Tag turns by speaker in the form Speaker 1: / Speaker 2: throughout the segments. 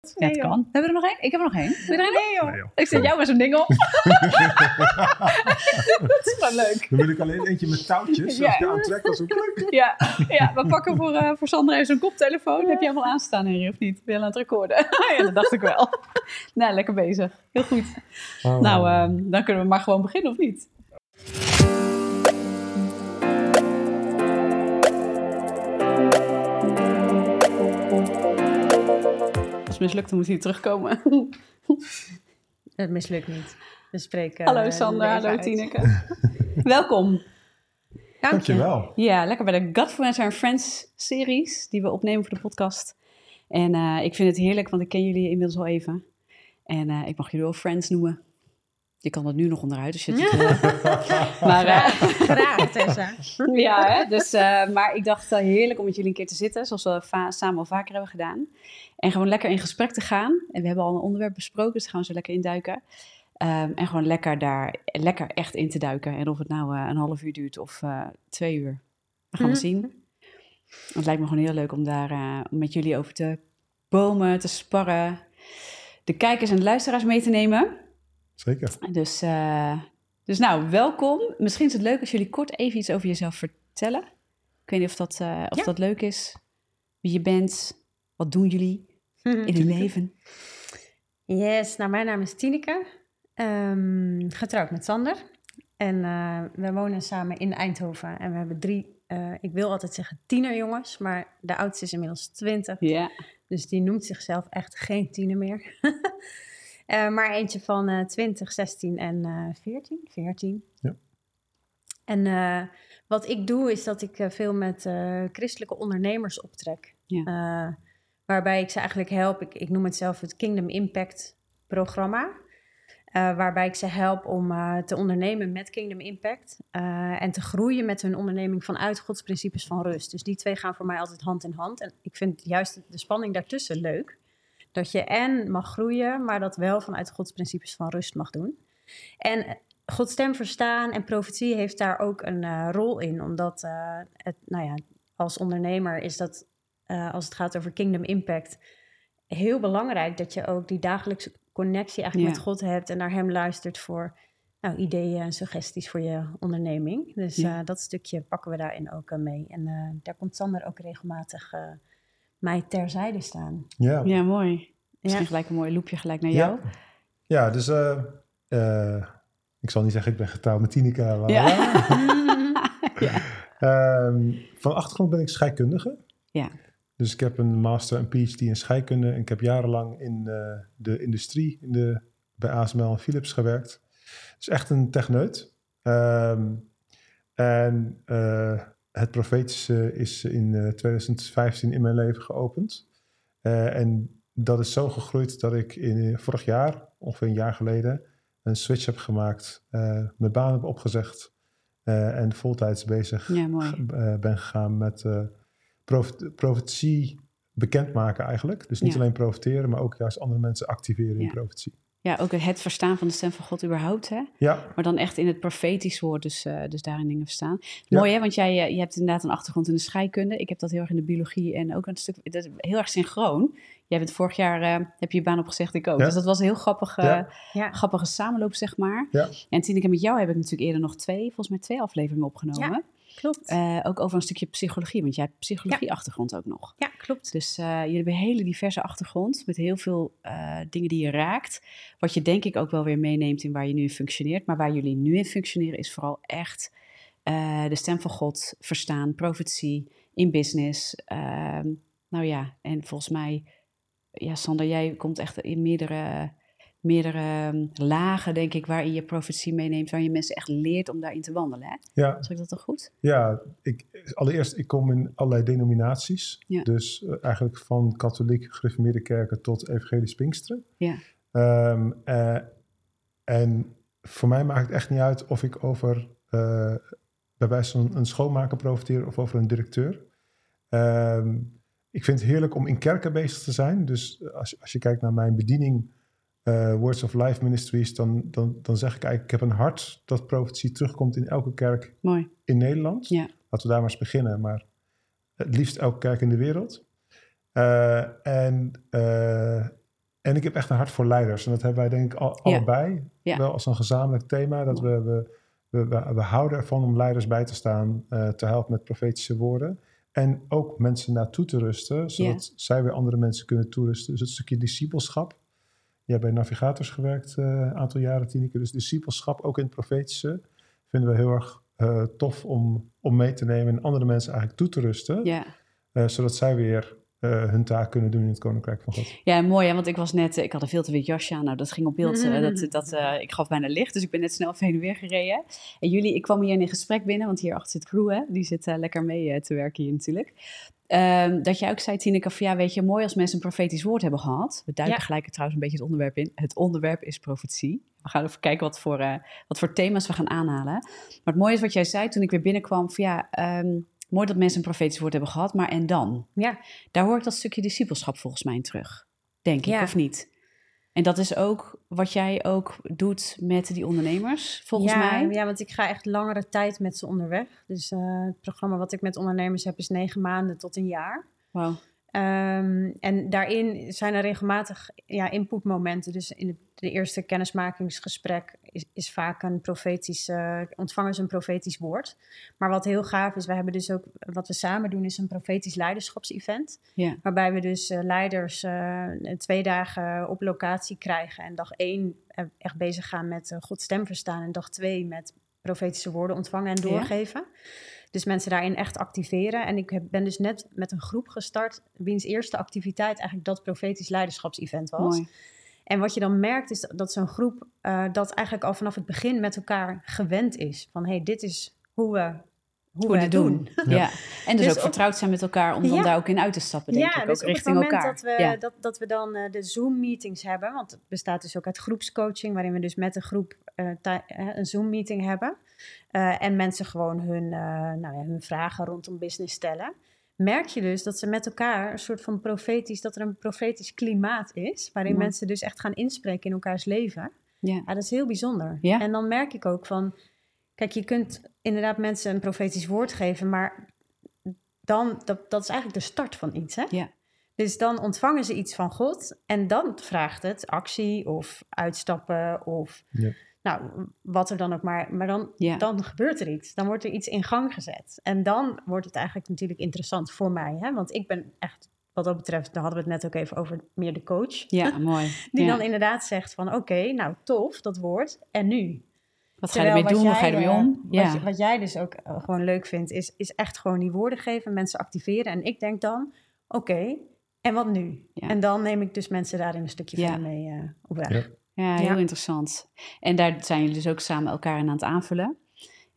Speaker 1: Ja, het kan. Hebben we er nog één? Ik heb er nog één. Wil je er één?
Speaker 2: Nee, joh.
Speaker 3: Nee, joh.
Speaker 1: Ik zet jou maar zo'n ding op. dat is wel leuk.
Speaker 3: Dan wil ik alleen eentje met touwtjes.
Speaker 1: Ja.
Speaker 3: Als ik aan trek, dan zo klik.
Speaker 1: Ja, ja we pakken voor, eh, voor Sandra even zo'n koptelefoon. Heb jij hem al aanstaan, Henry, of niet? Ben je aan het recorden? ja, dat dacht ik wel. nou, lekker bezig. Heel goed.
Speaker 3: Oh.
Speaker 1: Nou, ehm, dan kunnen we maar gewoon beginnen, of niet? Het mislukt, dan moet hij terugkomen.
Speaker 2: Het mislukt niet. We spreken.
Speaker 1: hallo
Speaker 2: eh,
Speaker 1: Sandra, hallo
Speaker 2: uit.
Speaker 1: Tineke. Welkom.
Speaker 2: Dank je.
Speaker 3: Dankjewel.
Speaker 1: Ja, lekker bij de Godfluencer and Friends series die we opnemen voor de podcast. En eh, ik vind het heerlijk, want ik ken jullie inmiddels al even. En eh, ik mag jullie wel friends noemen. Je kan dat nu nog onderuit als je het wil. Maar, eh,
Speaker 2: Graag, Tessa.
Speaker 1: ja, hè? Dus, eh, maar ik dacht eh, heerlijk om met jullie een keer te zitten, zoals we va- samen al vaker hebben gedaan. En gewoon lekker in gesprek te gaan. En we hebben al een onderwerp besproken, dus daar gaan we zo lekker induiken. Ehm en gewoon lekker daar, lekker echt in te duiken. En of het nou een half uur duurt of twee uur. We gaan het
Speaker 2: Mhm.
Speaker 1: zien. Het lijkt me gewoon heel leuk om daar met jullie over te bomen, te sparren. De kijkers en de luisteraars mee te nemen.
Speaker 3: Zeker.
Speaker 1: Dus, eh, dus nou, welkom. Misschien is het leuk als jullie kort even iets over jezelf vertellen. Ik weet niet of dat, eh, of
Speaker 2: Ja.
Speaker 1: dat leuk is. Wie je bent, wat doen jullie in hun leven?
Speaker 2: Yes, nou mijn naam is Tineke. Ehm, getrouwd met Sander. En eh, we wonen samen in Eindhoven. En we hebben drie, eh, ik wil altijd zeggen tienerjongens, maar de oudste is inmiddels 20.
Speaker 1: Ja,
Speaker 2: Dus die noemt zichzelf echt geen tiener meer. Eh, maar eentje van eh 20, 16 en eh 14. 14.
Speaker 3: Ja.
Speaker 2: En eh, wat ik doe is dat ik eh, veel met eh, christelijke ondernemers optrek.
Speaker 1: Ja.
Speaker 2: Eh, waarbij ik ze eigenlijk help. Ik, ik noem het zelf het Kingdom Impact programma. Eh, waarbij ik ze help om eh, te ondernemen met Kingdom Impact. eh, en te groeien met hun onderneming vanuit Gods principes van rust. Dus die twee gaan voor mij altijd hand in hand. En ik vind juist de spanning daartussen leuk. Dat je en mag groeien, maar dat wel vanuit Gods principes van rust mag doen. En eh, Gods stem verstaan en profetie heeft daar ook een eh, rol in. Omdat eh, het, nou ja, als ondernemer is dat, als het gaat over Kingdom Impact, heel belangrijk dat je ook die dagelijkse connectie eigenlijk
Speaker 1: Ja.
Speaker 2: met God hebt en naar Hem luistert voor nou, ideeën en suggesties voor je onderneming. Dus
Speaker 1: Ja.
Speaker 2: dat stukje pakken we daarin ook mee. En daar komt Sander ook regelmatig mij terzijde staan.
Speaker 3: Ja.
Speaker 1: ja mooi. Misschien
Speaker 2: Ja.
Speaker 1: gelijk een mooi loopje gelijk naar
Speaker 3: Ja.
Speaker 1: jou.
Speaker 3: Ja, dus eh, eh, ik zal niet zeggen ik ben getrouwd met Tineke. Maar,
Speaker 1: Ja.
Speaker 3: ja. Ehm, van achtergrond ben ik scheikundige.
Speaker 1: Ja.
Speaker 3: Dus ik heb een master en PhD in scheikunde. En ik heb jarenlang in eh, de industrie in de, bij ASML en Philips gewerkt. Dus echt een techneut. Ehm, en eh, het profetische is in eh, 2015 in mijn leven geopend. Eh, en dat is zo gegroeid dat ik in, vorig jaar, ongeveer een jaar geleden, een switch heb gemaakt. eh, mijn baan heb opgezegd eh, en voltijds bezig
Speaker 1: Ja,
Speaker 3: eh, ben gegaan met eh profe- profetie bekendmaken eigenlijk. Dus niet
Speaker 1: Ja.
Speaker 3: alleen profiteren, maar ook juist andere mensen activeren in profetie.
Speaker 1: Ja, ook het verstaan van de stem van God überhaupt, hè?
Speaker 3: Ja,
Speaker 1: Maar dan echt in het profetisch woord, dus, eh, dus daarin dingen verstaan.
Speaker 3: Ja.
Speaker 1: Mooi hè, want jij eh, je hebt inderdaad een achtergrond in de scheikunde. Ik heb dat heel erg in de biologie en ook een stuk, dat is heel erg synchroon. Jij bent vorig jaar, eh, heb je je baan opgezegd, ik ook.
Speaker 3: Ja.
Speaker 1: Dus dat was een heel grappig,
Speaker 3: Ja.
Speaker 2: Ja.
Speaker 1: grappige samenloop, zeg maar.
Speaker 3: Ja.
Speaker 1: En Tineke, met jou heb ik natuurlijk eerder nog twee, volgens mij twee afleveringen opgenomen.
Speaker 2: Klopt.
Speaker 1: Eh, ook over een stukje psychologie, want jij hebt psychologie-achtergrond ook nog.
Speaker 2: ja, klopt.
Speaker 1: Dus eh, jullie hebben een hele diverse achtergrond met heel veel eh, dingen die je raakt. Wat je denk ik ook wel weer meeneemt in waar je nu in functioneert. Maar waar jullie nu in functioneren is vooral echt de stem van God verstaan, profetie in business. Ehm, nou ja, en volgens mij, ja Sander, jij komt echt in meerdere, meerdere ehm, lagen denk ik waarin je profetie meeneemt. Waar je mensen echt leert om daarin te wandelen. Hè?
Speaker 3: ja,
Speaker 1: Zeg ik dat toch goed?
Speaker 3: ja ik, allereerst, ik kom in allerlei denominaties.
Speaker 1: Ja.
Speaker 3: Dus eh, eigenlijk van katholiek gereformeerde kerken tot evangelisch Pinksteren.
Speaker 1: Ja.
Speaker 3: Ehm, eh, en voor mij maakt het echt niet uit of ik over eh, bij wijze van een schoonmaker profiteer of over een directeur. Ehm, ik vind het heerlijk om in kerken bezig te zijn. Dus als, als je kijkt naar mijn bediening, eh, Words of Life Ministries, dan, dan, dan zeg ik eigenlijk, ik heb een hart dat profetie terugkomt in elke kerk
Speaker 1: Mooi.
Speaker 3: in Nederland.
Speaker 1: Ja.
Speaker 3: Laten we daar maar eens beginnen, maar het liefst elke kerk in de wereld. Eh, en eh, en ik heb echt een hart voor leiders. En dat hebben wij denk ik al,
Speaker 1: Ja.
Speaker 3: allebei
Speaker 1: Ja.
Speaker 3: wel als een gezamenlijk thema. Dat we, we, we, we, houden ervan om leiders bij te staan, te helpen met profetische woorden. En ook mensen naartoe te rusten, zodat zij weer andere mensen kunnen toerusten. Dus het stukje discipelschap. Je hebt bij Navigators gewerkt eh, een aantal jaren, Tineke. Dus discipelschap, ook in het profetische, vinden we heel erg eh, tof om, om mee te nemen en andere mensen eigenlijk toe te rusten.
Speaker 1: Ja.
Speaker 3: eh, zodat zij weer eh, hun taak kunnen doen in het Koninkrijk van God.
Speaker 1: Ja, mooi hè, want ik was net, ik had een veel te wit jasje aan, nou dat ging op beeld, eh, dat, dat, eh, ik gaf bijna licht, dus ik ben net snel even heen en weer gereden. En jullie, ik kwam hier in een gesprek binnen, want hier achter zit crew hè, die zit eh, lekker mee eh, te werken hier natuurlijk. Ehm, dat jij ook zei, Tineke, van ja, weet je, mooi als mensen een profetisch woord hebben gehad. We duiken
Speaker 2: Ja.
Speaker 1: gelijk trouwens een beetje het onderwerp in. Het onderwerp is profetie. We gaan even kijken wat voor, eh, wat voor thema's we gaan aanhalen. Maar het mooie is wat jij zei toen ik weer binnenkwam, van ja, ehm, mooi dat mensen een profetisch woord hebben gehad, maar en dan?
Speaker 2: Ja,
Speaker 1: Daar hoor ik dat stukje discipelschap volgens mij in terug. Denk ik, of niet? En dat is ook wat jij ook doet met die ondernemers, volgens
Speaker 2: ja,
Speaker 1: mij.
Speaker 2: Ja, want ik ga echt langere tijd met ze onderweg. Dus eh, het programma wat ik met ondernemers heb is negen maanden tot een jaar.
Speaker 1: Wauw.
Speaker 2: Ehm, en daarin zijn er regelmatig ja, inputmomenten. Dus in het de eerste kennismakingsgesprek is, is vaak een profetisch, eh, ontvangen ze een profetisch woord. Maar wat heel gaaf is, we hebben dus ook, wat we samen doen, is een profetisch leiderschapsevent.
Speaker 1: Ja.
Speaker 2: Waarbij we dus eh, leiders eh, twee dagen op locatie krijgen. En dag één echt bezig gaan met Gods stem verstaan. En dag twee met profetische woorden ontvangen en
Speaker 1: Ja.
Speaker 2: doorgeven. Dus mensen daarin echt activeren. En ik heb, ben dus net met een groep gestart, wiens eerste activiteit eigenlijk dat profetisch leiderschapsevent was.
Speaker 1: Mooi.
Speaker 2: En wat je dan merkt is dat zo'n groep eh, dat eigenlijk al vanaf het begin met elkaar gewend is. Van hé, hey, dit is hoe we, hoe
Speaker 1: Hoe
Speaker 2: we het
Speaker 1: doen.
Speaker 2: doen.
Speaker 1: Ja. En dus,
Speaker 2: Dus
Speaker 1: ook
Speaker 2: op-
Speaker 1: vertrouwd zijn met elkaar om dan
Speaker 2: Ja.
Speaker 1: daar ook in uit te stappen, denk ik. Ook
Speaker 2: dus op het
Speaker 1: richting
Speaker 2: moment
Speaker 1: elkaar.
Speaker 2: Dat we,
Speaker 1: ja.
Speaker 2: dat, dat we dan eh, de Zoom-meetings hebben, want het bestaat dus ook uit groepscoaching, waarin we dus met een groep eh, een Zoom-meeting hebben. Eh, en mensen gewoon hun, eh, nou ja, hun vragen rondom business stellen. Merk je dus dat ze met elkaar een soort van profetisch, dat er een profetisch klimaat is, waarin mensen dus echt gaan inspreken in elkaars leven.
Speaker 1: Ja.
Speaker 2: Ja, dat is heel bijzonder.
Speaker 1: Ja.
Speaker 2: En dan merk ik ook van, kijk, je kunt inderdaad mensen een profetisch woord geven, maar dan, dat, dat is eigenlijk de start van iets, hè?
Speaker 1: Ja.
Speaker 2: Dus dan ontvangen ze iets van God en dan vraagt het actie of uitstappen of
Speaker 3: Ja.
Speaker 2: Nou, wat er dan ook maar. Maar dan,
Speaker 1: Ja.
Speaker 2: dan gebeurt er iets. Dan wordt er iets in gang gezet. En dan wordt het eigenlijk natuurlijk interessant voor mij. Hè? Want ik ben echt, wat dat betreft, daar hadden we het net ook even over, meer de coach.
Speaker 1: ja, mooi.
Speaker 2: Die
Speaker 1: Ja.
Speaker 2: dan inderdaad zegt van oké, nou tof, dat woord. En nu?
Speaker 1: Wat ga je ermee doen?
Speaker 2: wat
Speaker 1: ga je
Speaker 2: jij,
Speaker 1: ermee om?
Speaker 2: Wat,
Speaker 1: Ja.
Speaker 2: je- wat jij dus ook eh, gewoon leuk vindt, is, is echt gewoon die woorden geven, mensen activeren. En ik denk dan, oké, en wat nu?
Speaker 1: Ja.
Speaker 2: En dan neem ik dus mensen daarin een stukje
Speaker 1: Ja.
Speaker 2: verder mee eh, op weg.
Speaker 3: Ja.
Speaker 1: Heel
Speaker 2: Ja.
Speaker 1: interessant. En daar zijn jullie dus ook samen elkaar in aan het aanvullen.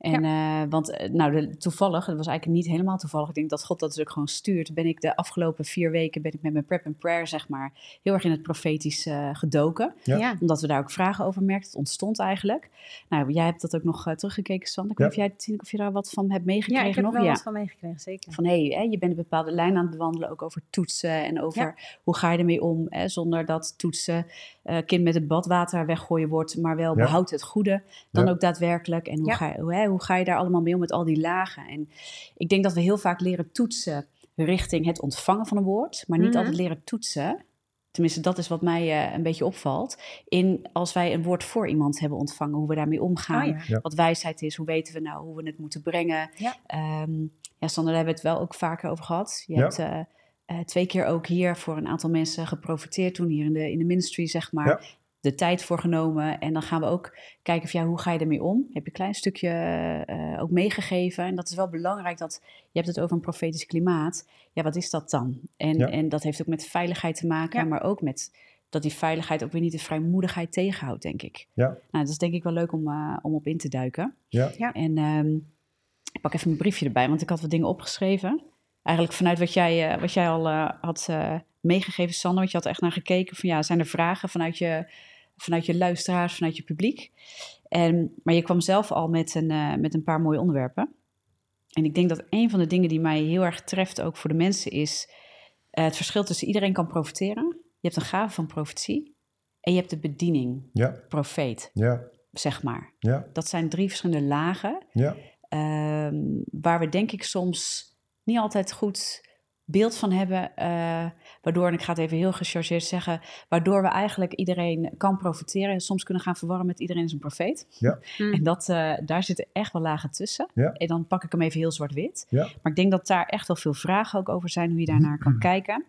Speaker 1: En eh, want eh, nou, de, toevallig, het was eigenlijk niet helemaal toevallig. Ik denk dat God dat dus ook gewoon stuurt. Ben ik de afgelopen vier weken ben ik met mijn prep and prayer, zeg maar, heel erg in het profetisch eh, gedoken.
Speaker 3: Ja.
Speaker 2: Ja.
Speaker 1: Omdat we daar ook vragen over merkten. Het ontstond eigenlijk. Nou, jij hebt dat ook nog eh, teruggekeken, Sander. Ik weet
Speaker 3: Ja.
Speaker 1: niet of jij of je daar wat van hebt
Speaker 2: Ja,
Speaker 1: meegekregen
Speaker 2: ik heb er
Speaker 1: nog?
Speaker 2: wel wat van meegekregen, zeker.
Speaker 1: Van hé, hey, je bent een bepaalde lijn aan het bewandelen, ook over toetsen en over hoe ga je ermee om, hè, zonder dat toetsen eh, kind met het badwater weggooien wordt, maar wel
Speaker 3: Ja.
Speaker 1: behoud het goede dan
Speaker 3: Ja.
Speaker 1: ook daadwerkelijk. En hoe,
Speaker 2: Ja.
Speaker 1: ga, je- hoe, hè, hoe ga je daar allemaal mee om met al die lagen? En ik denk dat we heel vaak leren toetsen richting het ontvangen van een woord, maar niet
Speaker 2: Mhm.
Speaker 1: altijd leren toetsen. Tenminste, dat is wat mij eh, een beetje opvalt. In als wij een woord voor iemand hebben ontvangen, hoe we daarmee omgaan.
Speaker 2: Oh ja.
Speaker 3: Ja.
Speaker 1: Wat wijsheid is, hoe weten we nou hoe we het moeten brengen.
Speaker 2: Ja.
Speaker 1: Ehm, ja, Sander, daar hebben we het wel ook vaker over gehad. Je
Speaker 3: Ja.
Speaker 1: hebt eh, eh, twee keer ook hier voor een aantal mensen geprofiteerd toen hier in de, in de ministry, zeg maar. De tijd voor genomen. En dan gaan we ook kijken van ja, hoe ga je ermee om? Heb je een klein stukje eh, ook meegegeven. En dat is wel belangrijk dat je hebt het over een profetisch klimaat. Ja, wat is dat dan? En,
Speaker 3: Ja.
Speaker 1: en dat heeft ook met veiligheid te maken,
Speaker 2: Ja.
Speaker 1: maar ook met dat die veiligheid ook weer niet de vrijmoedigheid tegenhoudt, denk ik.
Speaker 3: Ja.
Speaker 1: Nou, dat is denk ik wel leuk om, eh, om op in te duiken.
Speaker 3: Ja.
Speaker 2: Ja.
Speaker 1: En ehm, ik pak even mijn briefje erbij, want ik had wat dingen opgeschreven. Eigenlijk vanuit wat jij, eh, wat jij al eh, had eh, meegegeven, Sander. Want je had echt naar gekeken van ja, zijn er vragen vanuit je, vanuit je luisteraars, vanuit je publiek? En, maar je kwam zelf al met een, eh, met een paar mooie onderwerpen. En ik denk dat een van de dingen die mij heel erg treft, ook voor de mensen, is eh, het verschil tussen iedereen kan profiteren. Je hebt een gave van profetie en je hebt de bediening,
Speaker 3: Ja.
Speaker 1: profeet,
Speaker 3: Ja.
Speaker 1: zeg maar.
Speaker 3: Ja.
Speaker 1: Dat zijn drie verschillende lagen
Speaker 3: Ja.
Speaker 1: Ehm, waar we denk ik soms niet altijd goed beeld van hebben, eh, waardoor, en ik ga het even heel gechargeerd zeggen, waardoor we eigenlijk iedereen kan profiteren. Soms kunnen gaan verwarren met iedereen is een profeet.
Speaker 3: Ja.
Speaker 2: Hm.
Speaker 1: En dat, eh, daar zitten echt wel lagen tussen.
Speaker 3: Ja.
Speaker 1: En dan pak ik hem even heel zwart-wit.
Speaker 3: Ja.
Speaker 1: Maar ik denk dat daar echt wel veel vragen ook over zijn, hoe je daarnaar kan kijken.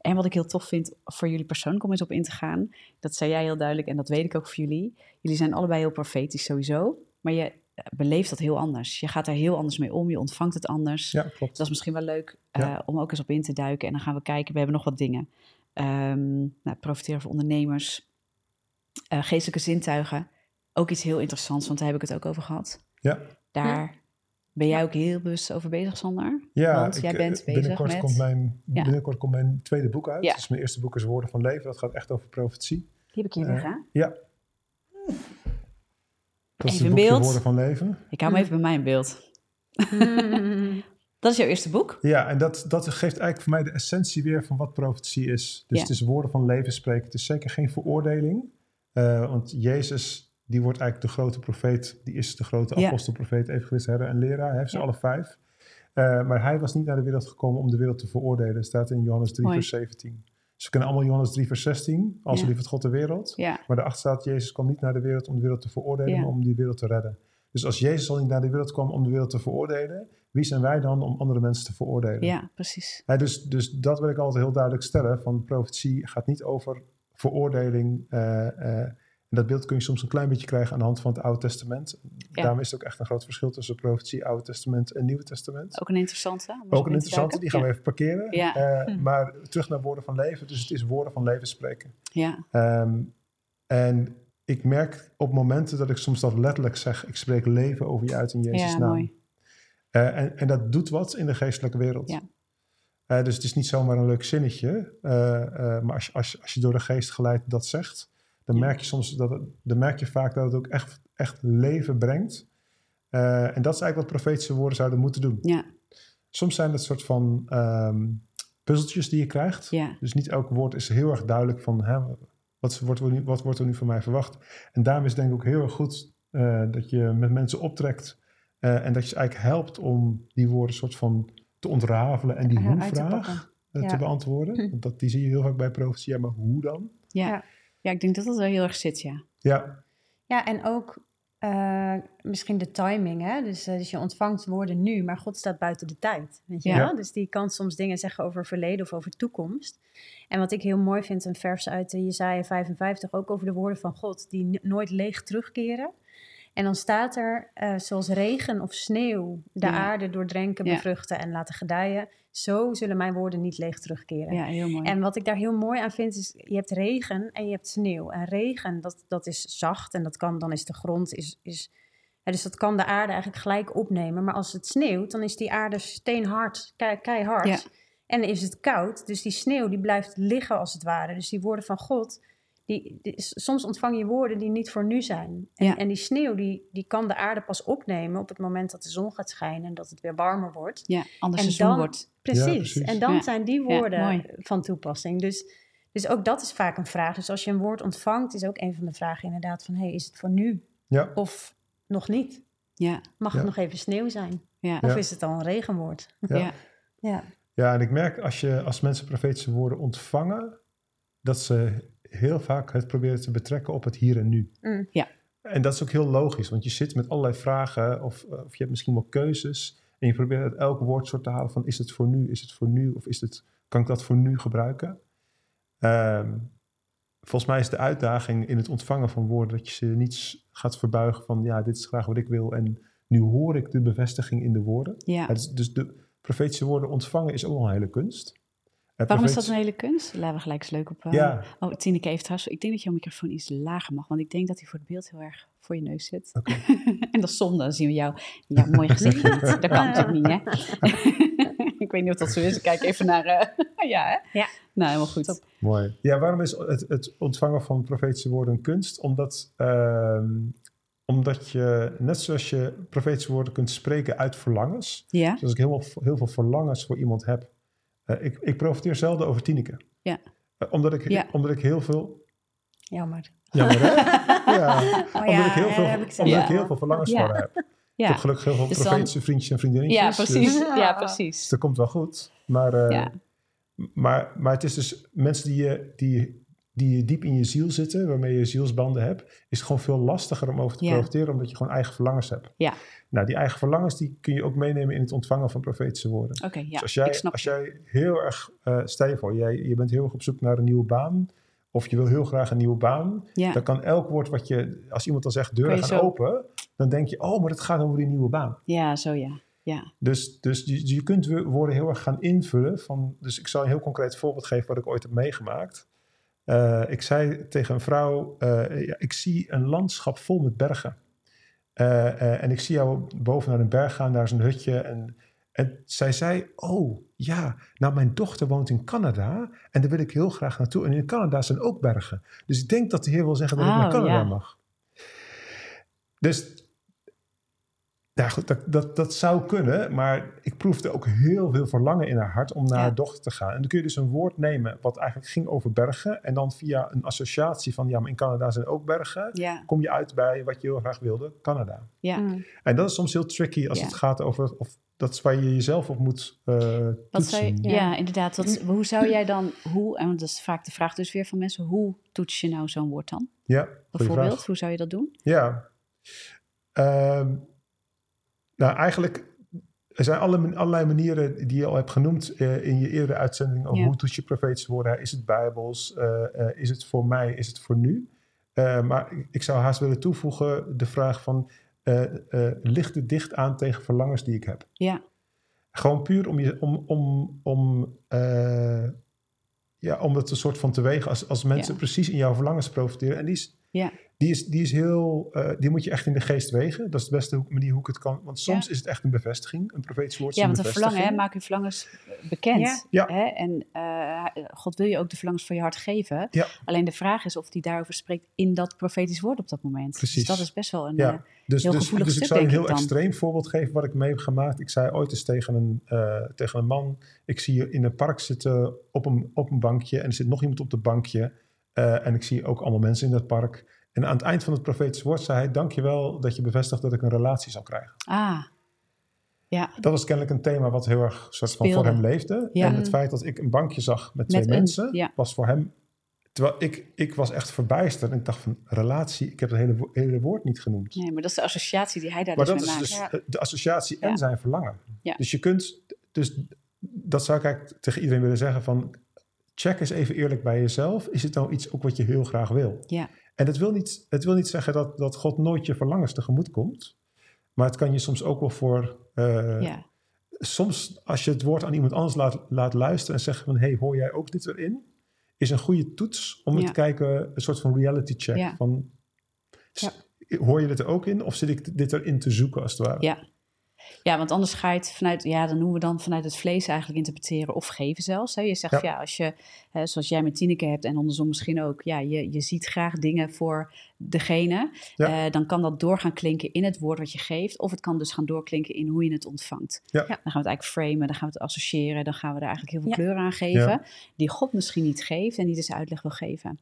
Speaker 1: En wat ik heel tof vind voor jullie persoonlijk om eens op in te gaan, dat zei jij heel duidelijk en dat weet ik ook voor jullie. Jullie zijn allebei heel profetisch sowieso, maar je beleeft dat heel anders. Je gaat er heel anders mee om, je ontvangt het anders.
Speaker 3: Ja, klopt.
Speaker 1: Dat is misschien wel leuk eh,
Speaker 3: Ja.
Speaker 1: om ook eens op in te duiken. En dan gaan we kijken, we hebben nog wat dingen. Ehm nou, profiteren voor ondernemers, Eh, geestelijke zintuigen. Ook iets heel interessants, want daar heb ik het ook over gehad.
Speaker 3: Ja.
Speaker 1: Daar ben jij ook heel bewust over bezeg, Sander?
Speaker 3: Ja,
Speaker 1: Want jij
Speaker 3: ik,
Speaker 1: bent
Speaker 3: eh,
Speaker 1: bezig
Speaker 3: binnenkort,
Speaker 1: met-
Speaker 3: komt mijn,
Speaker 1: Ja.
Speaker 3: binnenkort komt mijn tweede boek uit.
Speaker 1: Ja.
Speaker 3: Dus mijn eerste boek is Woorden van Leven. Dat gaat echt over profetie.
Speaker 1: Die heb ik hier liggen.
Speaker 3: Ja. Dat is
Speaker 1: Even
Speaker 3: het
Speaker 1: in
Speaker 3: boekje
Speaker 1: beeld.
Speaker 3: Woorden van Leven.
Speaker 1: Ik hou hem even bij mij in beeld.
Speaker 2: Mm.
Speaker 1: Dat is jouw eerste boek?
Speaker 3: Ja, en dat, dat geeft eigenlijk voor mij de essentie weer van wat profetie is. Dus
Speaker 1: Ja.
Speaker 3: het is woorden van leven spreken. Het is zeker geen veroordeling. Eh, want Jezus, die wordt eigenlijk de grote profeet. Die is de grote
Speaker 1: Ja.
Speaker 3: apostel, profeet, evangelist, herder en leraar. Hij heeft ze
Speaker 1: Ja.
Speaker 3: alle vijf. Eh, maar hij was niet naar de wereld gekomen om de wereld te veroordelen. Dat staat in Johannes 3,
Speaker 1: Mooi.
Speaker 3: vers 17. We kennen allemaal Johannes 3, vers 16. Als
Speaker 1: Ja.
Speaker 3: lief het God de wereld.
Speaker 1: Ja,
Speaker 3: Maar daarachter staat, Jezus kwam niet naar de wereld om de wereld te veroordelen,
Speaker 1: Ja.
Speaker 3: maar om die wereld te redden. Dus als Jezus al niet naar de wereld kwam om de wereld te veroordelen, wie zijn wij dan om andere mensen te veroordelen?
Speaker 1: ja precies.
Speaker 3: Hè, dus, dus dat wil ik altijd heel duidelijk stellen, van profetie gaat niet over veroordeling. eh, eh, en dat beeld kun je soms een klein beetje krijgen aan de hand van het Oude Testament.
Speaker 1: Ja.
Speaker 3: Daarom is het ook echt een groot verschil tussen profetie, Oude Testament en Nieuwe Testament.
Speaker 1: Ook een interessante.
Speaker 3: Ook een
Speaker 1: in te
Speaker 3: interessante, die gaan we even parkeren.
Speaker 1: Ja.
Speaker 3: Eh, Maar terug naar woorden van leven. Dus het is woorden van leven spreken.
Speaker 1: Ja,
Speaker 3: Ehm, en ik merk op momenten dat ik soms dat letterlijk zeg, ik spreek leven over je uit in Jezus'
Speaker 1: ja
Speaker 3: naam.
Speaker 1: mooi.
Speaker 3: Eh, en, en dat doet wat in de geestelijke wereld.
Speaker 1: Ja.
Speaker 3: Eh, dus het is niet zomaar een leuk zinnetje, eh, eh, maar als je, als, je, als je door de geest geleid dat zegt, dan merk je soms dat het, dan merk je vaak dat het ook echt, echt leven brengt. Eh, en dat is eigenlijk wat profetische woorden zouden moeten doen.
Speaker 1: Ja,
Speaker 3: Soms zijn het soort van ehm, puzzeltjes die je krijgt.
Speaker 1: ja,
Speaker 3: Dus niet elk woord is heel erg duidelijk van hè, wat, wordt er nu, wat wordt er nu van mij verwacht. En daarom is het denk ik ook heel erg goed eh, dat je met mensen optrekt eh, en dat je ze eigenlijk helpt om die woorden soort van te ontrafelen en die
Speaker 2: te
Speaker 3: hoe-vraag te beantwoorden.
Speaker 2: Hm.
Speaker 3: Want dat, die zie je heel vaak bij profetie, ja, maar hoe dan?
Speaker 1: ja.
Speaker 2: Ja.
Speaker 1: Ik denk dat dat wel heel erg zit, ja.
Speaker 3: Ja,
Speaker 2: Ja, en ook eh, misschien de timing. Hè? Dus, eh, dus je ontvangt woorden nu, maar God staat buiten de tijd. Weet je
Speaker 1: Ja.
Speaker 2: wel? Dus die kan soms dingen zeggen over verleden of over toekomst. En wat ik heel mooi vind, een vers uit de Jesaja 55, ook over de woorden van God, die nooit leeg terugkeren. En dan staat er, eh, zoals regen of sneeuw de
Speaker 1: Ja.
Speaker 2: aarde doordrenken,
Speaker 1: Ja.
Speaker 2: bevruchten en laten gedijen, zo zullen mijn woorden niet leeg terugkeren.
Speaker 1: Ja, heel mooi.
Speaker 2: En wat ik daar heel mooi aan vind, is je hebt regen en je hebt sneeuw. En regen, dat, dat is zacht en dat kan, dan is de grond, is, is, dus dat kan de aarde eigenlijk gelijk opnemen. Maar als het sneeuwt, dan is die aarde steenhard, kei, keihard. En is het koud, dus die sneeuw die blijft liggen als het ware. Dus die woorden van God, die, die- soms ontvang je woorden die niet voor nu zijn. En,
Speaker 1: Ja.
Speaker 2: en die sneeuw, die, die kan de aarde pas opnemen op het moment dat de zon gaat schijnen en dat het weer warmer wordt.
Speaker 1: ja, anders
Speaker 2: en
Speaker 1: seizoen
Speaker 2: dan-
Speaker 1: wordt.
Speaker 2: Precies.
Speaker 3: precies.
Speaker 2: En dan
Speaker 1: Ja.
Speaker 2: zijn die woorden van toepassing. Dus, dus ook dat is vaak een vraag. Dus als je een woord ontvangt, is ook een van de vragen inderdaad van... hey, is het voor nu
Speaker 3: ja,
Speaker 2: of nog niet?
Speaker 1: Ja,
Speaker 2: Mag
Speaker 3: Ja.
Speaker 2: het nog even sneeuw zijn?
Speaker 1: ja,
Speaker 2: Of
Speaker 3: Ja.
Speaker 2: is het al een regenwoord?
Speaker 3: ja.
Speaker 1: ja.
Speaker 2: Ja.
Speaker 3: Ja, en ik merk als, je, als mensen profetische woorden ontvangen, dat ze heel vaak het proberen te betrekken op het hier en nu.
Speaker 2: Mm.
Speaker 1: Ja.
Speaker 3: En dat is ook heel logisch, want je zit met allerlei vragen of, eh, of je hebt misschien wel keuzes. En je probeert uit elk woord soort te halen van is het voor nu, is het voor nu of is het, kan ik dat voor nu gebruiken? Ehm, volgens mij is de uitdaging in het ontvangen van woorden dat je ze niet gaat verbuigen van ja, dit is graag wat ik wil en nu hoor ik de bevestiging in de woorden.
Speaker 1: ja.
Speaker 3: Ja, dus, dus de profetische woorden ontvangen is ook wel een hele kunst.
Speaker 1: Waarom is dat een hele kunst? Laten we gelijk eens leuk op... eh,
Speaker 3: Ja,
Speaker 1: Oh, Tineke heeft trouwens... Ik denk dat jouw microfoon iets lager mag, want ik denk dat hij voor het beeld heel erg voor je neus zit.
Speaker 3: Oké.
Speaker 1: en dat is zonde, dan zien we jou, jouw mooi gezicht niet. Dat kan natuurlijk niet, hè? ik weet niet of dat zo is. Ik kijk even naar... eh, ja, hè?
Speaker 2: Ja.
Speaker 1: Nou, helemaal goed.
Speaker 2: Top.
Speaker 3: mooi. Ja, waarom is het, het ontvangen van profetische woorden een kunst? Omdat, ehm, omdat je, net zoals je profetische woorden kunt spreken uit verlangens,
Speaker 1: Ja?
Speaker 3: dus als ik heel, heel veel verlangens voor iemand heb, ik, ik profiteer zelden over Tineke.
Speaker 1: Ja.
Speaker 3: Eh, omdat, ik,
Speaker 1: Ja.
Speaker 3: omdat ik heel veel...
Speaker 2: Jammer.
Speaker 3: Jammer, hè? ja.
Speaker 2: Oh
Speaker 3: omdat ik heel veel,
Speaker 2: heb ik zelf
Speaker 3: omdat
Speaker 1: Ja.
Speaker 3: ik heel veel verlangens
Speaker 2: Ja.
Speaker 3: voor heb.
Speaker 1: Ja.
Speaker 3: Ik heb gelukkig heel veel
Speaker 1: Dus dan-
Speaker 3: profetische vriendjes en vriendinnetjes.
Speaker 1: Ja,
Speaker 3: dus-
Speaker 1: precies.
Speaker 2: dus-
Speaker 1: Ja,
Speaker 3: Dus
Speaker 1: precies.
Speaker 3: dat komt wel goed. Maar, eh,
Speaker 1: Ja.
Speaker 3: maar, maar het is dus mensen die je, die, die diep in je ziel zitten, waarmee je zielsbanden hebt, is het gewoon veel lastiger om over te
Speaker 1: Ja.
Speaker 3: profiteren, omdat je gewoon eigen verlangens hebt.
Speaker 1: Ja.
Speaker 3: Nou, die eigen verlangens die kun je ook meenemen in het ontvangen van profetische woorden.
Speaker 1: Oké, ja,
Speaker 3: dus als jij, als jij heel erg, eh stel je voor, jij, je bent heel erg op zoek naar een nieuwe baan, of je wil heel graag een nieuwe baan,
Speaker 1: Ja,
Speaker 3: dan kan elk woord wat je, als iemand dan zegt deuren gaan
Speaker 1: zo-
Speaker 3: open, dan denk je, oh, maar het gaat over die nieuwe baan.
Speaker 1: ja, zo ja. Ja,
Speaker 3: Dus, dus je, je kunt wo- woorden heel erg gaan invullen. Van, dus ik zal een heel concreet voorbeeld geven wat ik ooit heb meegemaakt. Eh, ik zei tegen een vrouw, eh, ja, ik zie een landschap vol met bergen. Eh, en ik zie jou boven naar een berg gaan, daar is een hutje. En, en zij zei, oh ja, nou mijn dochter woont in Canada en daar wil ik heel graag naartoe. En in Canada zijn ook bergen. Dus ik denk dat de Heer wil zeggen dat ik naar Canada
Speaker 1: ja.
Speaker 3: mag. Dus ja, goed, dat, dat, dat zou kunnen, maar ik proefde ook heel veel verlangen in haar hart om naar
Speaker 1: Ja.
Speaker 3: haar dochter te gaan. En dan kun je dus een woord nemen wat eigenlijk ging over bergen. En dan via een associatie van, ja, maar in Canada zijn ook bergen.
Speaker 1: ja,
Speaker 3: Kom je uit bij wat je heel graag wilde, Canada.
Speaker 1: ja.
Speaker 2: Mm.
Speaker 3: En dat is soms heel tricky als
Speaker 1: Ja.
Speaker 3: het gaat over, of dat is waar je jezelf op moet eh
Speaker 1: Wat
Speaker 3: toetsen.
Speaker 1: zou je, ja.
Speaker 2: Ja.
Speaker 1: inderdaad. Wat, hoe zou jij dan, hoe, en dat is vaak de vraag dus weer van mensen, hoe toets je nou zo'n woord dan?
Speaker 3: Ja,
Speaker 1: Bijvoorbeeld,
Speaker 3: vraag.
Speaker 1: hoe zou je dat doen?
Speaker 3: Ja. Ehm, nou, eigenlijk er zijn alle, allerlei manieren die je al hebt genoemd eh, in je eerdere uitzending. Over
Speaker 1: Ja.
Speaker 3: hoe toets je profetische woorden? Is het bijbels? Eh, eh, is het voor mij? Is het voor nu? Maar ik- zou haast willen toevoegen de vraag van... ligt het dicht aan tegen verlangens die ik heb?
Speaker 1: Ja,
Speaker 3: Gewoon puur om, je, om, om, om, ja, om dat een soort van te wegen als, als mensen
Speaker 1: Ja.
Speaker 3: precies in jouw verlangens profiteren. En die is,
Speaker 1: ja,
Speaker 3: die is, die is heel, eh, die moet je echt in de geest wegen. Dat is de beste manier hoe ik het kan. Want soms is het echt een bevestiging. Een profetisch woord
Speaker 1: ja want een verlangen, hè, maak uw verlangens bekend.
Speaker 2: Ja.
Speaker 1: Hè? En eh, God wil je ook de verlangens van je hart geven.
Speaker 3: Ja.
Speaker 1: Alleen de vraag is of hij daarover spreekt in dat profetisch woord op dat moment.
Speaker 3: Precies.
Speaker 1: Dus dat is best wel een...
Speaker 3: Ja.
Speaker 1: eh,
Speaker 3: Dus,
Speaker 1: heel
Speaker 3: dus,
Speaker 1: gevoelig
Speaker 3: dus ik zou je een heel
Speaker 1: dan.
Speaker 3: extreem voorbeeld geven wat ik mee heb gemaakt. Ik zei ooit eens tegen een, eh, tegen een man: Ik zie je in een park zitten op een, op een bankje. En er zit nog iemand op de bankje. eh, en ik zie ook allemaal mensen in dat park. En aan het eind van het profetisch woord zei hij: Dankjewel dat je bevestigt dat ik een relatie zal krijgen.
Speaker 1: ah, ja,
Speaker 3: Dat was kennelijk een thema wat heel erg soort van voor hem leefde.
Speaker 1: Ja.
Speaker 3: En het feit dat ik een bankje zag met twee
Speaker 1: een-
Speaker 3: mensen,
Speaker 1: ja.
Speaker 3: was voor hem... Terwijl ik, ik was echt verbijsterd. En ik dacht van, relatie, ik heb het hele, hele woord niet genoemd.
Speaker 1: nee, maar dat is de associatie die hij daar
Speaker 3: maar
Speaker 1: dus
Speaker 3: dat
Speaker 1: mee
Speaker 3: is
Speaker 1: maakt.
Speaker 3: dus
Speaker 2: Ja.
Speaker 3: eh, de associatie en zijn verlangen.
Speaker 1: Ja.
Speaker 3: Dus je kunt... Dus dat zou ik eigenlijk tegen iedereen willen zeggen van... Check eens even eerlijk bij jezelf. Is het nou iets ook wat je heel graag wil?
Speaker 1: Ja,
Speaker 3: En het wil niet, het wil niet zeggen dat, dat God nooit je verlangens tegemoet komt. Maar het kan je soms ook wel voor... eh,
Speaker 1: ja,
Speaker 3: soms als je het woord aan iemand anders laat, laat luisteren en zegt van hey, hoor jij ook dit erin? Is een goede toets om
Speaker 1: Ja.
Speaker 3: te kijken, een soort van reality check.
Speaker 1: Ja.
Speaker 3: Van, Hoor je dit er ook in of zit ik dit erin te zoeken als het ware?
Speaker 1: ja. Ja, want anders ga je het vanuit, ja, dan noemen we dan vanuit het vlees eigenlijk interpreteren of geven zelfs. Hè. Je zegt,
Speaker 3: Ja.
Speaker 1: ja, als je, hè, zoals jij met Tineke hebt en andersom misschien ook, ja, je, je ziet graag dingen voor degene,
Speaker 3: Ja.
Speaker 1: eh, dan kan dat door gaan klinken in het woord wat je geeft, of het kan dus gaan doorklinken in hoe je het ontvangt.
Speaker 3: Ja.
Speaker 1: Dan gaan we het eigenlijk framen, dan gaan we het associëren, dan gaan we er eigenlijk heel veel
Speaker 2: Ja.
Speaker 1: kleur aan geven,
Speaker 3: Ja.
Speaker 1: die God misschien niet geeft en die dus uitleg wil geven.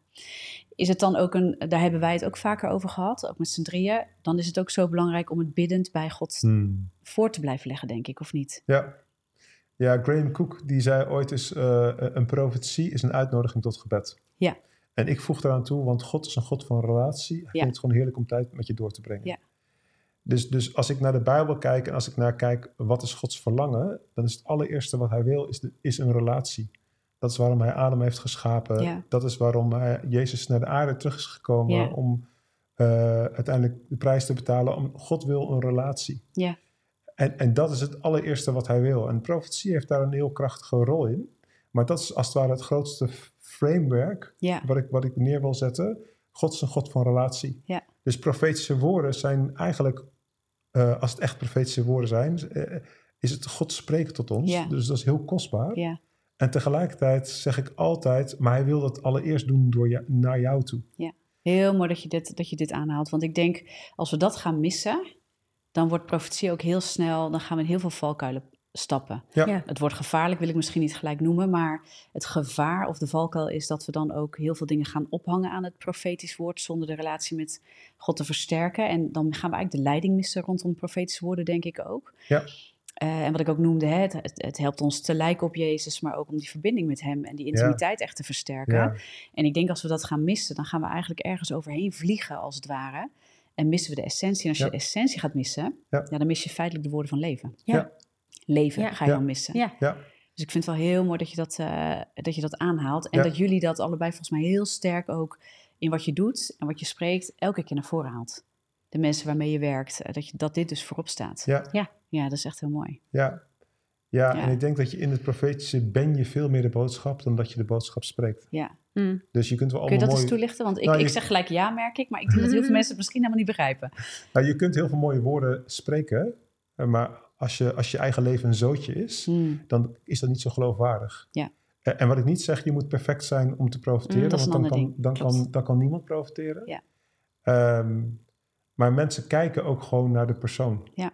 Speaker 1: Is het dan ook een, daar hebben wij het ook vaker over gehad, ook met z'n drieën, dan is het ook zo belangrijk om het biddend bij God
Speaker 3: Hmm.
Speaker 1: voor te blijven leggen, denk ik, of niet?
Speaker 3: Ja. ja, Graham Cook die zei ooit eens, eh, een profetie is een uitnodiging tot gebed.
Speaker 1: Ja.
Speaker 3: En ik voeg eraan toe, want God is een God van relatie. Hij
Speaker 1: Ja.
Speaker 3: vindt het gewoon heerlijk om tijd met je door te brengen.
Speaker 1: Ja.
Speaker 3: Dus, dus als ik naar de Bijbel kijk en als ik naar kijk, wat is Gods verlangen? Dan is het allereerste wat hij wil, is, de, is een relatie. Dat is waarom hij Adam heeft geschapen.
Speaker 1: Ja.
Speaker 3: Dat is waarom hij, Jezus naar de aarde terug is gekomen
Speaker 1: Ja.
Speaker 3: om eh, uiteindelijk de prijs te betalen. Om, God wil een relatie.
Speaker 1: Ja,
Speaker 3: En, en dat is het allereerste wat hij wil. En profetie heeft daar een heel krachtige rol in. Maar dat is als het ware het grootste framework
Speaker 1: ja,
Speaker 3: wat ik, wat ik neer wil zetten. God is een God van relatie.
Speaker 1: Ja.
Speaker 3: Dus profetische woorden zijn eigenlijk, eh, als het echt profetische woorden zijn, eh, is het God spreken tot ons.
Speaker 1: Ja.
Speaker 3: Dus dat is heel kostbaar.
Speaker 1: Ja,
Speaker 3: En tegelijkertijd zeg ik altijd, maar hij wil dat allereerst doen door je, naar jou toe.
Speaker 1: Heel mooi dat je, dit, dat je dit aanhaalt. Want ik denk, als we dat gaan missen, dan wordt profetie ook heel snel, dan gaan we in heel veel valkuilen stappen.
Speaker 3: Ja.
Speaker 2: Ja.
Speaker 1: Het wordt gevaarlijk, wil ik misschien niet gelijk noemen, maar het gevaar of de valkuil is dat we dan ook heel veel dingen gaan ophangen aan het profetisch woord zonder de relatie met God te versterken. En dan gaan we eigenlijk de leiding missen rondom profetische woorden, denk ik ook.
Speaker 3: Ja.
Speaker 1: Eh, en wat ik ook noemde, hè, het, het, helpt ons te lijken op Jezus, maar ook om die verbinding met Hem en die intimiteit echt te versterken.
Speaker 3: Ja.
Speaker 1: En ik denk als we dat gaan missen, dan gaan we eigenlijk ergens overheen vliegen, als het ware. En missen we de essentie. En als je de essentie gaat missen,
Speaker 3: Ja.
Speaker 1: ja. dan mis je feitelijk de woorden van leven.
Speaker 2: Ja.
Speaker 3: Ja.
Speaker 1: Leven
Speaker 2: Ja.
Speaker 1: ga je
Speaker 3: Ja.
Speaker 1: dan missen.
Speaker 2: Ja.
Speaker 3: Ja.
Speaker 1: Dus ik vind het wel heel mooi dat je dat, eh, dat, je dat aanhaalt. En
Speaker 3: Ja.
Speaker 1: dat jullie dat allebei volgens mij heel sterk ook in wat je doet en wat je spreekt, elke keer naar voren haalt. De mensen waarmee je werkt, eh, dat, je, dat dit dus voorop staat.
Speaker 3: Ja.
Speaker 2: Ja.
Speaker 1: Ja, dat is echt heel mooi.
Speaker 3: Ja. Ja,
Speaker 1: Ja.
Speaker 3: en ik denk dat je in het profetische ben je veel meer de boodschap dan dat je de boodschap spreekt.
Speaker 1: Ja.
Speaker 2: Mm.
Speaker 3: Dus je kunt wel
Speaker 1: Kun je
Speaker 3: allemaal
Speaker 1: dat eens
Speaker 3: mooie,
Speaker 1: toelichten? Want ik,
Speaker 3: Nou, je-
Speaker 1: ik zeg gelijk ja, merk ik. Maar ik denk dat heel veel mensen het misschien helemaal niet begrijpen.
Speaker 3: nou, je kunt heel veel mooie woorden spreken, eh, maar als je, als je eigen leven een zootje is,
Speaker 1: Hmm.
Speaker 3: dan is dat niet zo geloofwaardig.
Speaker 1: Ja.
Speaker 3: Eh, En wat ik niet zeg, je moet perfect zijn om te profiteren,
Speaker 1: Mm, dat is
Speaker 3: want
Speaker 1: een
Speaker 3: dan
Speaker 1: ander
Speaker 3: kan,
Speaker 1: ding.
Speaker 3: dan, kan, dan kan niemand profiteren.
Speaker 1: Ja.
Speaker 3: Ehm, maar mensen kijken ook gewoon naar de persoon.
Speaker 1: Ja.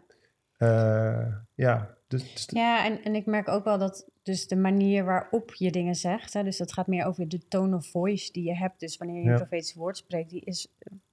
Speaker 3: Eh, ja, dus, dus-
Speaker 2: Ja, en, en ik merk ook wel dat dus de manier waarop je dingen zegt, hè, dus dat gaat meer over de tone of voice die je hebt. Dus wanneer je
Speaker 3: Ja.
Speaker 2: een profetisch woord spreekt, die is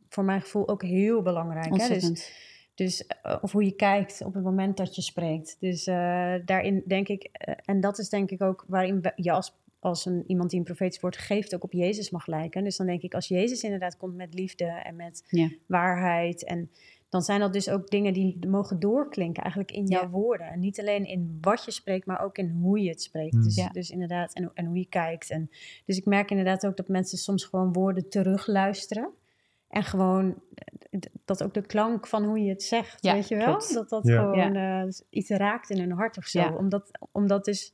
Speaker 2: voor mijn gevoel ook heel belangrijk. Hè? Dus,
Speaker 1: Ontzettend.
Speaker 2: dus, eh, of hoe je kijkt op het moment dat je spreekt. Dus eh, daarin denk ik, eh, en dat is denk ik ook waarin we- je als, als een, iemand die een profetisch woord geeft ook op Jezus mag lijken. Dus dan denk ik, als Jezus inderdaad komt met liefde en met
Speaker 1: Ja.
Speaker 2: waarheid en dan zijn dat dus ook dingen die mogen doorklinken eigenlijk in jouw
Speaker 1: Ja.
Speaker 2: woorden. En niet alleen in wat je spreekt, maar ook in hoe je het spreekt.
Speaker 3: Mm.
Speaker 2: Dus,
Speaker 1: Ja.
Speaker 2: dus inderdaad, en, en hoe je kijkt. En, dus ik merk inderdaad ook dat mensen soms gewoon woorden terugluisteren. En gewoon eh, dat ook de klank van hoe je het zegt,
Speaker 1: Ja,
Speaker 2: weet je wel?
Speaker 1: klopt.
Speaker 2: Dat dat
Speaker 3: Ja.
Speaker 2: gewoon eh, iets raakt in hun hart of zo.
Speaker 1: Ja.
Speaker 2: Omdat, omdat dus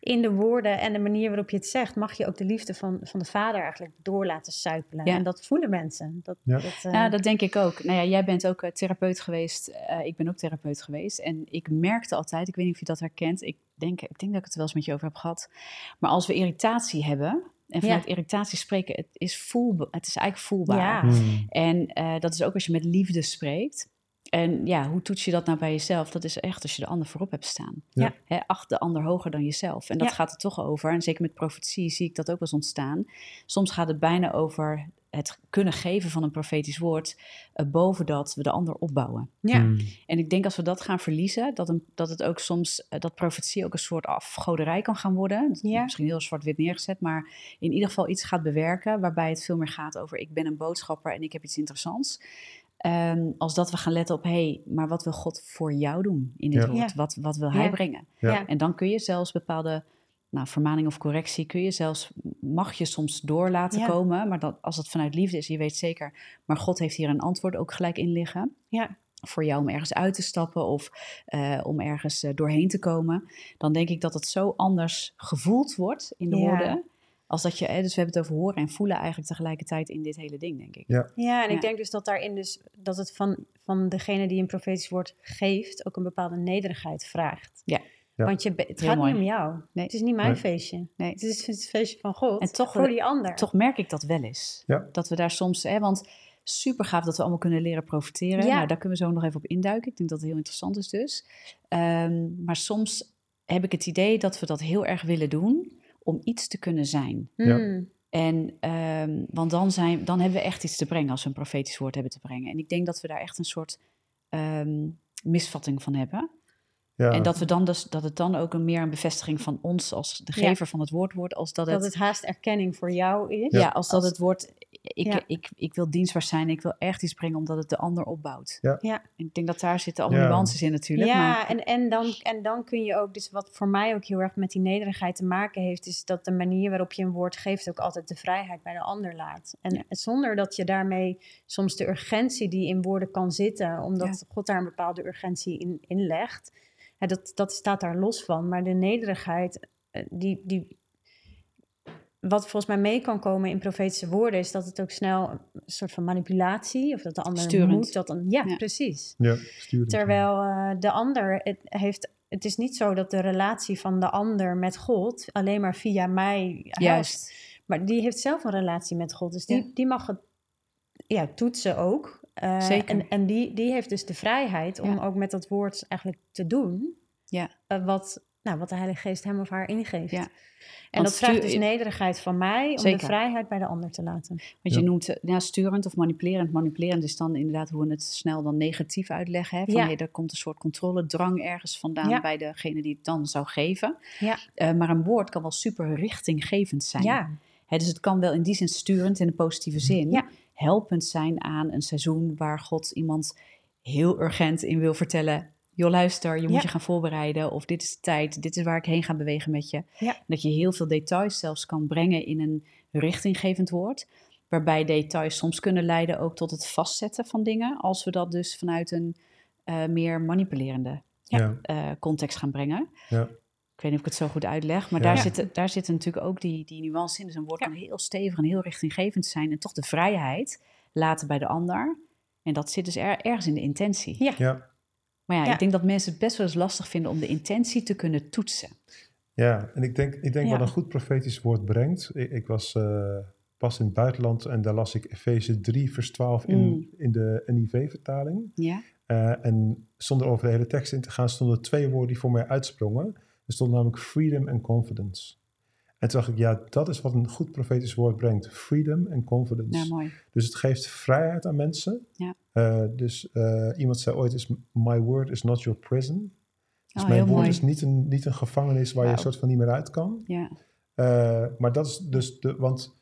Speaker 2: in de woorden en de manier waarop je het zegt, mag je ook de liefde van, van de vader eigenlijk door laten suipelen.
Speaker 1: Ja.
Speaker 2: En dat voelen mensen. Dat,
Speaker 3: Ja.
Speaker 2: dat, eh,
Speaker 1: Ja, dat denk ik ook. Nou ja, jij bent ook eh, therapeut geweest. eh, ik ben ook therapeut geweest. En ik merkte altijd, ik weet niet of je dat herkent. Ik denk, ik denk dat ik het er wel eens met je over heb gehad. Maar als we irritatie hebben, en vanuit irritatie spreken, het is, voelbaar, het is eigenlijk voelbaar.
Speaker 2: Ja.
Speaker 3: Hmm.
Speaker 1: En eh, dat is ook als je met liefde spreekt. En ja, hoe toets je dat nou bij jezelf? Dat is echt als je de ander voorop hebt staan.
Speaker 3: Ja.
Speaker 1: Hè, acht de ander hoger dan jezelf. En dat
Speaker 2: Ja.
Speaker 1: gaat er toch over. En zeker met profetie zie ik dat ook wel eens ontstaan. Soms gaat het bijna over het kunnen geven van een profetisch woord... eh, boven dat we de ander opbouwen.
Speaker 2: ja.
Speaker 3: Hmm.
Speaker 1: En ik denk als we dat gaan verliezen, dat, een, dat het ook soms, eh, dat profetie ook een soort afgoderij kan gaan worden.
Speaker 2: Ja.
Speaker 1: Misschien heel zwart-wit neergezet, maar in ieder geval iets gaat bewerken waarbij het veel meer gaat over ik ben een boodschapper en ik heb iets interessants. Ehm, als dat we gaan letten op, hé, hey, maar wat wil God voor jou doen in dit
Speaker 3: Ja.
Speaker 1: woord?
Speaker 2: Ja.
Speaker 1: Wat, wat wil hij
Speaker 2: Ja.
Speaker 1: brengen?
Speaker 3: Ja.
Speaker 1: En dan kun je zelfs bepaalde nou, vermaning of correctie, kun je zelfs, mag je soms door laten
Speaker 2: Ja.
Speaker 1: komen. Maar dat, als het vanuit liefde is, je weet zeker, maar God heeft hier een antwoord ook gelijk in liggen
Speaker 2: Ja.
Speaker 1: voor jou om ergens uit te stappen of eh, om ergens eh, doorheen te komen, dan denk ik dat het zo anders gevoeld wordt in de
Speaker 2: Ja.
Speaker 1: woorden. Als dat je, hè, dus we hebben het over horen en voelen eigenlijk tegelijkertijd in dit hele ding, denk ik.
Speaker 3: Ja.
Speaker 2: Ja, en
Speaker 1: Ja.
Speaker 2: ik denk dus dat daarin dus dat het van, van degene die een profetisch woord geeft ook een bepaalde nederigheid vraagt.
Speaker 1: Ja.
Speaker 3: Ja.
Speaker 2: Want je, be- het
Speaker 1: Heel
Speaker 2: gaat
Speaker 1: mooi.
Speaker 2: niet om jou.
Speaker 1: Nee.
Speaker 2: Het is niet mijn
Speaker 3: Nee.
Speaker 2: feestje.
Speaker 1: Nee.
Speaker 2: Het, is, het feestje van God.
Speaker 1: En toch
Speaker 2: voor die ander.
Speaker 1: Toch merk ik dat wel eens.
Speaker 3: Ja.
Speaker 1: Dat we daar soms, hè, want super gaaf dat we allemaal kunnen leren profiteren.
Speaker 2: Ja.
Speaker 1: Nou, daar kunnen we zo nog even op induiken. Ik denk dat het heel interessant is dus. Ehm, maar soms heb ik het idee dat we dat heel erg willen doen om iets te kunnen zijn.
Speaker 3: Ja.
Speaker 2: Hmm.
Speaker 1: En, ehm, want dan, zijn, dan hebben we echt iets te brengen als we een profetisch woord hebben te brengen. En ik denk dat we daar echt een soort ehm, misvatting van hebben.
Speaker 3: Ja.
Speaker 1: En dat, we dan dus, dat het dan ook een meer een bevestiging van ons als de
Speaker 2: Ja.
Speaker 1: gever van het woord wordt, als dat het,
Speaker 2: Dat het haast erkenning voor jou is.
Speaker 1: ja, als dat
Speaker 2: Als-
Speaker 1: het woord, ik,
Speaker 2: Ja.
Speaker 1: ik, ik wil dienstbaar zijn, ik wil echt iets brengen omdat het de ander opbouwt.
Speaker 3: Ja.
Speaker 2: Ja.
Speaker 1: En ik denk dat daar zitten alle
Speaker 3: Ja.
Speaker 1: nuances in natuurlijk.
Speaker 2: Ja,
Speaker 1: maar,
Speaker 2: en, en, dan, en dan kun je ook, dus wat voor mij ook heel erg met die nederigheid te maken heeft, is dat de manier waarop je een woord geeft ook altijd de vrijheid bij de ander laat. En
Speaker 1: Ja.
Speaker 2: zonder dat je daarmee soms de urgentie die in woorden kan zitten, omdat God daar een bepaalde urgentie in, in legt, ja, dat, dat staat daar los van. Maar de nederigheid, eh, die, die, wat volgens mij mee kan komen in profetische woorden, is dat het ook snel een soort van manipulatie, of dat de ander
Speaker 1: Sturend.
Speaker 2: moet, dat dan, ja,
Speaker 1: Ja.
Speaker 2: precies.
Speaker 3: ja, sturend.
Speaker 2: Terwijl eh, de ander het heeft. Het is niet zo dat de relatie van de ander met God alleen maar via mij helpt.
Speaker 1: Juist.
Speaker 2: Maar die heeft zelf een relatie met God. Dus die,
Speaker 1: Ja.
Speaker 2: die mag het ja, toetsen ook. Eh,
Speaker 1: Zeker.
Speaker 2: En, en die, die heeft dus de vrijheid om
Speaker 1: Ja.
Speaker 2: ook met dat woord eigenlijk te doen.
Speaker 1: Ja.
Speaker 2: eh, wat, nou, wat de Heilige Geest hem of haar ingeeft.
Speaker 1: Ja.
Speaker 2: En
Speaker 1: Want
Speaker 2: dat vraagt dus nederigheid van mij om
Speaker 1: Zeker.
Speaker 2: de vrijheid bij de ander te laten.
Speaker 1: Want
Speaker 3: Ja.
Speaker 1: je noemt ja, sturend of manipulerend. Manipulerend is dan inderdaad hoe we het snel dan negatief uitleggen. Hè? Van,
Speaker 2: Ja.
Speaker 1: hey, er komt een soort controledrang ergens vandaan
Speaker 2: Ja.
Speaker 1: bij degene die het dan zou geven.
Speaker 2: Ja.
Speaker 1: Eh, maar een woord kan wel super richtinggevend zijn.
Speaker 2: Ja,
Speaker 1: Hè, dus het kan wel in die zin sturend in een positieve zin.
Speaker 2: Ja.
Speaker 1: Helpend zijn aan een seizoen waar God iemand heel urgent in wil vertellen. Joh, luister, je moet je gaan voorbereiden. Of dit is de tijd, dit is waar ik heen ga bewegen met je.
Speaker 2: Ja.
Speaker 1: Dat je heel veel details zelfs kan brengen in een richtinggevend woord. Waarbij details soms kunnen leiden ook tot het vastzetten van dingen. Als we dat dus vanuit een eh, meer manipulerende
Speaker 2: Ja.
Speaker 1: Eh, context gaan brengen.
Speaker 3: Ja.
Speaker 1: Ik weet niet of ik het zo goed uitleg, maar
Speaker 3: Ja.
Speaker 1: daar, zitten, daar zitten natuurlijk ook die, die nuance in. Dus een woord
Speaker 2: Ja.
Speaker 1: kan heel stevig en heel richtinggevend zijn en toch de vrijheid laten bij de ander. En dat zit dus er- ergens in de intentie.
Speaker 2: Ja.
Speaker 3: Ja.
Speaker 1: Maar ja,
Speaker 2: Ja.
Speaker 1: ik denk dat mensen het best wel eens lastig vinden om de intentie te kunnen toetsen.
Speaker 3: Ja, en ik denk, ik denk
Speaker 2: Ja.
Speaker 3: wat een goed profetisch woord brengt. Ik, ik was eh, pas in het buitenland en daar las ik Efeze 3, vers 12 in,
Speaker 1: Mm.
Speaker 3: in de NIV-vertaling.
Speaker 1: Ja,
Speaker 3: Eh, en zonder over de hele tekst in te gaan, stonden er twee woorden die voor mij uitsprongen. Er stond namelijk freedom en confidence. En toen dacht ik, ja, dat is wat een goed profetisch woord brengt. Freedom en confidence.
Speaker 1: nou mooi.
Speaker 3: Dus het geeft vrijheid aan mensen.
Speaker 1: Ja.
Speaker 3: Eh, dus eh, iemand zei ooit, is, my word is not your prison. Dus
Speaker 1: Oh,
Speaker 3: mijn woord
Speaker 1: mooi.
Speaker 3: is niet een, niet een gevangenis waar je een soort van niet meer uit kan.
Speaker 1: Ja,
Speaker 3: Eh, maar dat is dus de, want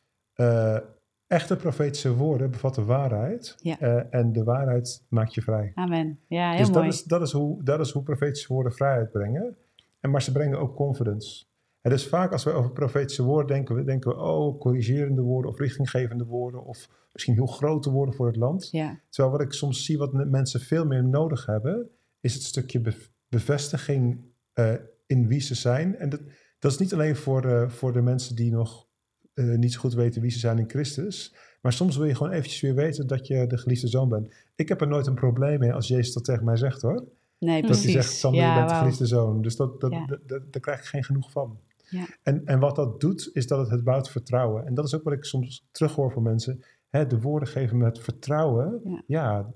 Speaker 3: echte profetische woorden bevatten waarheid.
Speaker 1: Ja.
Speaker 3: En de waarheid maakt je vrij.
Speaker 1: amen. Ja, heel
Speaker 3: dus
Speaker 1: mooi.
Speaker 3: dat is, dat, is hoe, dat is hoe profetische woorden vrijheid brengen. En, maar ze brengen ook confidence. En dus vaak als we over profetische woorden denken, we denken we, oh, corrigerende woorden of richtinggevende woorden of misschien heel grote woorden voor het land.
Speaker 1: Ja,
Speaker 3: Terwijl wat ik soms zie wat mensen veel meer nodig hebben, is het stukje bev- bevestiging eh, in wie ze zijn. En dat, dat is niet alleen voor, de- voor de mensen die nog eh, niet zo goed weten wie ze zijn in Christus. Maar soms wil je gewoon eventjes weer weten dat je de geliefde zoon bent. Ik heb er nooit een probleem mee als Jezus dat tegen mij zegt hoor.
Speaker 1: Nee,
Speaker 3: Dat
Speaker 1: precies.
Speaker 3: hij zegt, Sander,
Speaker 1: ja,
Speaker 3: je bent de
Speaker 1: wauw.
Speaker 3: geliefde zoon. Dus dat, dat,
Speaker 1: Ja.
Speaker 3: dat, dat- daar krijg ik geen genoeg van.
Speaker 1: Ja.
Speaker 3: En, en wat dat doet, is dat het het bouwt vertrouwen. En dat is ook wat ik soms terughoor van mensen. Hè, de woorden geven me het vertrouwen.
Speaker 1: Ja.
Speaker 3: Ja.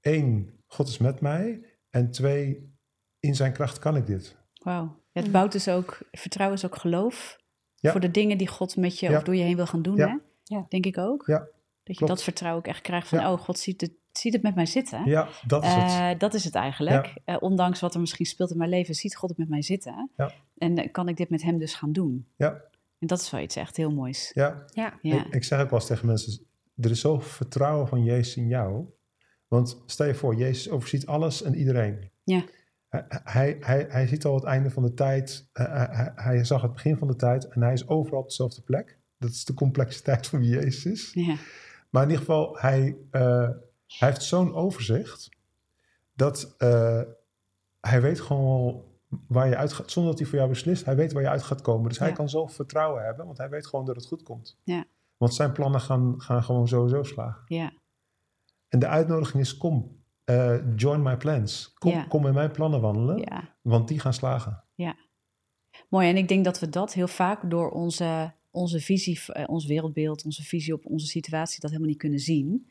Speaker 3: één, God is met mij. En twee, in zijn kracht kan ik dit.
Speaker 1: Wauw. Het bouwt dus ook, vertrouwen is ook geloof
Speaker 3: Ja.
Speaker 1: voor de dingen die God met je
Speaker 3: Ja.
Speaker 1: of door je heen wil gaan doen,
Speaker 3: Ja.
Speaker 1: hè?
Speaker 2: Ja.
Speaker 1: Denk ik ook.
Speaker 3: Ja,
Speaker 1: Dat je
Speaker 3: klopt.
Speaker 1: dat vertrouwen ook echt krijgt van,
Speaker 3: Ja.
Speaker 1: oh, God ziet het, ziet het met mij zitten.
Speaker 3: Ja, dat is het.
Speaker 1: Eh, dat is het eigenlijk. Eh, ondanks wat er misschien speelt in mijn leven, ziet God het met mij zitten.
Speaker 3: Ja.
Speaker 1: En eh, kan ik dit met hem dus gaan doen.
Speaker 3: Ja,
Speaker 1: En dat is wel iets echt heel moois.
Speaker 3: ja.
Speaker 2: ja,
Speaker 1: Ja,
Speaker 3: Ik, ik zeg ook wel eens tegen mensen, er is zoveel vertrouwen van Jezus in jou. Want stel je voor, Jezus overziet alles en iedereen.
Speaker 1: Ja.
Speaker 3: Hij, hij, hij, hij ziet al het einde van de tijd. Hij, hij, hij zag het begin van de tijd en hij is overal op dezelfde plek. Dat is de complexiteit van wie Jezus is.
Speaker 1: ja,
Speaker 3: Maar in ieder geval, hij, eh, hij heeft zo'n overzicht dat eh, hij weet gewoon wel waar je uit gaat, zonder dat hij voor jou beslist. Hij weet waar je uit gaat komen. Dus hij
Speaker 1: Ja.
Speaker 3: kan zo vertrouwen hebben, want hij weet gewoon dat het goed komt.
Speaker 1: Ja.
Speaker 3: Want zijn plannen gaan, gaan gewoon sowieso slagen.
Speaker 1: ja,
Speaker 3: En de uitnodiging is: kom, eh, join my plans. Kom,
Speaker 1: Ja.
Speaker 3: kom in mijn plannen wandelen,
Speaker 1: ja.
Speaker 3: want die gaan slagen.
Speaker 1: Mooi. En ik denk dat we dat heel vaak door onze, onze visie, eh, ons wereldbeeld, onze visie op onze situatie, dat helemaal niet kunnen zien.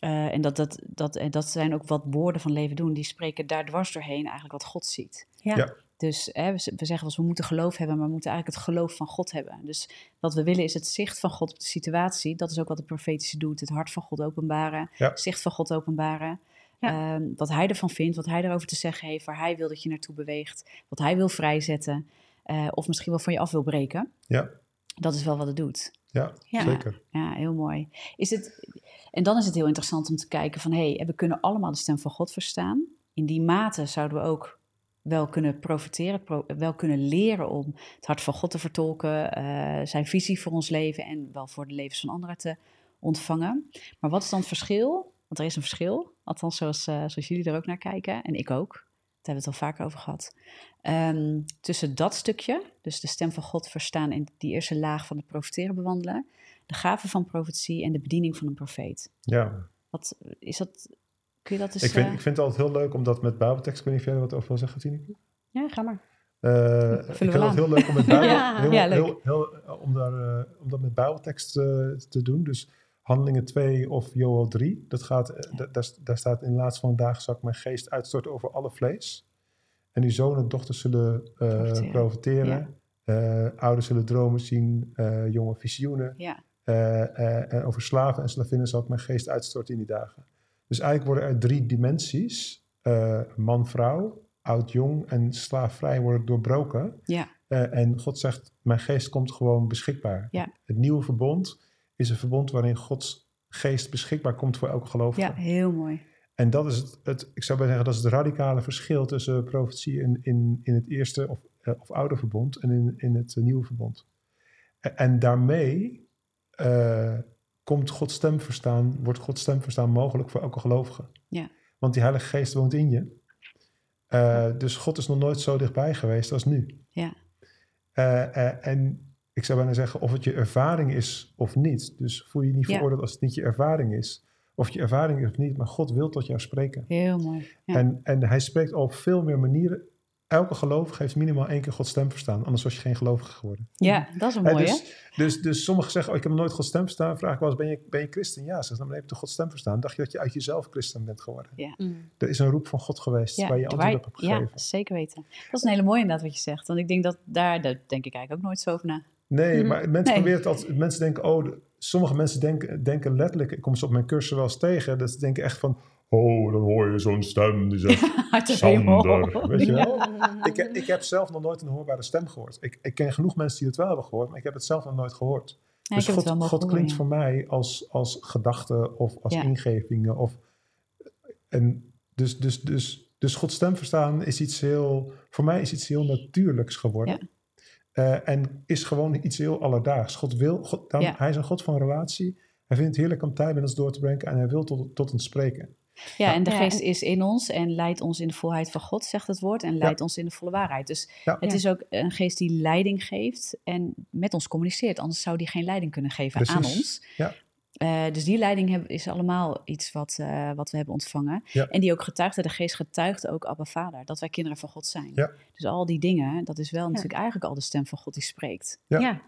Speaker 1: Eh, en dat, dat, dat, en dat zijn ook wat woorden van leven doen, die spreken daar dwars doorheen eigenlijk wat God ziet.
Speaker 2: ja.
Speaker 3: Ja.
Speaker 1: Dus hè, we, zeggen wel eens, we moeten geloof hebben, maar we moeten eigenlijk het geloof van God hebben. Dus wat we willen is het zicht van God op de situatie. Dat is ook wat de profetische doet, het hart van God openbaren,
Speaker 3: Ja.
Speaker 1: zicht van God openbaren.
Speaker 2: Ja.
Speaker 1: Ehm, wat hij ervan vindt, wat hij erover te zeggen heeft, waar hij wil dat je naartoe beweegt, wat hij wil vrijzetten, eh, of misschien wel van je af wil breken.
Speaker 3: Ja,
Speaker 1: Dat is wel wat het doet.
Speaker 3: Ja,
Speaker 2: Ja.
Speaker 3: zeker.
Speaker 1: Ja, heel mooi. Is het, en dan is het heel interessant om te kijken van, hé, hey, we kunnen allemaal de stem van God verstaan. In die mate zouden we ook wel kunnen profiteren, pro- wel kunnen leren om het hart van God te vertolken, eh, zijn visie voor ons leven en wel voor de levens van anderen te ontvangen. Maar wat is dan het verschil? Want er is een verschil, althans zoals, eh, zoals jullie er ook naar kijken en ik ook. Daar hebben we het al vaker over gehad. Ehm, tussen dat stukje, dus de stem van God verstaan en die eerste laag van het profiteren bewandelen, de gave van profetie en de bediening van een profeet.
Speaker 3: Ja.
Speaker 1: Wat is dat? Kun je dat eens...
Speaker 3: Ik vind,
Speaker 1: eh,
Speaker 3: ik vind het altijd heel leuk om dat met Bijbeltekst, ik weet niet of jij er wat over wil zeggen, Tineke?
Speaker 2: Ja, ga maar.
Speaker 3: Eh, ik vind het heel leuk om met Bijbel,
Speaker 2: Ja.
Speaker 3: heel,
Speaker 1: Ja, leuk.
Speaker 3: heel, heel, om, daar, eh, om dat met Bijbeltekst te doen. Dus Handelingen 2 of Joel 3. Dat gaat, eh, da- daar, daar staat in de laatste van de dagen zal ik mijn geest uitstorten over alle vlees. En uw zonen en dochters zullen eh,
Speaker 1: Profiteren.
Speaker 3: profiteren. Eh, ouders zullen dromen zien, eh, jonge visioenen.
Speaker 1: Ja,
Speaker 3: en over slaven en slavinnen zal ik mijn geest uitstorten in die dagen. Dus eigenlijk worden er drie dimensies: man-vrouw, oud-jong en slaafvrij worden doorbroken.
Speaker 1: ja,
Speaker 3: en God zegt: Mijn geest komt gewoon beschikbaar.
Speaker 1: Ja.
Speaker 3: Het nieuwe verbond is een verbond waarin Gods geest beschikbaar komt voor elke gelovige.
Speaker 1: ja, heel mooi.
Speaker 3: En dat is het, het, ik zou bijna zeggen, dat is het radicale verschil tussen profetie in, in, in het eerste of, eh, of oude verbond en in, in het eh, nieuwe verbond. En, en daarmee eh, komt Gods stem verstaan, wordt Gods stem verstaan mogelijk voor elke gelovige.
Speaker 1: Ja.
Speaker 3: Want die Heilige Geest woont in je. Dus God is nog nooit zo dichtbij geweest als nu.
Speaker 1: Ja.
Speaker 3: En ik zou bijna zeggen, of het je ervaring is of niet. Dus voel je je niet
Speaker 1: Ja.
Speaker 3: veroordeeld als het niet je ervaring is. Of het je ervaring is of niet, maar God wil tot jou spreken.
Speaker 1: Heel mooi. Ja.
Speaker 3: En, en hij spreekt op veel meer manieren. Elke gelovige heeft minimaal één keer Gods stem verstaan. Anders was je geen gelovige geworden.
Speaker 1: Ja, dat is een
Speaker 3: Hè,
Speaker 1: mooie.
Speaker 3: dus, dus, dus sommigen zeggen, oh, ik heb nooit Gods stem verstaan. Vraag ik wel eens, ben je, ben je christen? Ja, zeg, dan heb je toch Gods stem verstaan. Dacht je dat je uit jezelf christen bent geworden?
Speaker 2: Mm.
Speaker 3: Er is een roep van God geweest waar je antwoord op hebt
Speaker 1: ja,
Speaker 3: gegeven.
Speaker 1: zeker weten. Dat is een hele mooie inderdaad wat je zegt. Want ik denk dat daar, daar denk ik eigenlijk ook nooit zo over na.
Speaker 3: Nee,
Speaker 2: Mhm.
Speaker 3: maar mensen
Speaker 1: Nee.
Speaker 3: altijd. Mensen denken, oh, de- sommige mensen denken, denken letterlijk, ik kom ze op mijn cursus wel eens tegen, dat ze denken echt van, oh, dan hoor je zo'n stem die zegt. Sander, weet je wel? ik, heb- ik heb zelf nog nooit een hoorbare stem gehoord. Ik, ik ken genoeg mensen die het wel hebben gehoord, maar ik heb het zelf nog nooit gehoord.
Speaker 1: Ja,
Speaker 3: dus God, klinkt
Speaker 1: ja.
Speaker 3: voor mij als, als gedachten of als ingevingen. Of, en dus, dus, dus, dus Gods stem verstaan is iets heel, voor mij is iets heel natuurlijks geworden. Eh, en is gewoon iets heel alledaags. God wil, God, dan,
Speaker 1: Ja.
Speaker 3: Hij is een God van relatie. Hij vindt het heerlijk om tijd met ons door te brengen en hij wil tot, tot ons spreken.
Speaker 1: Ja, en de
Speaker 2: Ja,
Speaker 1: geest is in ons en leidt ons in de volheid van God, zegt het woord, en leidt ons in de volle waarheid. Dus
Speaker 3: Ja.
Speaker 1: het
Speaker 2: Ja.
Speaker 1: is ook een geest die leiding geeft en met ons communiceert. Anders zou die geen leiding kunnen geven aan ons. Eh, dus die leiding heb- is allemaal iets wat, eh, wat we hebben ontvangen.
Speaker 3: Ja.
Speaker 1: En die ook getuigt, de geest getuigt ook Abba Vader, dat wij kinderen van God zijn.
Speaker 3: Ja.
Speaker 1: Dus al die dingen, dat is wel natuurlijk eigenlijk al de stem van God die spreekt.
Speaker 3: Ja.
Speaker 2: Ja.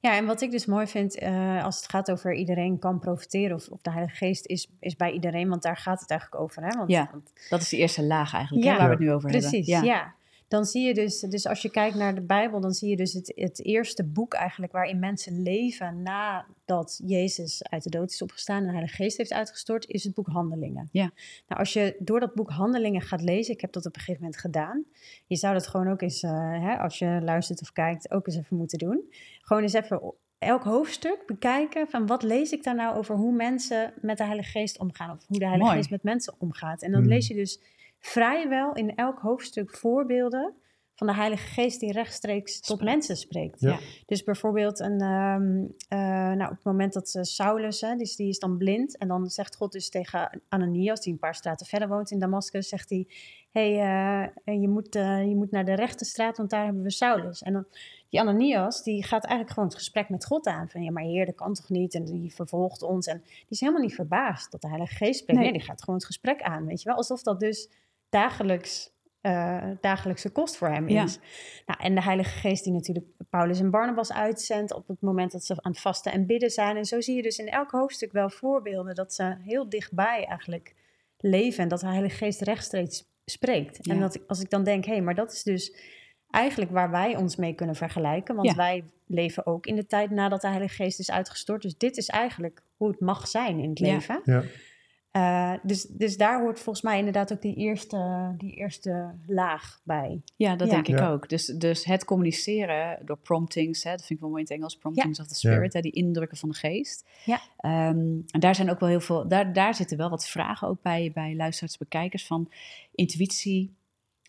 Speaker 2: ja. en wat ik dus mooi vind eh, als het gaat over iedereen kan profiteren of, of de Heilige Geest is, is bij iedereen, want daar gaat het eigenlijk over. Hè? Want,
Speaker 1: Ja,
Speaker 2: want-
Speaker 1: Dat is de eerste laag eigenlijk,
Speaker 2: Ja.
Speaker 1: hè, waar we het nu over
Speaker 2: precies,
Speaker 1: hebben.
Speaker 2: ja. Dan zie je dus, dus als je kijkt naar de Bijbel, dan zie je dus het, het eerste boek eigenlijk waarin mensen leven nadat Jezus uit de dood is opgestaan en de Heilige Geest heeft uitgestort, is het boek Handelingen.
Speaker 1: Ja.
Speaker 2: Nou, als je door dat boek Handelingen gaat lezen, ik heb dat op een gegeven moment gedaan, je zou dat gewoon ook eens, eh, hè, als je luistert of kijkt, ook eens even moeten doen. Gewoon eens even elk hoofdstuk bekijken van wat lees ik daar nou over hoe mensen met de Heilige Geest omgaan of hoe de Heilige
Speaker 1: Mooi.
Speaker 2: Geest met mensen omgaat. En dan
Speaker 3: Hmm.
Speaker 2: lees je dus vrijwel in elk hoofdstuk voorbeelden van de Heilige Geest die rechtstreeks tot
Speaker 1: Spreekt.
Speaker 2: mensen spreekt.
Speaker 3: Ja.
Speaker 2: Dus bijvoorbeeld een, ehm, eh, nou, op het moment dat eh, Saulus, hè, dus die is dan blind, en dan zegt God dus tegen Ananias, die een paar straten verder woont in Damascus, zegt hij, hey, eh, je, moet, je moet naar de rechte straat, want daar hebben we Saulus. En dan, die Ananias, die gaat eigenlijk gewoon het gesprek met God aan, van ja, maar heer, dat kan toch niet, en die vervolgt ons, en die is helemaal niet verbaasd dat de Heilige Geest spreekt.
Speaker 1: Nee.
Speaker 2: Nee, die gaat gewoon het gesprek aan, weet je wel, alsof dat dus dagelijks eh, dagelijkse kost voor hem
Speaker 1: Ja.
Speaker 2: is. Nou, en de Heilige Geest die natuurlijk Paulus en Barnabas uitzendt op het moment dat ze aan het vasten en bidden zijn. En zo zie je dus in elk hoofdstuk wel voorbeelden dat ze heel dichtbij eigenlijk leven en dat de Heilige Geest rechtstreeks spreekt.
Speaker 1: Ja.
Speaker 2: En dat ik, als ik dan denk, hé, hey, maar dat is dus eigenlijk waar wij ons mee kunnen vergelijken. Want
Speaker 1: Ja.
Speaker 2: wij leven ook in de tijd nadat de Heilige Geest is uitgestort. Dus dit is eigenlijk hoe het mag zijn in het
Speaker 1: Ja.
Speaker 2: leven.
Speaker 3: Ja.
Speaker 2: Eh, dus, dus daar hoort volgens mij inderdaad ook die eerste, die eerste laag bij.
Speaker 1: Ja, dat
Speaker 2: Ja.
Speaker 1: denk ik
Speaker 3: Ja.
Speaker 1: ook. Dus, dus het communiceren door promptings, hè, dat vind ik wel mooi in het Engels, promptings of the spirit, hè, die indrukken van de geest.
Speaker 2: Ja.
Speaker 1: Ehm, en daar zijn ook wel heel veel, daar, daar zitten wel wat vragen ook bij, bij luisteraars, bekijkers van intuïtie,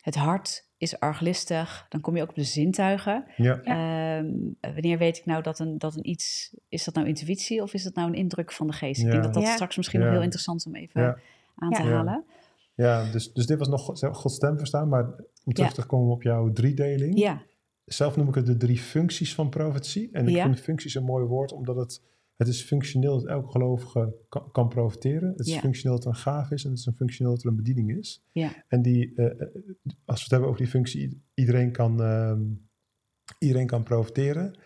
Speaker 1: het hart is arglistig, dan kom je ook op de zintuigen.
Speaker 3: Ja.
Speaker 1: Ehm, wanneer weet ik nou dat een, dat een iets, is dat nou intuïtie of is dat nou een indruk van de geest? Ik denk dat dat
Speaker 2: Ja.
Speaker 1: straks misschien
Speaker 3: Ja.
Speaker 1: nog heel interessant is om even
Speaker 3: Ja.
Speaker 1: aan
Speaker 2: Ja.
Speaker 1: te
Speaker 3: Ja.
Speaker 1: halen.
Speaker 3: Ja, dus, dus dit was nog God- Gods stem verstaan. Maar om terug
Speaker 1: Ja.
Speaker 3: te komen op jouw driedeling.
Speaker 1: Ja,
Speaker 3: Zelf noem ik het de drie functies van profetie. En ik
Speaker 1: Ja.
Speaker 3: vind functies een mooi woord, omdat het, het is functioneel dat elke gelovige kan, kan profiteren. Het is
Speaker 1: Ja.
Speaker 3: functioneel dat er een gaaf is en het is een functioneel dat er een bediening is.
Speaker 1: ja,
Speaker 3: En die, eh, eh, als we het hebben over die functie, iedereen kan, ehm, iedereen kan profiteren.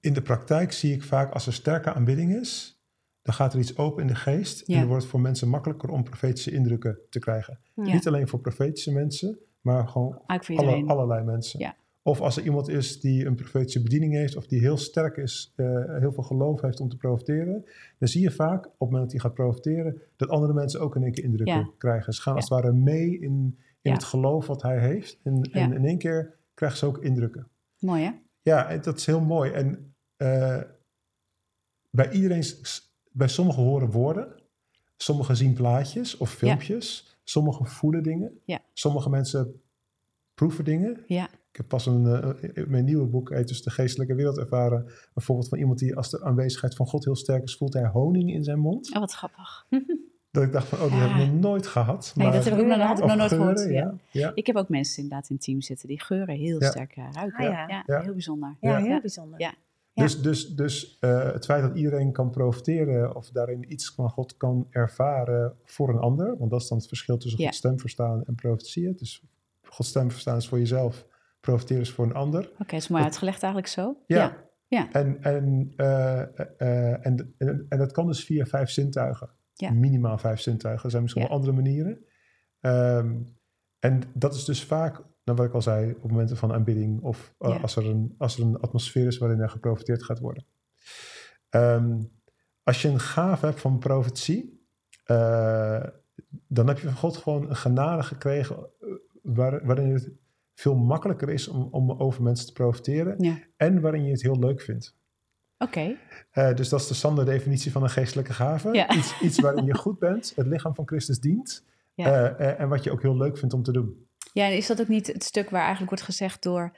Speaker 3: In de praktijk zie ik vaak als er sterke aanbidding is, dan gaat er iets open in de geest.
Speaker 1: Ja.
Speaker 3: En dan wordt het voor mensen makkelijker om profetische indrukken te krijgen. Niet alleen voor profetische mensen, maar gewoon alle, allerlei mensen.
Speaker 1: Ja.
Speaker 3: Of als er iemand is die een profetische bediening heeft, of die heel sterk is, eh, heel veel geloof heeft om te profiteren, dan zie je vaak op het moment dat hij gaat profiteren, dat andere mensen ook in één keer indrukken
Speaker 1: Ja.
Speaker 3: krijgen. Ze gaan
Speaker 1: Ja.
Speaker 3: als het ware mee in, in het geloof wat hij heeft. En, en in één keer krijgen ze ook indrukken.
Speaker 1: Mooi hè?
Speaker 3: Ja, dat is heel mooi. En eh, bij iedereen, bij sommigen horen woorden, sommigen zien plaatjes of filmpjes, sommigen voelen dingen, sommige mensen proeven dingen.
Speaker 1: Ja.
Speaker 3: Ik heb pas een, eh, mijn nieuwe boek, heet dus De Geestelijke Wereld ervaren, een voorbeeld van iemand die als de aanwezigheid van God heel sterk is, voelt hij honing in zijn mond.
Speaker 1: Oh, wat grappig.
Speaker 3: Dat ik dacht van, oh, dat
Speaker 1: Ja.
Speaker 3: heb ik nog nooit gehad.
Speaker 1: Nee,
Speaker 3: maar-
Speaker 1: dat heb ik ook nog, had ik
Speaker 3: of
Speaker 1: nog nooit
Speaker 3: geuren,
Speaker 1: gehoord. Ja.
Speaker 3: ja. ja.
Speaker 1: Ik heb ook mensen inderdaad in het team zitten die geuren heel
Speaker 3: Ja.
Speaker 1: sterk eh, ruiken.
Speaker 2: Ah,
Speaker 1: ja.
Speaker 2: ja.
Speaker 3: Ja.
Speaker 1: heel bijzonder.
Speaker 2: Ja,
Speaker 3: Ja.
Speaker 2: heel bijzonder.
Speaker 1: Ja.
Speaker 2: Ja.
Speaker 3: Dus, dus, dus eh, het feit dat iedereen kan profiteren of daarin iets van God kan ervaren voor een ander, want dat is dan het verschil tussen
Speaker 1: Ja.
Speaker 3: Gods stem verstaan en profetieën. Dus Gods stem verstaan is voor jezelf, profiteren is voor een ander.
Speaker 1: Oké, het is mooi uitgelegd eigenlijk zo.
Speaker 3: Ja.
Speaker 1: Ja.
Speaker 3: En, en, eh, eh, en, en, en dat kan dus via vijf zintuigen.
Speaker 1: Ja.
Speaker 3: Minimaal vijf zintuigen. Er zijn misschien wel andere manieren. Ehm, en dat is dus vaak, nou wat ik al zei, op momenten van aanbidding of eh, als, er een, als er een atmosfeer is waarin er geprofiteerd gaat worden. Ehm, als je een gave hebt van profetie, dan heb je van God gewoon een genade gekregen waar, waarin het veel makkelijker is om, om over mensen te profiteren
Speaker 1: Ja.
Speaker 3: en waarin je het heel leuk vindt.
Speaker 1: Oké,
Speaker 3: Eh, dus dat is de standaard definitie van een geestelijke gave.
Speaker 1: Ja.
Speaker 3: Iets, iets waarin je goed bent, het lichaam van Christus dient
Speaker 1: Ja.
Speaker 3: eh, eh, en wat je ook heel leuk vindt om te doen.
Speaker 1: Ja, en is dat ook niet het stuk waar eigenlijk wordt gezegd door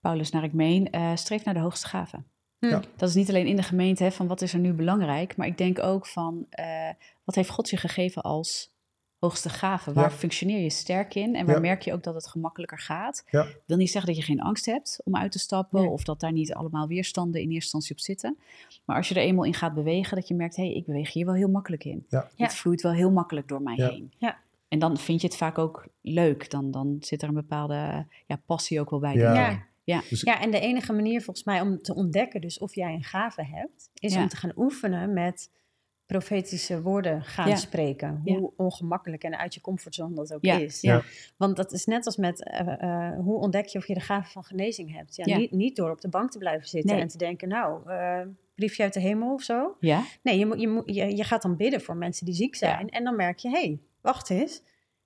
Speaker 1: Paulus naar ik meen, eh, streef naar de hoogste gave?
Speaker 2: Hm.
Speaker 3: Ja.
Speaker 1: Dat is niet alleen in de gemeente hè, van wat is er nu belangrijk, maar ik denk ook van eh, wat heeft God je gegeven als hoogste gave? Waar
Speaker 3: Ja.
Speaker 1: functioneer je sterk in en waar
Speaker 3: Ja.
Speaker 1: merk je ook dat het gemakkelijker gaat?
Speaker 3: Ja.
Speaker 1: wil niet zeggen dat je geen angst hebt om uit te stappen
Speaker 2: Nee.
Speaker 1: of dat daar niet allemaal weerstanden in eerste instantie op zitten. Maar als je er eenmaal in gaat bewegen, dat je merkt, hé, hey, ik beweeg hier wel heel makkelijk in.
Speaker 3: Ja.
Speaker 2: Ja.
Speaker 1: Het vloeit wel heel makkelijk door mij
Speaker 3: Ja.
Speaker 1: heen.
Speaker 2: Ja.
Speaker 1: En dan vind je het vaak ook leuk. Dan, dan zit er een bepaalde ja, passie ook wel bij.
Speaker 3: Ja.
Speaker 2: Ja.
Speaker 3: Dus-
Speaker 2: Ja, en de enige manier volgens mij om te ontdekken dus of jij een gave hebt, is
Speaker 1: Ja.
Speaker 2: om te gaan oefenen met profetische woorden gaan
Speaker 1: Ja.
Speaker 2: spreken.
Speaker 1: Ja.
Speaker 2: Hoe ongemakkelijk en uit je comfortzone dat ook
Speaker 1: Ja,
Speaker 2: is.
Speaker 1: ja.
Speaker 2: Want dat is net als met eh, eh, hoe ontdek je of je de gave van genezing hebt. Ja,
Speaker 1: Ja.
Speaker 2: Niet, niet door op de bank te blijven zitten
Speaker 1: Nee.
Speaker 2: en te denken, nou, eh, briefje uit de hemel of zo.
Speaker 1: Ja?
Speaker 2: Nee, je, moet, je, moet, je, je gaat dan bidden voor mensen die ziek zijn. En dan merk je, hé, hey, wacht eens.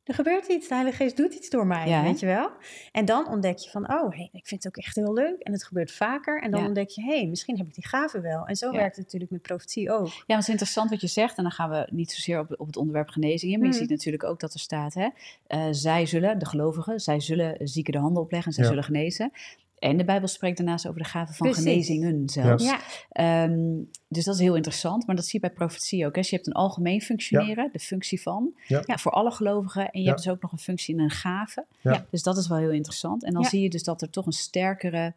Speaker 2: Er gebeurt iets, de Heilige Geest doet iets door mij,
Speaker 1: Ja,
Speaker 2: weet je wel? En dan ontdek je van, oh, hey, ik vind het ook echt heel leuk. En het gebeurt vaker. En dan
Speaker 1: Ja.
Speaker 2: ontdek je, hé, hey, misschien heb ik die gave wel. En zo
Speaker 1: Ja.
Speaker 2: werkt het natuurlijk met profetie ook.
Speaker 1: Ja, want het is interessant wat je zegt. En dan gaan we niet zozeer op, op het onderwerp genezing in. Maar je
Speaker 2: Mhm.
Speaker 1: ziet natuurlijk ook dat er staat, hè, eh, zij zullen, de gelovigen, zij zullen zieken de handen opleggen en zij
Speaker 3: Ja.
Speaker 1: zullen genezen. En de Bijbel spreekt daarnaast over de gave van
Speaker 2: Precies.
Speaker 1: genezingen zelfs.
Speaker 2: Ja,
Speaker 1: Ehm, dus dat is heel interessant. Maar dat zie je bij profetie ook. Hè. Dus je hebt een algemeen functioneren, de functie van,
Speaker 3: Ja.
Speaker 1: ja, voor alle gelovigen. En je
Speaker 3: Ja.
Speaker 1: hebt dus ook nog een functie in een gave.
Speaker 3: Ja.
Speaker 1: Dus dat is wel heel interessant. En dan
Speaker 2: Ja.
Speaker 1: zie je dus dat er toch een sterkere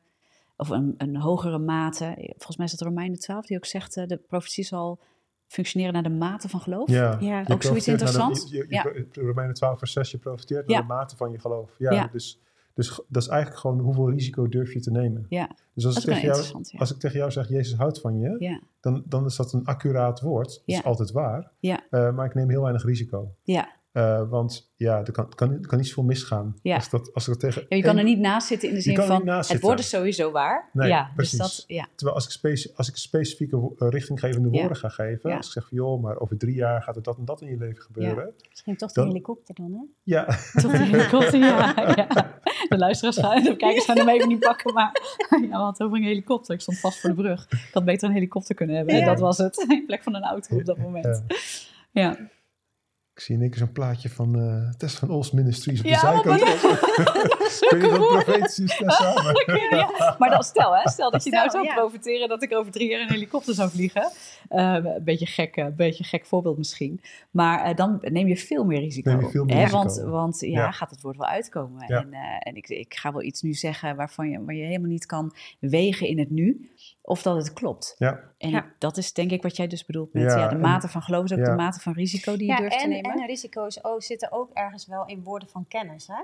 Speaker 1: of een, een hogere mate. Volgens mij is dat Romeinen 12 die ook zegt: eh, de profetie zal functioneren naar de mate van geloof.
Speaker 3: Ja,
Speaker 1: Ook zoiets
Speaker 3: de-
Speaker 1: interessants.
Speaker 3: je- je- Romeinen 12 vers 6, je profiteert naar
Speaker 1: Ja.
Speaker 3: de mate van je geloof. Ja,
Speaker 1: Ja.
Speaker 3: Dus, dus dat is eigenlijk gewoon hoeveel risico durf je te nemen.
Speaker 1: Ja,
Speaker 3: Dus als,
Speaker 1: dat
Speaker 3: ik tegen, jou.
Speaker 1: Ja.
Speaker 3: als ik tegen jou zeg, Jezus houdt van je,
Speaker 1: Ja,
Speaker 3: dan, dan is dat een accuraat woord. Dat
Speaker 1: Ja.
Speaker 3: is altijd waar.
Speaker 1: Ja.
Speaker 3: Eh, maar ik neem heel weinig risico.
Speaker 1: ja.
Speaker 3: Eh, want ja, er kan, kan, kan niet zoveel misgaan.
Speaker 1: Ja.
Speaker 3: Als, dat, als tegen
Speaker 1: Ja, je kan er niet naast zitten in de zin van het is sowieso waar.
Speaker 3: Nee,
Speaker 1: ja,
Speaker 3: precies.
Speaker 1: dus dat, ja,
Speaker 3: Terwijl als ik, speci- als ik specifieke eh, richtinggevende woorden ga geven, als ik zeg van joh, maar over drie jaar gaat er dat en dat in je leven gebeuren.
Speaker 2: misschien toch de helikopter dan, hè?
Speaker 3: Ja,
Speaker 1: tot die helikopter. Ja. De luisteraars gaan, de kijkers gaan hem even niet pakken, maar ja, we hadden over een helikopter. Ik stond vast voor de brug. Ik had beter een helikopter kunnen hebben.
Speaker 2: Ja.
Speaker 1: Dat was het. In plek van een auto op dat moment. Ja,
Speaker 3: ik zie in één keer zo'n plaatje van eh Tess van Ols Ministries op de
Speaker 1: Ja,
Speaker 3: zijkant. Kun je dat profetisch is samen?
Speaker 1: Ja, maar dan, stel, hè, stel dat je nou zou
Speaker 2: ja.
Speaker 1: profiteren dat ik over drie jaar in een helikopter zou vliegen. Eh, een beetje gek, een beetje gek voorbeeld misschien. Maar eh, dan neem je veel meer risico.
Speaker 3: Neem je veel meer
Speaker 1: hè,
Speaker 3: risico.
Speaker 1: Want, want ja,
Speaker 3: Ja.
Speaker 1: gaat het woord wel uitkomen.
Speaker 3: Ja.
Speaker 1: En, eh, en ik, ik ga wel iets nu zeggen waarvan je, waar je helemaal niet kan wegen in het nu. Of dat het klopt.
Speaker 3: Ja,
Speaker 1: En
Speaker 2: Ja.
Speaker 1: dat is denk ik wat jij dus bedoelt met
Speaker 3: Ja,
Speaker 1: ja, de
Speaker 3: en-
Speaker 1: mate van geloof is ook
Speaker 3: ja.
Speaker 1: de mate van risico die je durft te
Speaker 2: en,
Speaker 1: nemen.
Speaker 2: en risico's oh, zitten ook ergens wel in woorden van kennis, hè?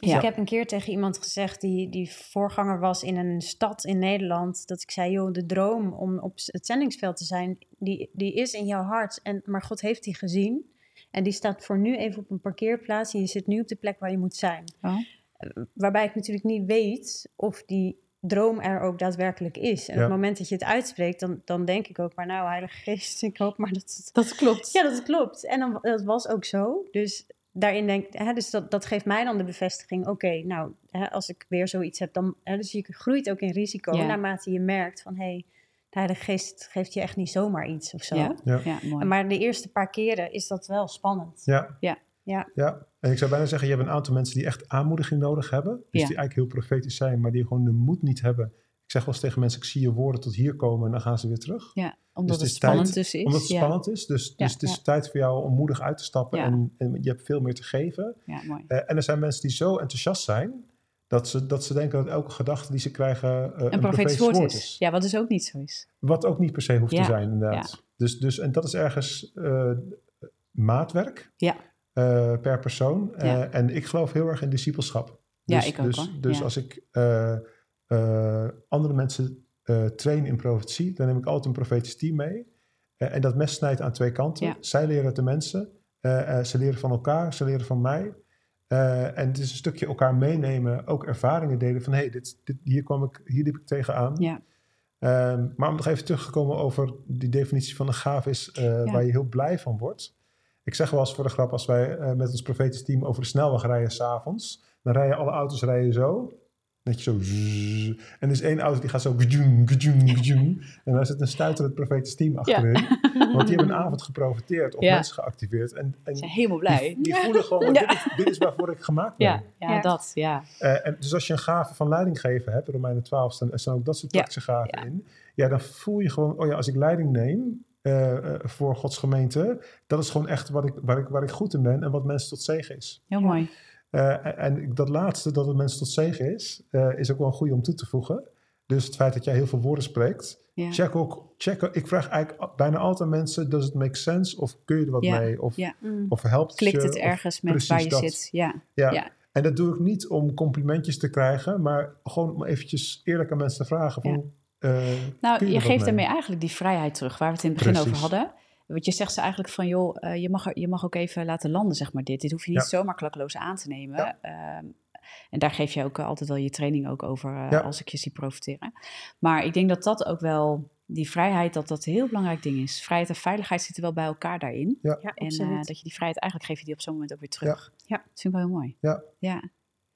Speaker 2: Dus
Speaker 1: Ja.
Speaker 2: ik heb een keer tegen iemand gezegd die, die voorganger was in een stad in Nederland, dat ik zei, joh, de droom om op het zendingsveld te zijn, die, die is in jouw hart, en, maar God heeft die gezien. En die staat voor nu even op een parkeerplaats. En je zit nu op de plek waar je moet zijn.
Speaker 1: Oh.
Speaker 2: Waarbij ik natuurlijk niet weet of die droom er ook daadwerkelijk is. En
Speaker 3: Ja.
Speaker 2: op het moment dat je het uitspreekt, dan, dan denk ik ook maar... nou, Heilige Geest, ik hoop maar dat het
Speaker 1: Dat klopt.
Speaker 2: ja, dat klopt. En dan, dat was ook zo. Dus daarin denk hè, dus dat, dat geeft mij dan de bevestiging. Oké, nou, hè, als ik weer zoiets heb, dan. Hè, dus je groeit ook in risico
Speaker 1: Ja.
Speaker 2: naarmate je merkt van hé, hey, de Heilige Geest geeft je echt niet zomaar iets of zo.
Speaker 1: Ja.
Speaker 3: Ja.
Speaker 1: Ja, mooi.
Speaker 2: Maar de eerste paar keren is dat wel spannend.
Speaker 3: Ja.
Speaker 1: Ja.
Speaker 2: Ja.
Speaker 3: ja. En ik zou bijna zeggen, je hebt een aantal mensen die echt aanmoediging nodig hebben. Dus
Speaker 1: Ja.
Speaker 3: die eigenlijk heel profetisch zijn, maar die gewoon de moed niet hebben. Ik zeg wel eens tegen mensen, ik zie je woorden tot hier komen en dan gaan ze weer terug.
Speaker 1: ja, omdat
Speaker 3: Dus het
Speaker 1: het
Speaker 3: tijd-
Speaker 1: spannend dus is.
Speaker 3: Omdat het
Speaker 1: ja.
Speaker 3: spannend is. Dus, dus het is tijd voor jou om moedig uit te stappen en, en je hebt veel meer te geven.
Speaker 1: Ja, mooi.
Speaker 3: Eh, en er zijn mensen die zo enthousiast zijn, dat ze, dat ze denken dat elke gedachte die ze krijgen eh,
Speaker 1: Een profetisch woord is. Ja, wat dus ook niet zo is.
Speaker 3: Wat ook niet per se hoeft te zijn, inderdaad. Dus, dus, en dat is ergens eh, maatwerk
Speaker 1: Ja.
Speaker 3: Eh, per persoon. Eh,
Speaker 1: Ja.
Speaker 3: En ik geloof heel erg in discipelschap.
Speaker 1: Ja,
Speaker 3: Dus,
Speaker 1: ik ook,
Speaker 3: dus,
Speaker 1: hoor.
Speaker 3: Dus
Speaker 1: Ja.
Speaker 3: als ik eh, andere mensen train in profetie, dan neem ik altijd een profetisch team mee. En dat mes snijdt aan twee kanten.
Speaker 1: Ja.
Speaker 3: Zij leren het de mensen. ze leren van elkaar, ze leren van mij. En het is een stukje elkaar meenemen, ook ervaringen delen van hé, hey, dit, dit, hier, kwam ik, hier liep ik tegenaan.
Speaker 1: Ja.
Speaker 3: Ehm, maar om nog even terug te komen over die definitie van een gaaf is waar je heel blij van wordt. Ik zeg wel eens voor de grap, als wij eh, met ons profetisch team over de snelweg rijden s'avonds, dan rijden alle auto's rijden zo. Dat je zo... zzz. En er is één auto die gaat zo... En daar zit een stuiterend profetisch team achterin. Want die hebben een avond geprofiteerd of
Speaker 1: Ja.
Speaker 3: mensen geactiveerd. En, en
Speaker 1: Ze zijn helemaal blij.
Speaker 3: die, die voelen gewoon,
Speaker 1: Ja.
Speaker 3: dit, is, dit is waarvoor ik gemaakt ben.
Speaker 1: Ja, ja,
Speaker 2: Ja.
Speaker 1: dat, ja.
Speaker 3: Eh, en dus als je een gave van leiding geven hebt, in Romeinen 12 staan, er staan ook dat soort
Speaker 1: Ja.
Speaker 3: praktische gaven
Speaker 1: Ja.
Speaker 3: in. Ja, dan voel je gewoon, oh ja, als ik leiding neem voor Gods gemeente, dat is gewoon echt wat ik, waar, ik, waar ik goed in ben en wat mensen tot zegen is.
Speaker 1: Heel mooi.
Speaker 3: Eh, en- en dat laatste, dat het mensen tot zegen is, eh, is ook wel een goede om toe te voegen. Dus het feit dat jij heel veel woorden spreekt,
Speaker 1: Ja.
Speaker 3: check ook, check, ik vraag eigenlijk bijna altijd mensen, does it make sense? Of kun je er wat
Speaker 1: Ja.
Speaker 3: mee? Of,
Speaker 1: Ja.
Speaker 2: Mm.
Speaker 3: of helpt het
Speaker 1: Klikt
Speaker 3: je?
Speaker 1: het
Speaker 3: Of-
Speaker 1: ergens met waar je
Speaker 3: dat.
Speaker 1: zit? Ja.
Speaker 3: ja.
Speaker 1: Ja.
Speaker 3: En dat doe ik niet om complimentjes te krijgen, maar gewoon om eventjes eerlijk aan mensen te vragen van... Eh,
Speaker 1: Nou, je
Speaker 3: er
Speaker 1: geeft
Speaker 3: mee?
Speaker 1: daarmee eigenlijk die vrijheid terug, waar we het in het begin
Speaker 3: Precies.
Speaker 1: over hadden. Want je zegt ze eigenlijk van, joh, eh, je, mag je mag ook even laten landen, zeg maar, dit. Dit hoef je niet
Speaker 3: Ja.
Speaker 1: zomaar klakkeloos aan te nemen.
Speaker 3: Ja.
Speaker 1: Ehm, en daar geef je ook eh, altijd wel je training ook over, eh,
Speaker 3: Ja.
Speaker 1: als ik je zie profiteren. Maar ik denk dat dat ook wel, die vrijheid, dat dat een heel belangrijk ding is. Vrijheid en veiligheid zitten wel bij elkaar daarin.
Speaker 3: Ja.
Speaker 2: Ja,
Speaker 1: En eh, dat je die vrijheid, eigenlijk geef je die op zo'n moment ook weer terug.
Speaker 2: Ja.
Speaker 1: Dat vind ik wel heel mooi.
Speaker 3: Ja.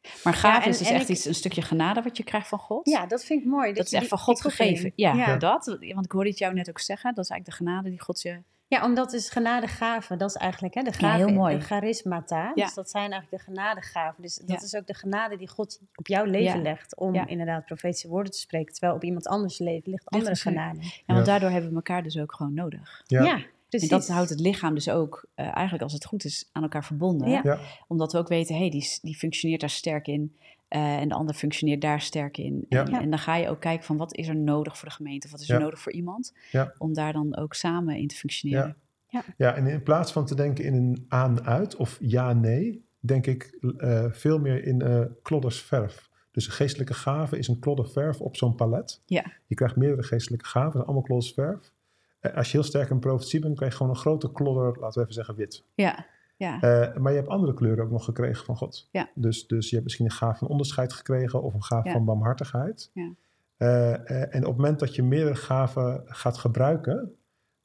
Speaker 1: Ja. Maar gaaf
Speaker 2: en-
Speaker 1: is dus echt
Speaker 2: ik-
Speaker 1: iets, een stukje genade wat je krijgt van God.
Speaker 2: ja, dat vind ik mooi.
Speaker 1: Dat is echt
Speaker 2: die-
Speaker 1: van God gegeven. Ja,
Speaker 2: ja.
Speaker 1: dat. Want ik hoorde het jou net ook zeggen. Dat is eigenlijk de genade die God je...
Speaker 2: Ja, omdat is genadegave, dat is eigenlijk hè, de
Speaker 1: Ja,
Speaker 2: gave,
Speaker 1: heel mooi.
Speaker 2: de charismata.
Speaker 1: Ja.
Speaker 2: Dus dat zijn eigenlijk de genadegaven. Dus dat
Speaker 1: Ja.
Speaker 2: is ook de genade die God op jouw leven
Speaker 1: Ja.
Speaker 2: legt om
Speaker 1: Ja.
Speaker 2: inderdaad profetische woorden te spreken. Terwijl op iemand anders leven ligt andere genade.
Speaker 1: Ja, want
Speaker 3: Ja.
Speaker 1: daardoor hebben we elkaar dus ook gewoon nodig.
Speaker 3: Ja.
Speaker 2: Ja, precies.
Speaker 1: En dat houdt het lichaam dus ook, eh, eigenlijk als het goed is, aan elkaar verbonden.
Speaker 2: Ja.
Speaker 3: Ja.
Speaker 1: Omdat we ook weten, hé, hey, die, die functioneert daar sterk in. eh, en de ander functioneert daar sterk in.
Speaker 3: Ja.
Speaker 1: En,
Speaker 2: Ja.
Speaker 1: en dan ga je ook kijken van wat is er nodig voor de gemeente? Of wat is er
Speaker 3: Ja.
Speaker 1: nodig voor iemand?
Speaker 3: Ja.
Speaker 1: Om daar dan ook samen in te functioneren.
Speaker 3: Ja, en in plaats van te denken in een aan-uit of ja-nee, denk ik eh, veel meer in eh klodders verf. Dus een geestelijke gave is een klodder verf op zo'n palet.
Speaker 1: Ja.
Speaker 3: Je krijgt meerdere geestelijke gaven, allemaal klodders verf. Eh, als je heel sterk in profetie bent, krijg je gewoon een grote klodder, laten we even zeggen wit.
Speaker 1: Ja, ja.
Speaker 3: Eh, maar je hebt andere kleuren ook nog gekregen van God.
Speaker 1: Ja.
Speaker 3: Dus, dus je hebt misschien een gaaf van onderscheid gekregen of een gaaf
Speaker 1: Ja.
Speaker 3: van barmhartigheid.
Speaker 1: Ja.
Speaker 3: Eh, eh, en op het moment dat je meerdere gaven gaat gebruiken,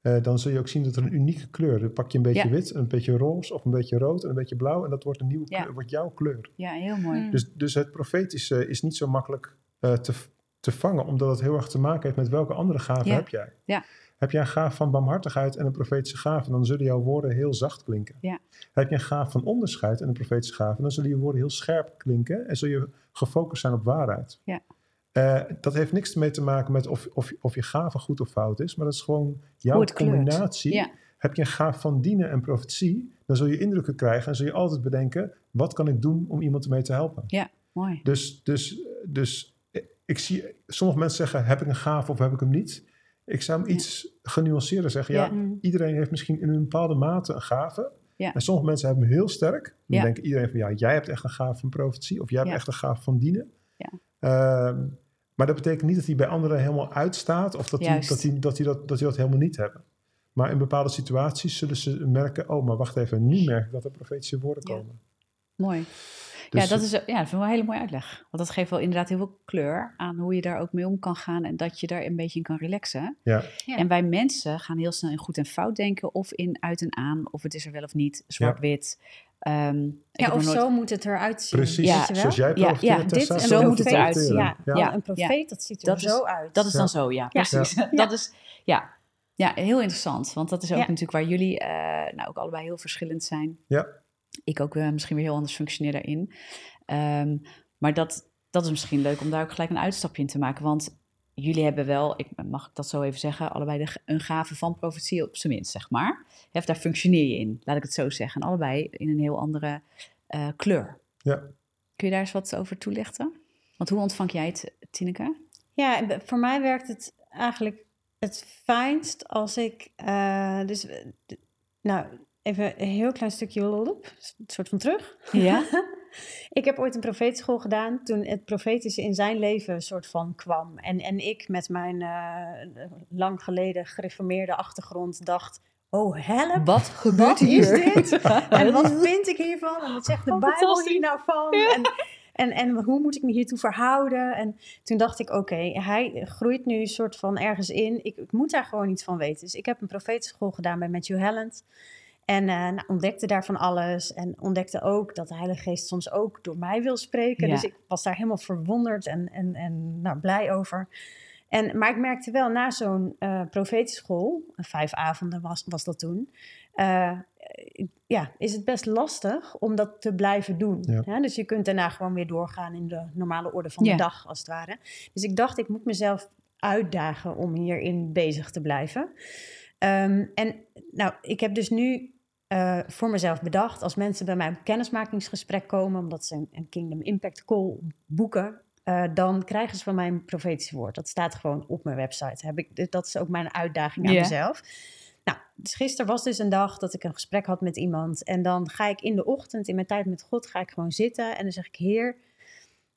Speaker 3: eh, dan zul je ook zien dat er een unieke kleur. Dan pak je een beetje
Speaker 1: Ja.
Speaker 3: wit, een beetje roze of een beetje rood en een beetje blauw. En dat wordt een nieuwe
Speaker 1: Ja.
Speaker 3: kleur, wordt jouw kleur.
Speaker 1: ja, heel mooi.
Speaker 2: Mm.
Speaker 3: Dus, dus het profetische is niet zo makkelijk eh, te, te vangen, omdat het heel erg te maken heeft met welke andere gaven
Speaker 1: Ja.
Speaker 3: heb jij.
Speaker 1: Ja.
Speaker 3: Heb jij een gaaf van barmhartigheid en een profetische gave, dan zullen jouw woorden heel zacht klinken.
Speaker 1: Ja.
Speaker 3: Heb je een gaaf van onderscheid en een profetische gave, dan zullen je woorden heel scherp klinken en zul je gefocust zijn op waarheid.
Speaker 1: Ja.
Speaker 3: Eh, dat heeft niks mee te maken met of, of, of je gave goed of fout is, maar dat is gewoon jouw combinatie.
Speaker 1: Ja.
Speaker 3: Heb je een gaaf van dienen en profetie, dan zul je indrukken krijgen en zul je altijd bedenken, wat kan ik doen om iemand ermee te helpen?
Speaker 1: Mooi.
Speaker 3: Dus, dus, dus ik zie, sommige mensen zeggen, heb ik een gave of heb ik hem niet? Ik zou hem
Speaker 1: Ja.
Speaker 3: iets genuanceerder zeggen. Ja,
Speaker 1: Ja.
Speaker 2: Mm.
Speaker 3: iedereen heeft misschien in een bepaalde mate een gave.
Speaker 1: Ja.
Speaker 3: En sommige mensen hebben hem heel sterk. Dan
Speaker 1: Ja.
Speaker 3: denken iedereen van, ja, jij hebt echt een gave van profetie. Of jij hebt
Speaker 1: Ja.
Speaker 3: echt een gave van dienen.
Speaker 1: Ja.
Speaker 3: Ehm, maar dat betekent niet dat hij bij anderen helemaal uitstaat. Of dat, die, dat, die, dat, die dat, dat die dat helemaal niet hebben. Maar in bepaalde situaties zullen ze merken, oh, maar wacht even, nu merk ik dat er profetische woorden
Speaker 1: Ja.
Speaker 3: komen.
Speaker 1: Mooi.
Speaker 3: Dus,
Speaker 1: ja, dat is, ja, dat vind ik wel een hele mooie uitleg. Want dat geeft wel inderdaad heel veel kleur aan hoe je daar ook mee om kan gaan en dat je daar een beetje in kan relaxen.
Speaker 3: Ja,
Speaker 2: Ja.
Speaker 1: En wij mensen gaan heel snel in goed en fout denken, of in uit en aan, of het is er wel of niet, zwart-wit. Ehm, ik
Speaker 2: Ja, of
Speaker 1: nooit-
Speaker 2: zo moet het eruit zien.
Speaker 3: precies.
Speaker 1: Ja.
Speaker 3: Zoals jij
Speaker 1: Ja,
Speaker 3: profiteert,
Speaker 1: ja,
Speaker 3: Tessa,
Speaker 2: dit-
Speaker 3: zo
Speaker 2: zo
Speaker 3: moet het
Speaker 1: eruit,
Speaker 3: profiteren.
Speaker 2: Ja,
Speaker 3: Ja.
Speaker 1: Ja.
Speaker 2: een profeet, dat ziet er
Speaker 1: Dat is-
Speaker 2: zo uit.
Speaker 1: Dat is dan
Speaker 3: Ja.
Speaker 1: zo, ja, precies. Dat is, ja. ja, heel interessant. Want dat is ook
Speaker 2: Ja.
Speaker 1: natuurlijk waar jullie eh, nou ook allebei heel verschillend zijn.
Speaker 3: Ja.
Speaker 1: Ik ook eh, misschien weer heel anders functioneer daarin. Ehm, maar dat, dat is misschien leuk om daar ook gelijk een uitstapje in te maken. Want jullie hebben wel, ik, mag ik dat zo even zeggen, allebei de, een gave van profetie op zijn minst, zeg maar. Hef, daar functioneer je in, laat ik het zo zeggen. En allebei in een heel andere eh, kleur.
Speaker 3: Ja.
Speaker 1: Kun je daar eens wat over toelichten? Want hoe ontvang jij het, Tineke?
Speaker 2: Ja, voor mij werkt het eigenlijk het fijnst als ik... eh, dus, nou, even een heel klein stukje hulp, een soort van terug.
Speaker 1: Ja?
Speaker 2: ik heb ooit een profetenschool gedaan toen het profetische in zijn leven een soort van kwam. En, en ik met mijn eh, lang geleden gereformeerde achtergrond dacht... Oh, help!
Speaker 1: Wat gebeurt
Speaker 2: Wat
Speaker 1: hier?
Speaker 2: is dit? En wat vind ik hiervan? En wat zegt de
Speaker 1: Oh,
Speaker 2: Bijbel hier nou van? En, en, en hoe moet ik me hiertoe verhouden? En toen dacht ik, oké, hij groeit nu een soort van ergens in. Ik, ik moet daar gewoon iets van weten. Dus ik heb een profetenschool gedaan bij Matthew Helland. En eh, nou, ontdekte daarvan alles. En ontdekte ook dat de Heilige Geest soms ook door mij wil spreken.
Speaker 1: Ja.
Speaker 2: Dus ik was daar helemaal verwonderd en, en, en nou, blij over. En, maar ik merkte wel, na zo'n eh profetenschool, vijf avonden was, was dat toen, eh, ja, is het best lastig om dat te blijven doen.
Speaker 3: Ja.
Speaker 2: Dus je kunt daarna gewoon weer doorgaan in de normale orde van
Speaker 1: Ja.
Speaker 2: de dag, als het ware. Dus ik dacht, ik moet mezelf uitdagen om hierin bezig te blijven. Ehm, en nou, ik heb dus nu eh, voor mezelf bedacht, als mensen bij mij op kennismakingsgesprek komen, omdat ze een, een Kingdom Impact Call boeken, eh, dan krijgen ze van mij een profetisch woord. Dat staat gewoon op mijn website. Heb ik, dat is ook mijn uitdaging aan mezelf. Nou, dus gisteren was dus een dag dat ik een gesprek had met iemand. En dan ga ik in de ochtend, in mijn tijd met God, ga ik gewoon zitten. En dan zeg ik, Heer,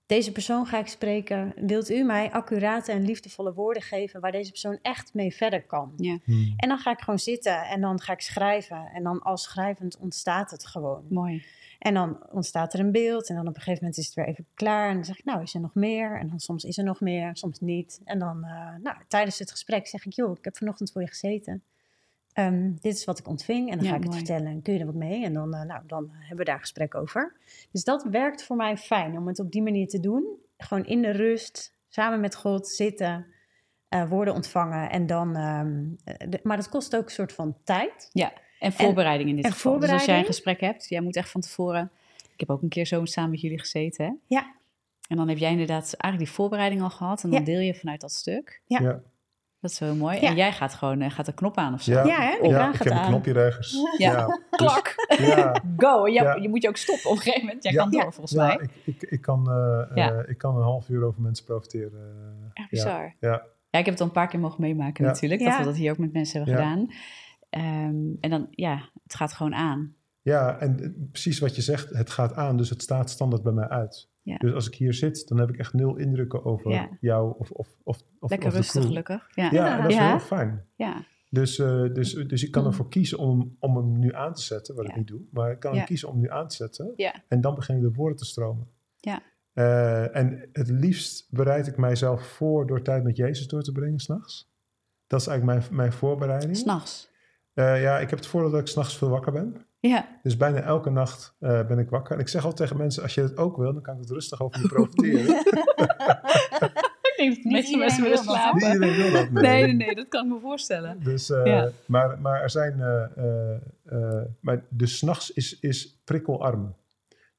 Speaker 2: deze persoon ga ik spreken. Wilt u mij accurate en liefdevolle woorden geven waar deze persoon echt mee verder kan?
Speaker 1: Ja,
Speaker 3: Hmm.
Speaker 2: En dan ga ik gewoon zitten en dan ga ik schrijven. En dan als schrijvend ontstaat het gewoon.
Speaker 1: mooi.
Speaker 2: En dan ontstaat er een beeld. En dan op een gegeven moment is het weer even klaar. En dan zeg ik, nou, is er nog meer? En dan soms is er nog meer, soms niet. En dan, eh, nou, tijdens het gesprek zeg ik, joh, ik heb vanochtend voor je gezeten. Ehm, dit is wat ik ontving. En dan
Speaker 1: Ja,
Speaker 2: ga ik
Speaker 1: mooi.
Speaker 2: het vertellen. En kun je er wat mee? En dan, eh, nou, dan hebben we daar gesprek over. Dus dat werkt voor mij fijn om het op die manier te doen. Gewoon in de rust, samen met God zitten, eh, woorden ontvangen. En dan, ehm, eh, de- maar dat kost ook een soort van tijd.
Speaker 1: En voorbereiding in dit geval. Dus als jij een gesprek hebt, jij moet echt van tevoren... Ik heb ook een keer zo samen met jullie gezeten, hè?
Speaker 2: Ja.
Speaker 1: En dan heb jij inderdaad eigenlijk die voorbereiding al gehad. En dan
Speaker 2: Ja.
Speaker 1: deel je vanuit dat stuk.
Speaker 2: Ja.
Speaker 3: Ja.
Speaker 1: Dat is wel mooi.
Speaker 2: Ja.
Speaker 1: En jij gaat gewoon eh, gaat de knop aan of zo.
Speaker 3: Ja,
Speaker 2: Ja, hè?
Speaker 3: Ja, ik heb een knopje ergens.
Speaker 1: Ja.
Speaker 3: Ja, dus-
Speaker 1: Klak!
Speaker 3: ja,
Speaker 1: Go! En je,
Speaker 3: Ja.
Speaker 1: je moet je ook stoppen op een gegeven moment. Jij
Speaker 3: Ja.
Speaker 1: kan door,
Speaker 2: Ja.
Speaker 1: volgens
Speaker 3: ja
Speaker 1: mij.
Speaker 3: ik, ik, ik, kan, eh,
Speaker 1: Ja.
Speaker 3: eh, ik kan een half uur over mensen profiteren.
Speaker 1: Echt
Speaker 3: ja.
Speaker 1: bizar.
Speaker 3: Ja.
Speaker 1: Ja, ik heb het al een paar keer mogen meemaken
Speaker 3: Ja.
Speaker 1: natuurlijk. Dat
Speaker 2: Ja.
Speaker 1: we dat hier ook met mensen hebben
Speaker 3: Ja.
Speaker 1: gedaan. Ehm, en dan, ja, het gaat gewoon aan.
Speaker 3: Ja, en precies wat je zegt, het gaat aan, dus het staat standaard bij mij uit.
Speaker 1: Ja.
Speaker 3: Dus als ik hier zit, dan heb ik echt nul indrukken over
Speaker 1: Ja.
Speaker 3: jou of, of, of, of
Speaker 1: Lekker
Speaker 3: of
Speaker 1: rustig, gelukkig. Ja.
Speaker 3: Dat is heel fijn.
Speaker 1: ja.
Speaker 3: Dus, eh, dus, dus ik kan ervoor kiezen om, om hem nu aan te zetten, wat ik niet doe. Maar ik kan hem kiezen om hem nu aan te zetten.
Speaker 1: Ja.
Speaker 3: En dan beginnen de woorden te stromen.
Speaker 1: Ja.
Speaker 3: Eh, en het liefst bereid ik mijzelf voor door tijd met Jezus door te brengen s'nachts. Dat is eigenlijk mijn, mijn voorbereiding.
Speaker 1: S'nachts.
Speaker 3: Eh, ja, ik heb het voordeel dat ik s'nachts veel wakker ben.
Speaker 1: Ja.
Speaker 3: Dus bijna elke nacht eh, ben ik wakker. En ik zeg al tegen mensen, als je het ook wil, dan kan ik het rustig over je profiteren.
Speaker 1: Ik denk dat de meeste mensen willen slapen.
Speaker 3: Niet iedereen wil dat.
Speaker 1: Nee, nee, nee, dat kan ik me voorstellen.
Speaker 3: Dus, eh,
Speaker 1: Ja.
Speaker 3: maar, maar er zijn. eh maar dus s'nachts is, is prikkelarm.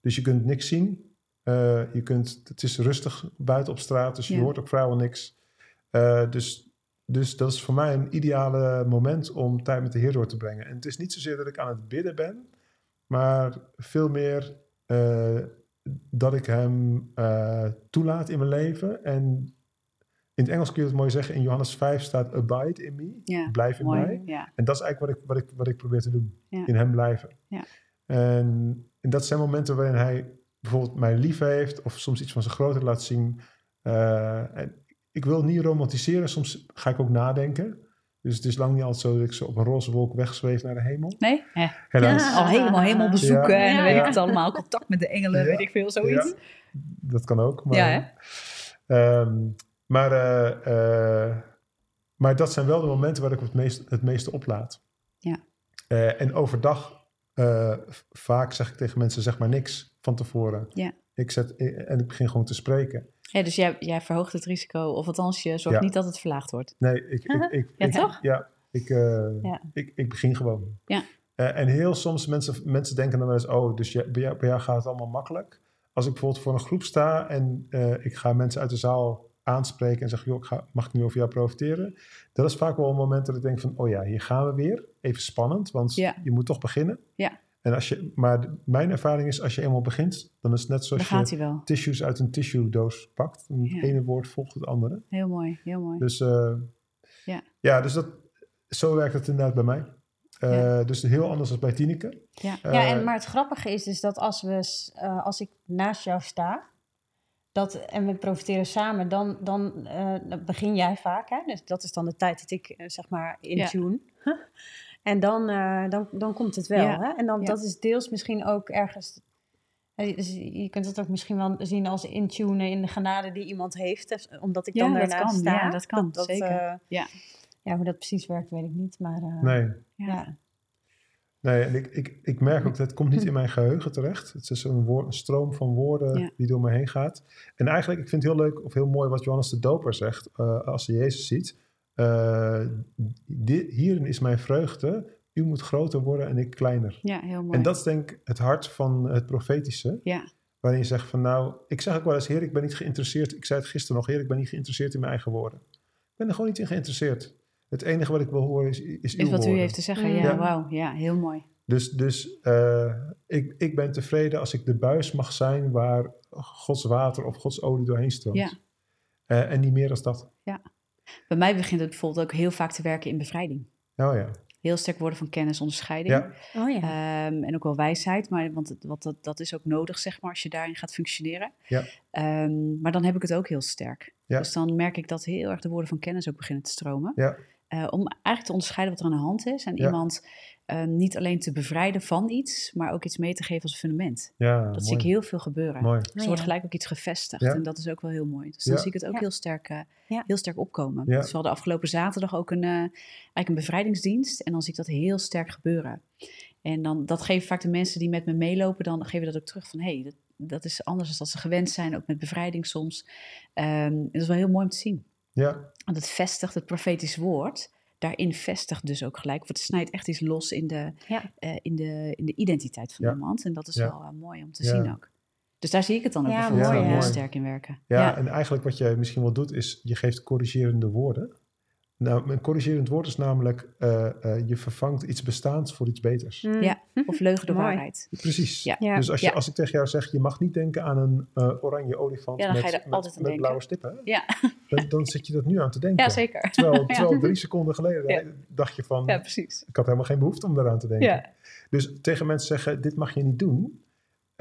Speaker 3: Dus je kunt niks zien. Eh, je kunt, het is rustig buiten op straat, dus je
Speaker 1: Ja.
Speaker 3: hoort ook vrijwel niks. Eh, dus, dus dat is voor mij een ideale moment om tijd met de Heer door te brengen. En het is niet zozeer dat ik aan het bidden ben, maar veel meer eh, dat ik Hem eh, toelaat in mijn leven. En in het Engels kun je het mooi zeggen. In Johannes 5 staat abide in me.
Speaker 1: Ja,
Speaker 3: Blijf in
Speaker 1: mooi.
Speaker 3: mij.
Speaker 1: Ja.
Speaker 3: En dat is eigenlijk wat ik, wat ik, wat ik probeer te doen.
Speaker 1: Ja.
Speaker 3: In hem blijven.
Speaker 1: Ja.
Speaker 3: En, en dat zijn momenten waarin hij bijvoorbeeld mij lief heeft. Of soms iets van zijn grootheid laat zien. Eh, en ik wil niet romantiseren. Soms ga ik ook nadenken. Dus het is lang niet altijd zo dat ik ze op een roze wolk wegzweef naar de hemel.
Speaker 1: Nee? Eh,
Speaker 3: Helaas.
Speaker 2: Ja.
Speaker 1: Al helemaal, helemaal bezoeken
Speaker 3: Ja.
Speaker 1: en dan weet
Speaker 2: Ja.
Speaker 1: ik het allemaal. Contact met de engelen,
Speaker 3: Ja.
Speaker 1: weet ik veel, zoiets.
Speaker 3: Ja, dat kan ook. Maar,
Speaker 1: Ja, hè?
Speaker 3: Ehm, maar, eh, eh, maar dat zijn wel de momenten waar ik het, meest, het meeste oplaad.
Speaker 1: Ja.
Speaker 3: Eh, en overdag, eh, vaak zeg ik tegen mensen, zeg maar niks van tevoren.
Speaker 1: Ja.
Speaker 3: Ik zet, en ik begin gewoon te spreken.
Speaker 1: Ja, dus jij, jij verhoogt het risico, of althans je zorgt
Speaker 3: Ja.
Speaker 1: niet dat het verlaagd wordt.
Speaker 3: Nee, ik, ik, ik,
Speaker 1: Ja,
Speaker 3: ik-
Speaker 1: toch?
Speaker 3: Ja, ik, eh,
Speaker 2: Ja.
Speaker 3: ik, ik begin gewoon.
Speaker 1: Ja.
Speaker 3: Eh, en heel soms mensen, mensen denken dan wel eens, oh, dus jij- bij, jou, bij jou gaat het allemaal makkelijk. Als ik bijvoorbeeld voor een groep sta en eh, ik ga mensen uit de zaal aanspreken en zeg, joh, ik ga, mag ik nu over jou profiteren? Dat is vaak wel een moment dat ik denk van, oh ja, hier gaan we weer. Even spannend, want je moet toch beginnen.
Speaker 1: Ja.
Speaker 3: En als je, maar mijn ervaring is, als je eenmaal begint, dan is het net zoals
Speaker 1: gaat
Speaker 3: je tissues uit een tissue doos pakt. Het
Speaker 1: Ja.
Speaker 3: ene woord volgt het andere.
Speaker 1: Heel mooi, heel mooi.
Speaker 3: Dus, eh,
Speaker 1: Ja.
Speaker 3: ja, dus dat, zo werkt het inderdaad bij mij. Eh,
Speaker 1: Ja.
Speaker 3: Dus heel anders dan bij Tineke.
Speaker 1: Ja.
Speaker 3: Eh,
Speaker 2: ja, en, maar het grappige is dus dat als, we, eh, als ik naast jou sta dat, en we profiteren samen, dan, dan, eh, dan begin jij vaak. Hè? Dus dat is dan de tijd dat ik zeg maar in
Speaker 1: Ja.
Speaker 2: tune. En dan, eh, dan, dan komt het wel.
Speaker 1: Ja.
Speaker 2: Hè? En dan,
Speaker 1: Ja.
Speaker 2: dat is deels misschien ook ergens. dus je kunt het ook misschien wel zien als intunen in de genade die iemand heeft. eh, Omdat ik
Speaker 1: Ja,
Speaker 2: dan
Speaker 1: dat
Speaker 2: daarnaast
Speaker 1: kan.
Speaker 2: sta.
Speaker 1: Ja, dat kan, zeker.
Speaker 2: eh,
Speaker 1: Ja.
Speaker 2: ja, hoe dat precies werkt, weet ik niet. Maar eh,
Speaker 3: Nee,
Speaker 1: Ja.
Speaker 3: nee en ik, ik, ik merk ook dat het komt niet in mijn geheugen terecht. Het is een, woord, een stroom van woorden
Speaker 1: Ja.
Speaker 3: die door me heen gaat. En eigenlijk, ik vind het heel leuk of heel mooi wat Johannes de Doper zegt eh, als hij Jezus ziet. Eh, di- hierin is mijn vreugde. U moet groter worden en ik kleiner.
Speaker 1: ja, heel mooi.
Speaker 3: En dat is denk ik het hart van het profetische.
Speaker 1: Ja,
Speaker 3: Waarin je zegt van nou, ik zeg ook wel eens, heer, ik ben niet geïnteresseerd. Ik zei het gisteren nog, heer, ik ben niet geïnteresseerd in mijn eigen woorden. Ik ben er gewoon niet in geïnteresseerd. Het enige wat ik wil horen is, is, uw
Speaker 1: wat u heeft te zeggen. Ja,
Speaker 3: Ja.
Speaker 1: wauw. Ja, heel mooi.
Speaker 3: Dus, dus eh, ik, ik ben tevreden als ik de buis mag zijn waar Gods water of Gods olie doorheen stroomt.
Speaker 1: Ja.
Speaker 3: Eh, en niet meer dan dat.
Speaker 1: Bij mij begint het bijvoorbeeld ook heel vaak te werken in bevrijding.
Speaker 3: Oh ja.
Speaker 1: Heel sterk worden van kennis, onderscheiding.
Speaker 3: Ja,
Speaker 2: Oh ja.
Speaker 1: Ehm, en ook wel wijsheid, maar, want wat, dat, dat is ook nodig, zeg maar, als je daarin gaat functioneren.
Speaker 3: Ja.
Speaker 1: Ehm, maar dan heb ik het ook heel sterk.
Speaker 3: Ja.
Speaker 1: Dus dan merk ik dat heel erg de woorden van kennis ook beginnen te stromen.
Speaker 3: Ja.
Speaker 1: Eh, om eigenlijk te onderscheiden wat er aan de hand is. En
Speaker 3: Ja.
Speaker 1: iemand ehm, niet alleen te bevrijden van iets, maar ook iets mee te geven als een fundament.
Speaker 3: ja
Speaker 1: Dat
Speaker 3: mooi.
Speaker 1: zie ik heel veel gebeuren.
Speaker 3: mooi.
Speaker 1: Dus er
Speaker 2: Oh,
Speaker 1: wordt
Speaker 2: ja.
Speaker 1: gelijk ook iets gevestigd.
Speaker 3: Ja.
Speaker 1: En dat is ook wel heel mooi. Dus dan
Speaker 3: Ja.
Speaker 1: zie ik het ook
Speaker 2: Ja.
Speaker 1: heel, sterk, eh,
Speaker 2: Ja.
Speaker 1: heel sterk opkomen.
Speaker 3: Ja.
Speaker 1: Dus we hadden afgelopen zaterdag ook een, eh, eigenlijk een bevrijdingsdienst. En dan zie ik dat heel sterk gebeuren. En dan, dat geven vaak de mensen die met me meelopen, dan geven dat ook terug van... hé, hey, dat, dat is anders dan dat ze gewend zijn, ook met bevrijding soms. Ehm, dat is wel heel mooi om te zien.
Speaker 3: Ja,
Speaker 1: Want het vestigt het profetisch woord. Daarin vestigt dus ook gelijk, of het snijdt echt iets los in de,
Speaker 2: Ja.
Speaker 1: eh, in de, in de identiteit van
Speaker 3: Ja.
Speaker 1: iemand. En dat is
Speaker 3: Ja.
Speaker 1: wel eh, mooi om te
Speaker 3: Ja.
Speaker 1: zien ook. Dus daar zie ik het dan ook bijvoorbeeld heel sterk in werken.
Speaker 3: ja, en eigenlijk wat jij misschien wel doet is, je geeft corrigerende woorden. Nou, een corrigerend woord is namelijk, eh, eh, je vervangt iets bestaans voor iets beters.
Speaker 2: Mm.
Speaker 1: Ja. Of leugen de
Speaker 2: Mooi.
Speaker 1: waarheid.
Speaker 3: Precies.
Speaker 1: Ja.
Speaker 2: Ja.
Speaker 3: Dus als, je,
Speaker 1: Ja.
Speaker 3: als ik tegen jou zeg, je mag niet denken aan een eh, oranje olifant
Speaker 1: Ja, dan
Speaker 3: met,
Speaker 1: ga je er
Speaker 3: met-
Speaker 1: altijd aan
Speaker 3: met blauwe stippen, hè?
Speaker 1: Ja,
Speaker 3: dan, dan zit je dat nu aan te denken.
Speaker 1: ja zeker.
Speaker 3: Terwijl, terwijl drie seconden geleden
Speaker 1: Ja.
Speaker 3: dacht je van,
Speaker 1: Ja, precies.
Speaker 3: ik had helemaal geen behoefte om daaraan te denken.
Speaker 1: Ja.
Speaker 3: Dus tegen mensen zeggen, dit mag je niet doen,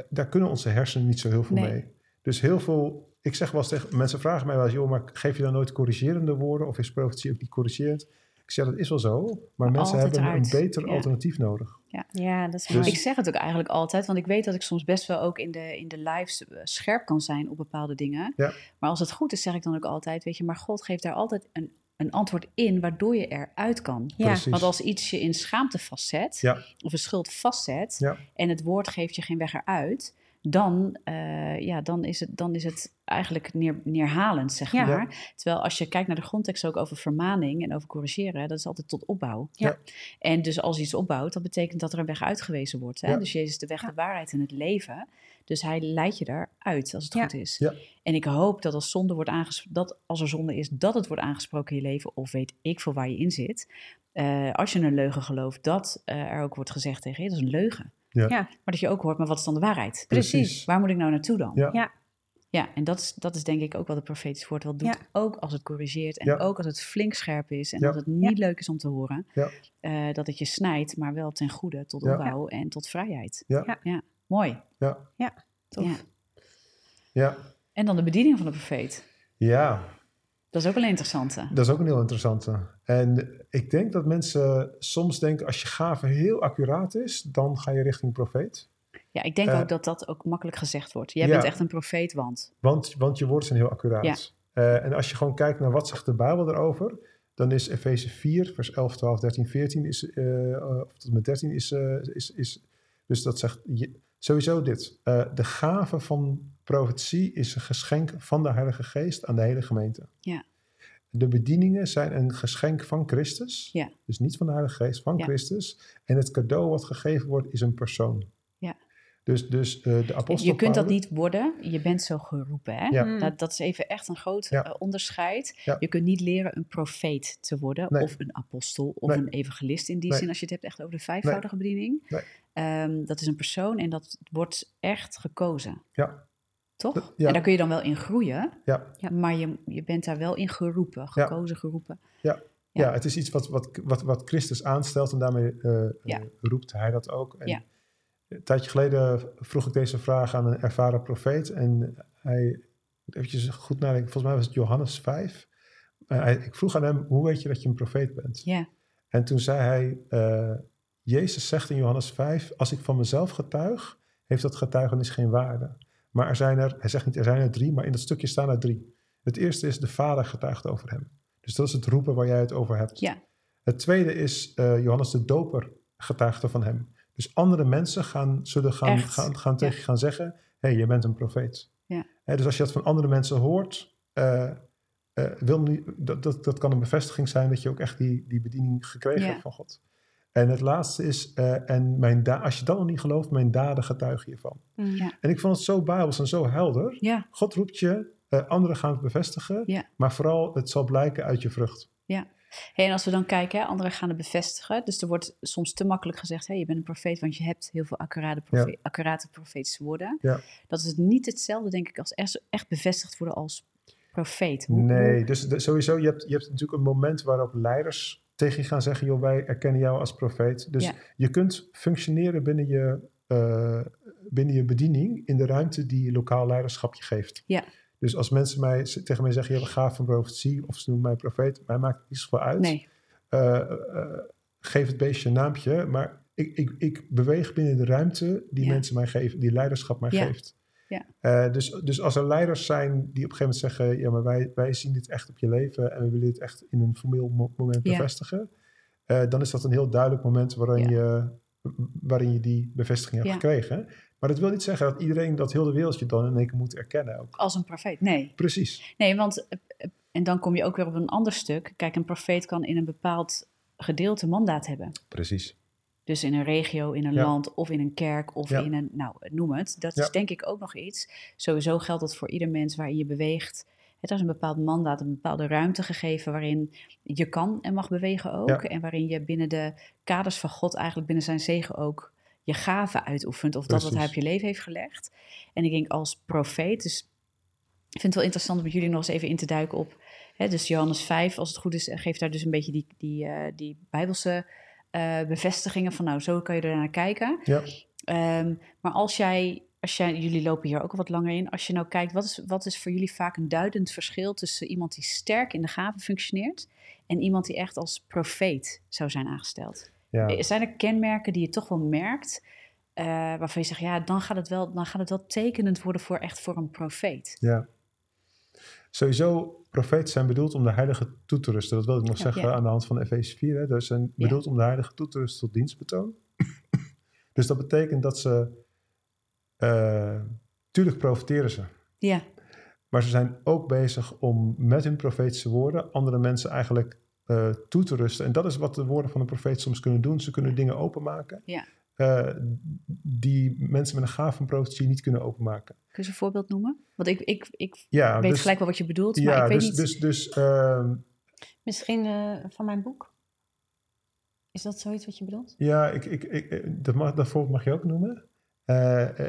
Speaker 3: daar kunnen onze hersenen niet zo heel veel
Speaker 1: Nee.
Speaker 3: mee. Dus heel veel, ik zeg wel eens tegen, mensen vragen mij wel eens, joh, maar geef je dan nooit corrigerende woorden of is profetie ook niet corrigerend? Ik zeg, dat is wel zo, maar,
Speaker 1: Maar
Speaker 3: mensen hebben een beter
Speaker 1: Ja.
Speaker 3: alternatief nodig.
Speaker 2: Ja, dat is
Speaker 3: Dus-.
Speaker 1: Ik zeg het ook eigenlijk altijd, want ik weet dat ik soms best wel ook in de, in de lives eh, scherp kan zijn op bepaalde dingen.
Speaker 3: Ja.
Speaker 1: Maar als het goed is, zeg ik dan ook altijd, weet je, maar God geeft daar altijd een, een antwoord in waardoor je eruit kan.
Speaker 2: Ja.
Speaker 3: Precies.
Speaker 1: Want als iets je in schaamte vastzet,
Speaker 3: Ja.
Speaker 1: of een schuld vastzet,
Speaker 3: Ja.
Speaker 1: en het woord geeft je geen weg eruit, dan, eh, ja, dan, is, het, dan is het eigenlijk neer, neerhalend, zeg
Speaker 2: Ja.
Speaker 1: maar. Terwijl als je kijkt naar de grondtekst ook over vermaning en over corrigeren, dat is altijd tot opbouw.
Speaker 2: Ja.
Speaker 1: En dus als iets opbouwt, dat betekent dat er een weg uitgewezen wordt. Hè?
Speaker 3: Ja.
Speaker 1: Dus Jezus is de weg, de waarheid en het leven. Dus hij leidt je daaruit als het goed is.
Speaker 3: Ja.
Speaker 1: En ik hoop dat als, zonde wordt dat als er zonde is, dat het wordt aangesproken in je leven. Of weet ik veel waar je in zit. Eh, als je een leugen gelooft, dat eh, er ook wordt gezegd tegen je, dat is een leugen.
Speaker 3: Ja.
Speaker 2: Ja.
Speaker 1: Maar dat je ook hoort, maar wat is dan de waarheid?
Speaker 2: Precies.
Speaker 1: Waar moet ik nou naartoe dan?
Speaker 3: Ja.
Speaker 2: Ja.
Speaker 1: Ja, en dat is, dat is denk ik ook wat het profetisch woord wel doet.
Speaker 2: Ja.
Speaker 1: Ook als het corrigeert en
Speaker 3: Ja.
Speaker 1: ook als het flink scherp is. En
Speaker 3: Ja.
Speaker 1: dat het niet leuk is om te horen.
Speaker 3: Ja.
Speaker 1: Eh, dat het je snijdt, maar wel ten goede, tot
Speaker 3: Ja.
Speaker 1: opbouw en tot vrijheid.
Speaker 3: Ja.
Speaker 1: ja. Mooi.
Speaker 2: Tof.
Speaker 1: Ja.
Speaker 3: Ja.
Speaker 1: En dan de bediening van de profeet.
Speaker 3: Ja.
Speaker 1: Dat is ook een interessante.
Speaker 3: Dat is ook een heel interessante. En ik denk dat mensen soms denken, als je gave heel accuraat is, dan ga je richting profeet.
Speaker 1: Ja, ik denk
Speaker 3: Eh,
Speaker 1: ook dat dat ook makkelijk gezegd wordt. Jij
Speaker 3: ja.
Speaker 1: bent echt een profeet, want...
Speaker 3: Want, want je woorden zijn heel accuraat.
Speaker 1: Ja.
Speaker 3: Eh, en als je gewoon kijkt naar wat zegt de Bijbel erover, dan is Efeze 4, vers 11, 12, 13, 14, is, eh, of tot en met 13 is, is, is dus dat zegt je- sowieso dit. de gave van profetie is een geschenk van de Heilige Geest aan de hele gemeente.
Speaker 1: Ja.
Speaker 3: De bedieningen zijn een geschenk van Christus,
Speaker 1: Ja.
Speaker 3: dus niet van de Heilige Geest, van
Speaker 1: Ja.
Speaker 3: Christus. En het cadeau wat gegeven wordt is een persoon.
Speaker 1: Ja.
Speaker 3: Dus, dus eh, de apostel
Speaker 1: Je kunt dat niet worden, je bent zo geroepen. Hè?
Speaker 3: Ja.
Speaker 2: Mm.
Speaker 1: Dat, dat is even echt een groot
Speaker 3: Ja.
Speaker 1: eh, onderscheid.
Speaker 3: Ja.
Speaker 1: Je kunt niet leren een profeet te worden,
Speaker 3: Nee.
Speaker 1: of een apostel, of
Speaker 3: Nee.
Speaker 1: een evangelist in die
Speaker 3: Nee.
Speaker 1: zin, als je het hebt echt over de vijfvoudige bediening.
Speaker 3: Nee.
Speaker 1: Ehm, dat is een persoon en dat wordt echt gekozen.
Speaker 3: Ja.
Speaker 1: Toch?
Speaker 3: Ja.
Speaker 1: En daar kun je dan wel in groeien,
Speaker 3: Ja.
Speaker 1: Ja, maar je, je bent daar wel in geroepen, gekozen, geroepen.
Speaker 3: Ja.
Speaker 1: Ja.
Speaker 3: Ja, het is iets wat, wat, wat, wat Christus aanstelt en daarmee eh, eh, roept hij dat ook. En
Speaker 1: Ja.
Speaker 3: Een tijdje geleden vroeg ik deze vraag aan een ervaren profeet en hij, eventjes goed nadenken, volgens mij was het Johannes 5. Eh, hij- ik vroeg aan hem, hoe weet je dat je een profeet bent?
Speaker 1: Ja,
Speaker 3: En toen zei hij, eh, Jezus zegt in Johannes 5, als ik van mezelf getuig, heeft dat getuigenis geen waarde. Maar er zijn er, hij zegt niet er zijn er drie, maar in dat stukje staan er drie. Het eerste is de Vader getuigt over hem. Dus dat is het roepen waar jij het over hebt.
Speaker 1: ja,
Speaker 3: Het tweede is eh, Johannes de Doper getuigde van hem. Dus andere mensen gaan, zullen gaan, gaan, gaan tegen
Speaker 1: Ja.
Speaker 3: je gaan zeggen, hé, hey, je bent een profeet.
Speaker 1: Ja.
Speaker 3: Dus als je dat van andere mensen hoort, eh, eh, wil niet, dat, dat, dat kan een bevestiging zijn dat je ook echt die, die bediening gekregen
Speaker 1: Ja.
Speaker 3: hebt van God. En het laatste is, eh, en mijn da- als je dat nog niet gelooft, mijn daden getuigen hiervan.
Speaker 2: Mm.
Speaker 1: Ja.
Speaker 3: En ik vond het zo bijbels en zo helder.
Speaker 1: ja,
Speaker 3: God roept je, eh, anderen gaan het bevestigen,
Speaker 1: Ja.
Speaker 3: maar vooral het zal blijken uit je vrucht.
Speaker 1: Hey, en als we dan kijken, hè, anderen gaan het bevestigen. Dus er wordt soms te makkelijk gezegd, hey, je bent een profeet, want je hebt heel veel accurate, profe- accurate profetische woorden.
Speaker 3: Ja.
Speaker 1: Dat is het niet hetzelfde, denk ik, als echt, echt bevestigd worden als profeet. Hoe-
Speaker 3: Nee,
Speaker 1: hoe-
Speaker 3: dus de- sowieso, je hebt, je hebt natuurlijk een moment waarop leiders tegen je gaan zeggen, joh, wij erkennen jou als profeet. Dus
Speaker 1: Ja.
Speaker 3: je kunt functioneren binnen je, eh, binnen je bediening in de ruimte die lokaal leiderschap je geeft.
Speaker 1: Ja.
Speaker 3: Dus als mensen mij, tegen mij zeggen, hebt een gaaf van profetie, of ze noemen mij profeet, mij maakt het niet zoveel uit.
Speaker 1: Nee,
Speaker 3: Eh, eh, geef het beestje een naampje, maar ik, ik, ik beweeg binnen de ruimte die
Speaker 1: Ja.
Speaker 3: mensen mij geven, die leiderschap mij
Speaker 1: Ja.
Speaker 3: geeft.
Speaker 1: Ja.
Speaker 3: Eh, dus, dus als er leiders zijn die op een gegeven moment zeggen, ja, maar wij, wij zien dit echt op je leven en we willen dit echt in een formeel mo- moment
Speaker 1: Ja.
Speaker 3: bevestigen, eh, dan is dat een heel duidelijk moment waarin,
Speaker 1: Ja.
Speaker 3: je, waarin je die bevestiging hebt gekregen. Maar dat wil niet zeggen dat iedereen, dat heel de wereld je dan in één keer moet erkennen ook.
Speaker 1: als een profeet. Nee,
Speaker 3: Precies.
Speaker 1: nee, want, eh, en dan kom je ook weer op een ander stuk. Kijk, een profeet kan in een bepaald gedeelte mandaat hebben.
Speaker 3: Precies.
Speaker 1: Dus in een regio, in een
Speaker 3: Ja.
Speaker 1: land of in een kerk of
Speaker 3: Ja.
Speaker 1: in een, nou noem het. Dat
Speaker 3: Ja.
Speaker 1: is denk ik ook nog iets. Sowieso geldt dat voor ieder mens waarin je beweegt. Het is een bepaald mandaat, een bepaalde ruimte gegeven waarin je kan en mag bewegen ook. En waarin je binnen de kaders van God eigenlijk binnen zijn zegen ook je gaven uitoefent. Of dat wat hij op je leven heeft gelegd. En ik denk als profeet, dus ik vind het wel interessant om met jullie nog eens even in te duiken op. Hè, dus Johannes 5, als het goed is, geeft daar dus een beetje die, die, eh, die bijbelse eh, bevestigingen van nou, zo kan je er naar kijken.
Speaker 3: Ja.
Speaker 1: Ehm, maar als jij, als jij, jullie lopen hier ook al wat langer in, als je nou kijkt, wat is, wat is voor jullie vaak een duidend verschil tussen iemand die sterk in de gaven functioneert en iemand die echt als profeet zou zijn aangesteld?
Speaker 3: Ja.
Speaker 1: Zijn er kenmerken die je toch wel merkt, eh, waarvan je zegt, ja, dan gaat, het wel, dan gaat het wel tekenend worden voor echt voor een profeet?
Speaker 3: Ja. Sowieso, profeten zijn bedoeld om de heilige toe te rusten. Dat wil ik nog
Speaker 1: Ja,
Speaker 3: zeggen
Speaker 1: ja.
Speaker 3: aan de hand van Efeze 4. Hè. Dus zijn bedoeld om de heilige toe te rusten tot dienstbetoon. dus dat betekent dat ze... eh, tuurlijk profiteren ze.
Speaker 1: Ja,
Speaker 3: Maar ze zijn ook bezig om met hun profetische woorden andere mensen eigenlijk eh, toe te rusten. En dat is wat de woorden van een profeet soms kunnen doen. Ze kunnen dingen openmaken
Speaker 1: Ja.
Speaker 3: Eh, die mensen met een gaaf van profetie niet kunnen openmaken.
Speaker 1: kun je een voorbeeld noemen? Want ik, ik, ik
Speaker 3: Ja,
Speaker 1: weet
Speaker 3: dus,
Speaker 1: gelijk wel wat je bedoelt, maar
Speaker 3: ja,
Speaker 1: ik weet
Speaker 3: dus,
Speaker 1: niet...
Speaker 3: dus, dus ehm,
Speaker 2: Misschien eh, van mijn boek? Is dat zoiets wat je bedoelt?
Speaker 3: Ja, ik, ik, ik, eh, dat, mag, dat voorbeeld mag je ook noemen.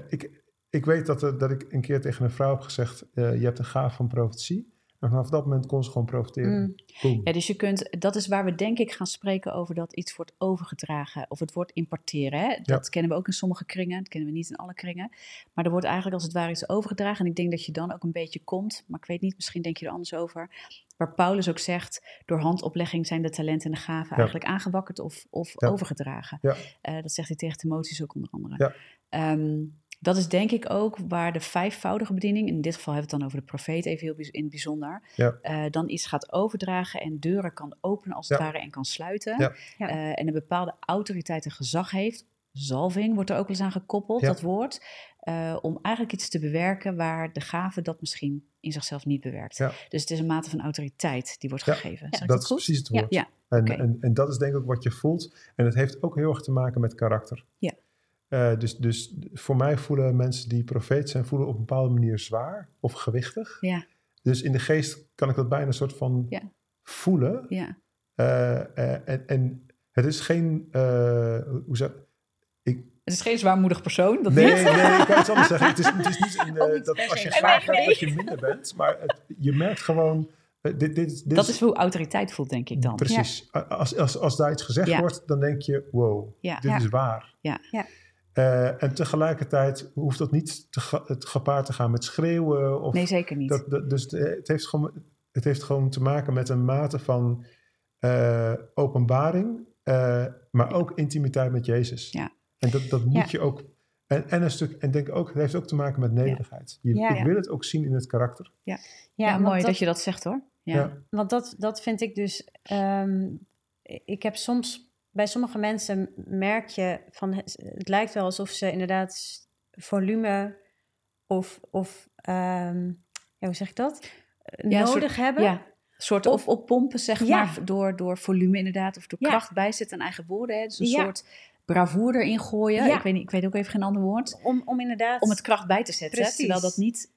Speaker 3: Ik, ik weet dat, er- dat ik een keer tegen een vrouw heb gezegd: eh, Je hebt een gaaf van profetie. En vanaf dat moment kon ze gewoon profiteren.
Speaker 2: Mm.
Speaker 1: Ja, dus je kunt, dat is waar we denk ik gaan spreken over dat iets wordt overgedragen of het wordt importeren. Hè? Dat kennen we ook in sommige kringen, dat kennen we niet in alle kringen. Maar er wordt eigenlijk als het ware iets overgedragen. En ik denk dat je dan ook een beetje komt, maar ik weet niet, misschien denk je er anders over. Waar Paulus ook zegt, door handoplegging zijn de talenten en de gaven eigenlijk aangewakkerd of, of
Speaker 3: Ja.
Speaker 1: overgedragen. Eh, dat zegt hij tegen Timotheus ook onder andere.
Speaker 3: Ja.
Speaker 1: Dat is denk ik ook waar de vijfvoudige bediening, in dit geval hebben we het dan over de profeet even heel in het bijzonder,
Speaker 3: Ja.
Speaker 1: eh, dan iets gaat overdragen en deuren kan openen als het
Speaker 3: Ja.
Speaker 1: ware en kan sluiten.
Speaker 3: Ja.
Speaker 2: Ja.
Speaker 1: Eh, en een bepaalde autoriteit en gezag heeft. Zalving wordt er ook wel eens aan gekoppeld,
Speaker 3: Ja.
Speaker 1: dat woord. eh, om eigenlijk iets te bewerken waar de gave dat misschien in zichzelf niet bewerkt.
Speaker 3: Ja.
Speaker 1: Dus het is een mate van autoriteit die wordt
Speaker 3: Ja.
Speaker 1: gegeven.
Speaker 3: Dat
Speaker 1: dat
Speaker 3: is
Speaker 1: goed?
Speaker 3: precies het woord.
Speaker 1: Ja,
Speaker 3: En, en, en dat is denk ik ook wat je voelt. En het heeft ook heel erg te maken met karakter.
Speaker 1: Ja.
Speaker 3: Eh, dus, dus voor mij voelen mensen die profeet zijn, voelen op een bepaalde manier zwaar of gewichtig.
Speaker 1: Ja,
Speaker 3: Dus in de geest kan ik dat bijna een soort van
Speaker 1: Ja.
Speaker 3: voelen.
Speaker 1: ja,
Speaker 3: Eh, eh, en, en het is geen, eh, hoe zeg ik?
Speaker 1: Het is geen zwaarmoedig persoon. Dat
Speaker 3: Nee,
Speaker 1: niet.
Speaker 3: nee, ik kan iets anders zeggen. Het is, het is niet eh, dat als je
Speaker 2: zwaar.
Speaker 3: hebt, dat je minder bent. Maar het- je merkt gewoon, dit, dit, dit
Speaker 1: Dat is hoe autoriteit voelt, denk ik dan.
Speaker 3: Precies. Als, als, als daar iets gezegd
Speaker 1: Ja.
Speaker 3: wordt, dan denk je, wow,
Speaker 1: Ja.
Speaker 3: dit
Speaker 2: Ja.
Speaker 3: is waar.
Speaker 1: Ja.
Speaker 3: Eh, en tegelijkertijd hoeft dat niet te ga- het gepaard te gaan met schreeuwen. Of
Speaker 1: Nee, zeker niet.
Speaker 3: dat, dat- dus de- het, heeft gewoon, het heeft gewoon te maken met een mate van eh, openbaring, eh, maar ook intimiteit met Jezus.
Speaker 1: Ja.
Speaker 3: En dat, dat moet
Speaker 2: Ja.
Speaker 3: je ook. En, en een stuk, en denk ook, het heeft ook te maken met nederigheid. Je,
Speaker 2: Ja.
Speaker 3: ik wil het ook zien in het karakter.
Speaker 1: ja,
Speaker 2: Ja,
Speaker 1: mooi
Speaker 2: dat-
Speaker 1: dat je dat zegt hoor. Ja.
Speaker 3: Ja.
Speaker 2: Want dat, dat vind ik dus. ehm, ik heb soms bij sommige mensen merk je van het lijkt wel alsof ze inderdaad volume of, of ehm, ja, hoe zeg ik dat?
Speaker 1: Ja,
Speaker 2: nodig hebben.
Speaker 1: Ja, soort of oppompen, zeg
Speaker 2: Ja.
Speaker 1: maar, door, door volume inderdaad, of door kracht bijzetten aan eigen woorden. Hè. Dus een soort bravoer erin gooien. Ik, weet niet, ik weet ook even geen ander woord.
Speaker 2: Om, om inderdaad.
Speaker 1: Om het kracht bij te zetten, terwijl dat niet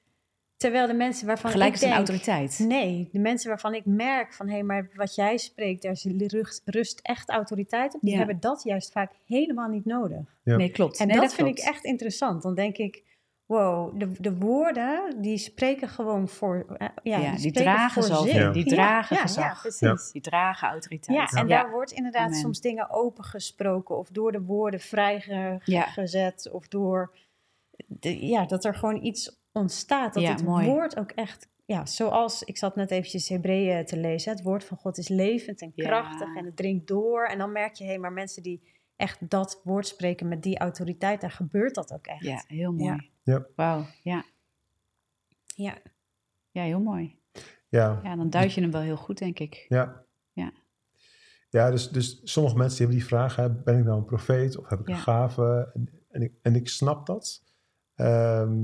Speaker 2: terwijl de mensen waarvan
Speaker 1: gelijk
Speaker 2: ik denk,
Speaker 1: autoriteit.
Speaker 2: Nee, de mensen waarvan ik merk van hé, maar wat jij spreekt, daar is rust, rust echt autoriteit op. Die
Speaker 1: Ja.
Speaker 2: hebben dat juist vaak helemaal niet nodig.
Speaker 3: Ja.
Speaker 1: Nee, klopt.
Speaker 2: En
Speaker 1: nee,
Speaker 2: dat,
Speaker 1: dat
Speaker 2: vind
Speaker 1: klopt.
Speaker 2: ik echt interessant. Dan denk ik, wow, de, de woorden die spreken gewoon voor. eh, ja,
Speaker 1: Ja, die
Speaker 2: spreken
Speaker 1: dragen
Speaker 2: zich.
Speaker 3: Ja.
Speaker 1: Die dragen
Speaker 2: ja,
Speaker 1: gezag.
Speaker 2: Ja, precies.
Speaker 1: Die dragen autoriteit.
Speaker 2: Ja, en daar wordt inderdaad
Speaker 1: Amen.
Speaker 2: soms dingen opengesproken of door de woorden vrijgezet of door de, ja, dat er gewoon iets ontstaat. Dat
Speaker 1: Ja,
Speaker 2: het
Speaker 1: mooi.
Speaker 2: woord ook echt, ja, zoals ik zat net eventjes Hebreeën te lezen, het woord van God is levend en
Speaker 1: Ja.
Speaker 2: krachtig en het dringt door. En dan merk je, hé, maar mensen die echt dat woord spreken met die autoriteit, daar gebeurt dat ook echt.
Speaker 1: Ja, heel mooi.
Speaker 3: Ja.
Speaker 1: Wauw, ja.
Speaker 2: ja.
Speaker 1: ja, heel mooi.
Speaker 3: Ja,
Speaker 1: Ja, dan duid je hem wel heel goed, denk ik.
Speaker 3: ja.
Speaker 1: Ja.
Speaker 3: Ja, dus, dus sommige mensen die hebben die vraag, hè, ben ik nou een profeet of heb ik
Speaker 1: Ja.
Speaker 3: een gave? En, en, ik, en ik snap dat. Ehm,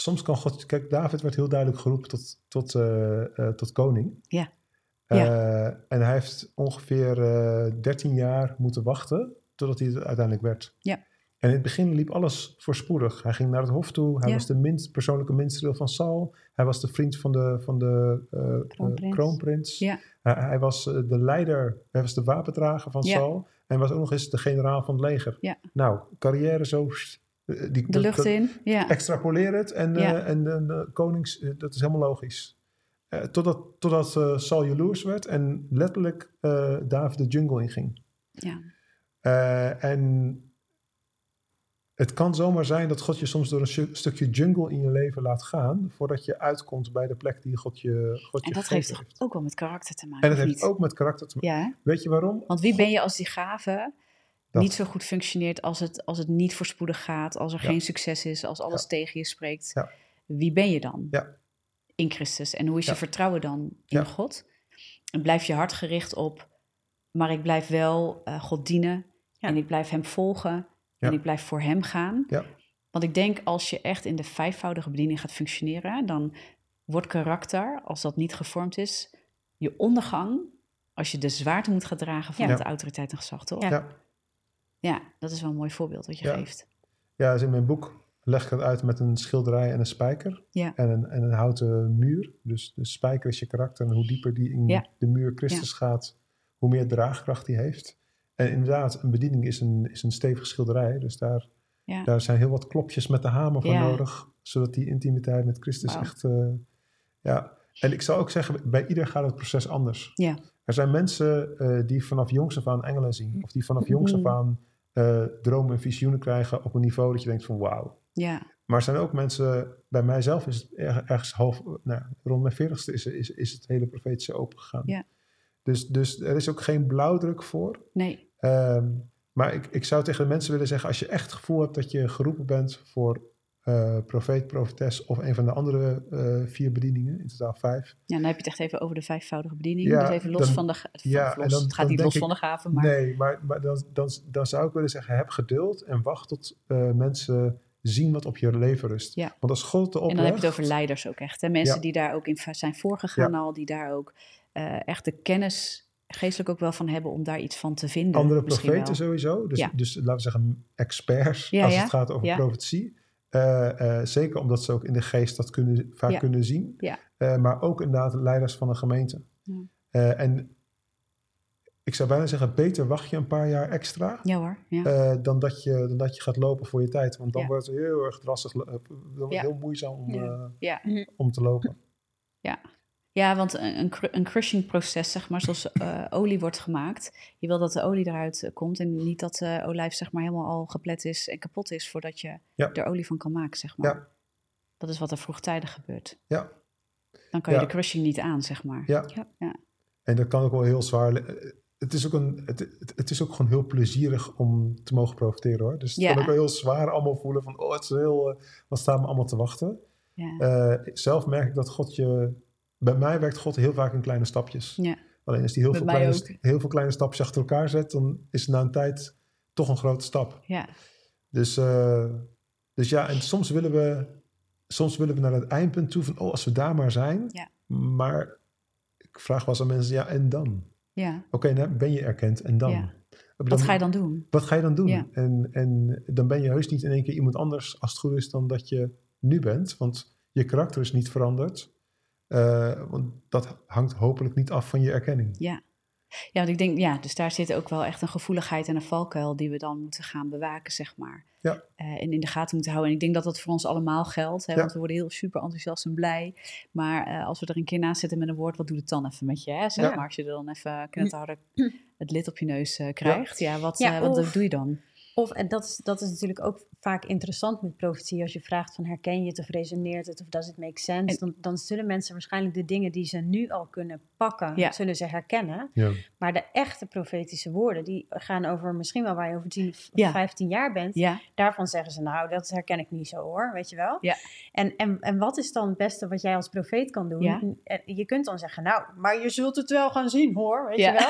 Speaker 3: soms kan God, kijk, David werd heel duidelijk geroepen tot, tot, eh, eh, tot koning.
Speaker 1: Ja.
Speaker 3: Eh, en hij heeft ongeveer eh 13 jaar moeten wachten totdat hij het uiteindelijk werd.
Speaker 1: Ja.
Speaker 3: En in het begin liep alles voorspoedig. Hij ging naar het hof toe. Hij
Speaker 1: Ja.
Speaker 3: was de minst, persoonlijke minstreel van Saul. Hij was de vriend van de, van de
Speaker 1: Kroonprins.
Speaker 3: kroonprins.
Speaker 1: Ja.
Speaker 3: Hij, hij was de leider, hij was de wapendrager van
Speaker 1: Ja.
Speaker 3: Saul. En was ook nog eens de generaal van het leger.
Speaker 1: Ja.
Speaker 3: Nou, carrière zo. Eh, Die,
Speaker 1: De lucht
Speaker 3: dat-
Speaker 1: in. Ja.
Speaker 3: Extrapoleer het en, eh,
Speaker 1: Ja.
Speaker 3: en de, de konings, eh, dat is helemaal logisch. Eh, totdat totdat eh, Saul jaloers werd en letterlijk eh David de jungle inging.
Speaker 1: ja.
Speaker 3: Eh, en het kan zomaar zijn dat God je soms door een stu- stukje jungle in je leven laat gaan, voordat je uitkomt bij de plek die God je, God
Speaker 1: En dat heeft toch ook wel met karakter te maken,
Speaker 3: En dat heeft
Speaker 1: niet?
Speaker 3: ook met karakter te maken.
Speaker 1: Ja?
Speaker 3: Weet je waarom?
Speaker 1: want wie ben je als die gave
Speaker 3: Dat.
Speaker 1: niet zo goed functioneert als het, als het niet voorspoedig gaat, als er
Speaker 3: Ja.
Speaker 1: geen succes is, als alles
Speaker 3: Ja.
Speaker 1: tegen je spreekt?
Speaker 3: Ja.
Speaker 1: Wie ben je dan
Speaker 3: Ja.
Speaker 1: in Christus? En hoe is je vertrouwen dan in
Speaker 3: Ja.
Speaker 1: God? En blijf je hart gericht op, maar ik blijf wel eh, God dienen
Speaker 2: Ja.
Speaker 1: en ik blijf Hem volgen
Speaker 3: Ja.
Speaker 1: en ik blijf voor Hem gaan.
Speaker 3: Ja.
Speaker 1: Want ik denk als je echt in de vijfvoudige bediening gaat functioneren, dan wordt karakter, als dat niet gevormd is, je ondergang als je de zwaarte moet gaan dragen van
Speaker 2: Ja.
Speaker 1: de autoriteit en gezag, toch?
Speaker 2: Ja.
Speaker 3: Ja.
Speaker 1: Dat is wel een mooi voorbeeld wat je
Speaker 3: Ja.
Speaker 1: geeft.
Speaker 3: Ja, dus in mijn boek leg ik het uit met een schilderij en een spijker.
Speaker 1: Ja.
Speaker 3: En een, en een houten muur. Dus de spijker is je karakter. En hoe dieper die in
Speaker 1: Ja.
Speaker 3: de muur Christus gaat, hoe meer draagkracht die heeft. En inderdaad, een bediening is een, is een stevige schilderij. Dus daar, daar zijn heel wat klopjes met de hamer voor nodig. Zodat die intimiteit met Christus echt... eh, ja. En ik zou ook zeggen, bij ieder gaat het proces anders.
Speaker 1: Ja.
Speaker 3: Er zijn mensen eh, die vanaf jongs af aan engelen zien. Of die vanaf jongs af
Speaker 1: Mm.
Speaker 3: aan eh, dromen en visioenen krijgen op een niveau dat je denkt van wauw.
Speaker 1: Ja,
Speaker 3: Maar er zijn ook mensen, bij mijzelf is het er- ergens half, nou, rond mijn veertigste is, is, is het hele profetische opengegaan.
Speaker 1: Ja.
Speaker 3: Dus, dus er is ook geen blauwdruk voor.
Speaker 1: nee.
Speaker 3: Ehm, maar ik, ik zou tegen de mensen willen zeggen, als je echt het gevoel hebt dat je geroepen bent voor eh profeet, profetes of een van de andere eh, vier bedieningen, in totaal vijf.
Speaker 1: Ja, dan heb je het echt even over de vijfvoudige bediening.
Speaker 3: Ja,
Speaker 1: dus even los
Speaker 3: dan-
Speaker 1: van de...
Speaker 3: ja,
Speaker 1: of los,
Speaker 3: dan-
Speaker 1: het gaat niet los
Speaker 3: ik-
Speaker 1: van de gaven, maar...
Speaker 3: Nee, maar, maar dan, dan, dan zou ik willen zeggen, heb geduld en wacht tot eh, mensen zien wat op je leven rust.
Speaker 1: Ja.
Speaker 3: Want als God het
Speaker 1: En dan heb je het over leiders ook echt. Hè? Mensen
Speaker 3: Ja.
Speaker 1: die daar ook in zijn voorgegaan al, die daar ook echt de kennis geestelijk ook wel van hebben om daar iets van te vinden.
Speaker 3: Andere profeten sowieso. Dus, dus laten we zeggen experts als het gaat over
Speaker 1: Ja.
Speaker 3: profetie. Eh, eh, zeker omdat ze ook in de geest dat kunnen, vaak
Speaker 1: Ja.
Speaker 3: kunnen zien.
Speaker 1: Ja.
Speaker 3: Eh, maar ook inderdaad leiders van een gemeente.
Speaker 1: Ja.
Speaker 3: En ik zou bijna zeggen, beter wacht je een paar jaar extra...
Speaker 1: Ja hoor, ja.
Speaker 3: dan, dat je, dan dat je gaat lopen voor je tijd. Want dan wordt het heel erg drassig, dan wordt heel moeizaam om, om te lopen.
Speaker 1: Ja, want een, een, cru- een crushing proces, zeg maar, zoals eh, olie wordt gemaakt. Je wil dat de olie eruit eh, komt en niet dat de olijf zeg maar helemaal al geplet is en kapot is voordat je
Speaker 3: Ja.
Speaker 1: er olie van kan maken, zeg maar.
Speaker 3: Ja.
Speaker 1: Dat is wat er vroegtijdig gebeurt.
Speaker 3: Ja.
Speaker 1: Dan kan je
Speaker 3: Ja.
Speaker 1: de crushing niet aan, zeg maar.
Speaker 3: Ja.
Speaker 2: Ja.
Speaker 1: Ja.
Speaker 3: En dat kan ook wel heel zwaar. eh, Het is ook, een, het, het, is ook gewoon heel plezierig om te mogen profiteren hoor. Dus het
Speaker 1: Ja.
Speaker 3: kan ook wel heel zwaar allemaal voelen van, oh, het is heel, eh, wat staat me allemaal te wachten.
Speaker 1: Ja.
Speaker 3: Eh, zelf merk ik dat God je, bij mij werkt God heel vaak in kleine stapjes.
Speaker 1: Ja.
Speaker 3: Alleen als hij heel veel, kleine,
Speaker 1: ook.
Speaker 3: heel veel kleine stapjes achter elkaar zet, dan is het na een tijd toch een grote stap.
Speaker 1: ja.
Speaker 3: Dus, eh, dus ja, en soms willen we, soms willen we naar het eindpunt toe van, oh, als we daar maar zijn.
Speaker 1: Ja.
Speaker 3: Maar ik vraag wel eens aan mensen, ja, en dan?
Speaker 1: ja.
Speaker 3: Oké, nou ben je erkend en dan?
Speaker 1: Ja.
Speaker 3: Dan-
Speaker 1: Wat ga je dan doen?
Speaker 3: Wat ga je dan doen?
Speaker 1: Ja.
Speaker 3: En, en dan ben je heus niet in één keer iemand anders als het goed is dan dat je nu bent. Want je karakter is niet veranderd. Eh, want dat hangt hopelijk niet af van je erkenning.
Speaker 1: Ja. Ja, want ik denk, ja, dus daar zit ook wel echt een gevoeligheid en een valkuil die we dan moeten gaan bewaken, zeg maar.
Speaker 3: Ja.
Speaker 1: Eh, en in de gaten moeten houden. En ik denk dat dat voor ons allemaal geldt, hè,
Speaker 3: Ja.
Speaker 1: want we worden heel super enthousiast en blij. Maar eh, als we er een keer naast zitten met een woord, wat doet het dan even met je? Hè? Zeg
Speaker 3: Ja.
Speaker 1: maar, als je er dan even knetterharder het lid op je neus eh, krijgt, ja, wat,
Speaker 2: Ja,
Speaker 1: eh, wat
Speaker 2: of-
Speaker 1: doe je dan?
Speaker 2: Of, en dat is, dat is natuurlijk ook vaak interessant met profetie. Als je vraagt van herken je het of resoneert het of does it make sense.
Speaker 1: En-
Speaker 2: dan, dan zullen mensen waarschijnlijk de dingen die ze nu al kunnen pakken,
Speaker 1: Ja.
Speaker 2: zullen ze herkennen.
Speaker 3: Ja.
Speaker 2: Maar de echte profetische woorden, die gaan over misschien wel waar je over 10 of
Speaker 1: Ja.
Speaker 2: 15 jaar bent.
Speaker 1: Ja,
Speaker 2: Daarvan zeggen ze, nou, dat herken ik niet zo hoor, weet je wel.
Speaker 1: Ja.
Speaker 2: En, en, en wat is dan het beste wat jij als profeet kan doen?
Speaker 1: Ja.
Speaker 2: En Je kunt dan zeggen, nou, maar je zult het wel gaan zien hoor, weet
Speaker 1: Ja.
Speaker 2: je wel.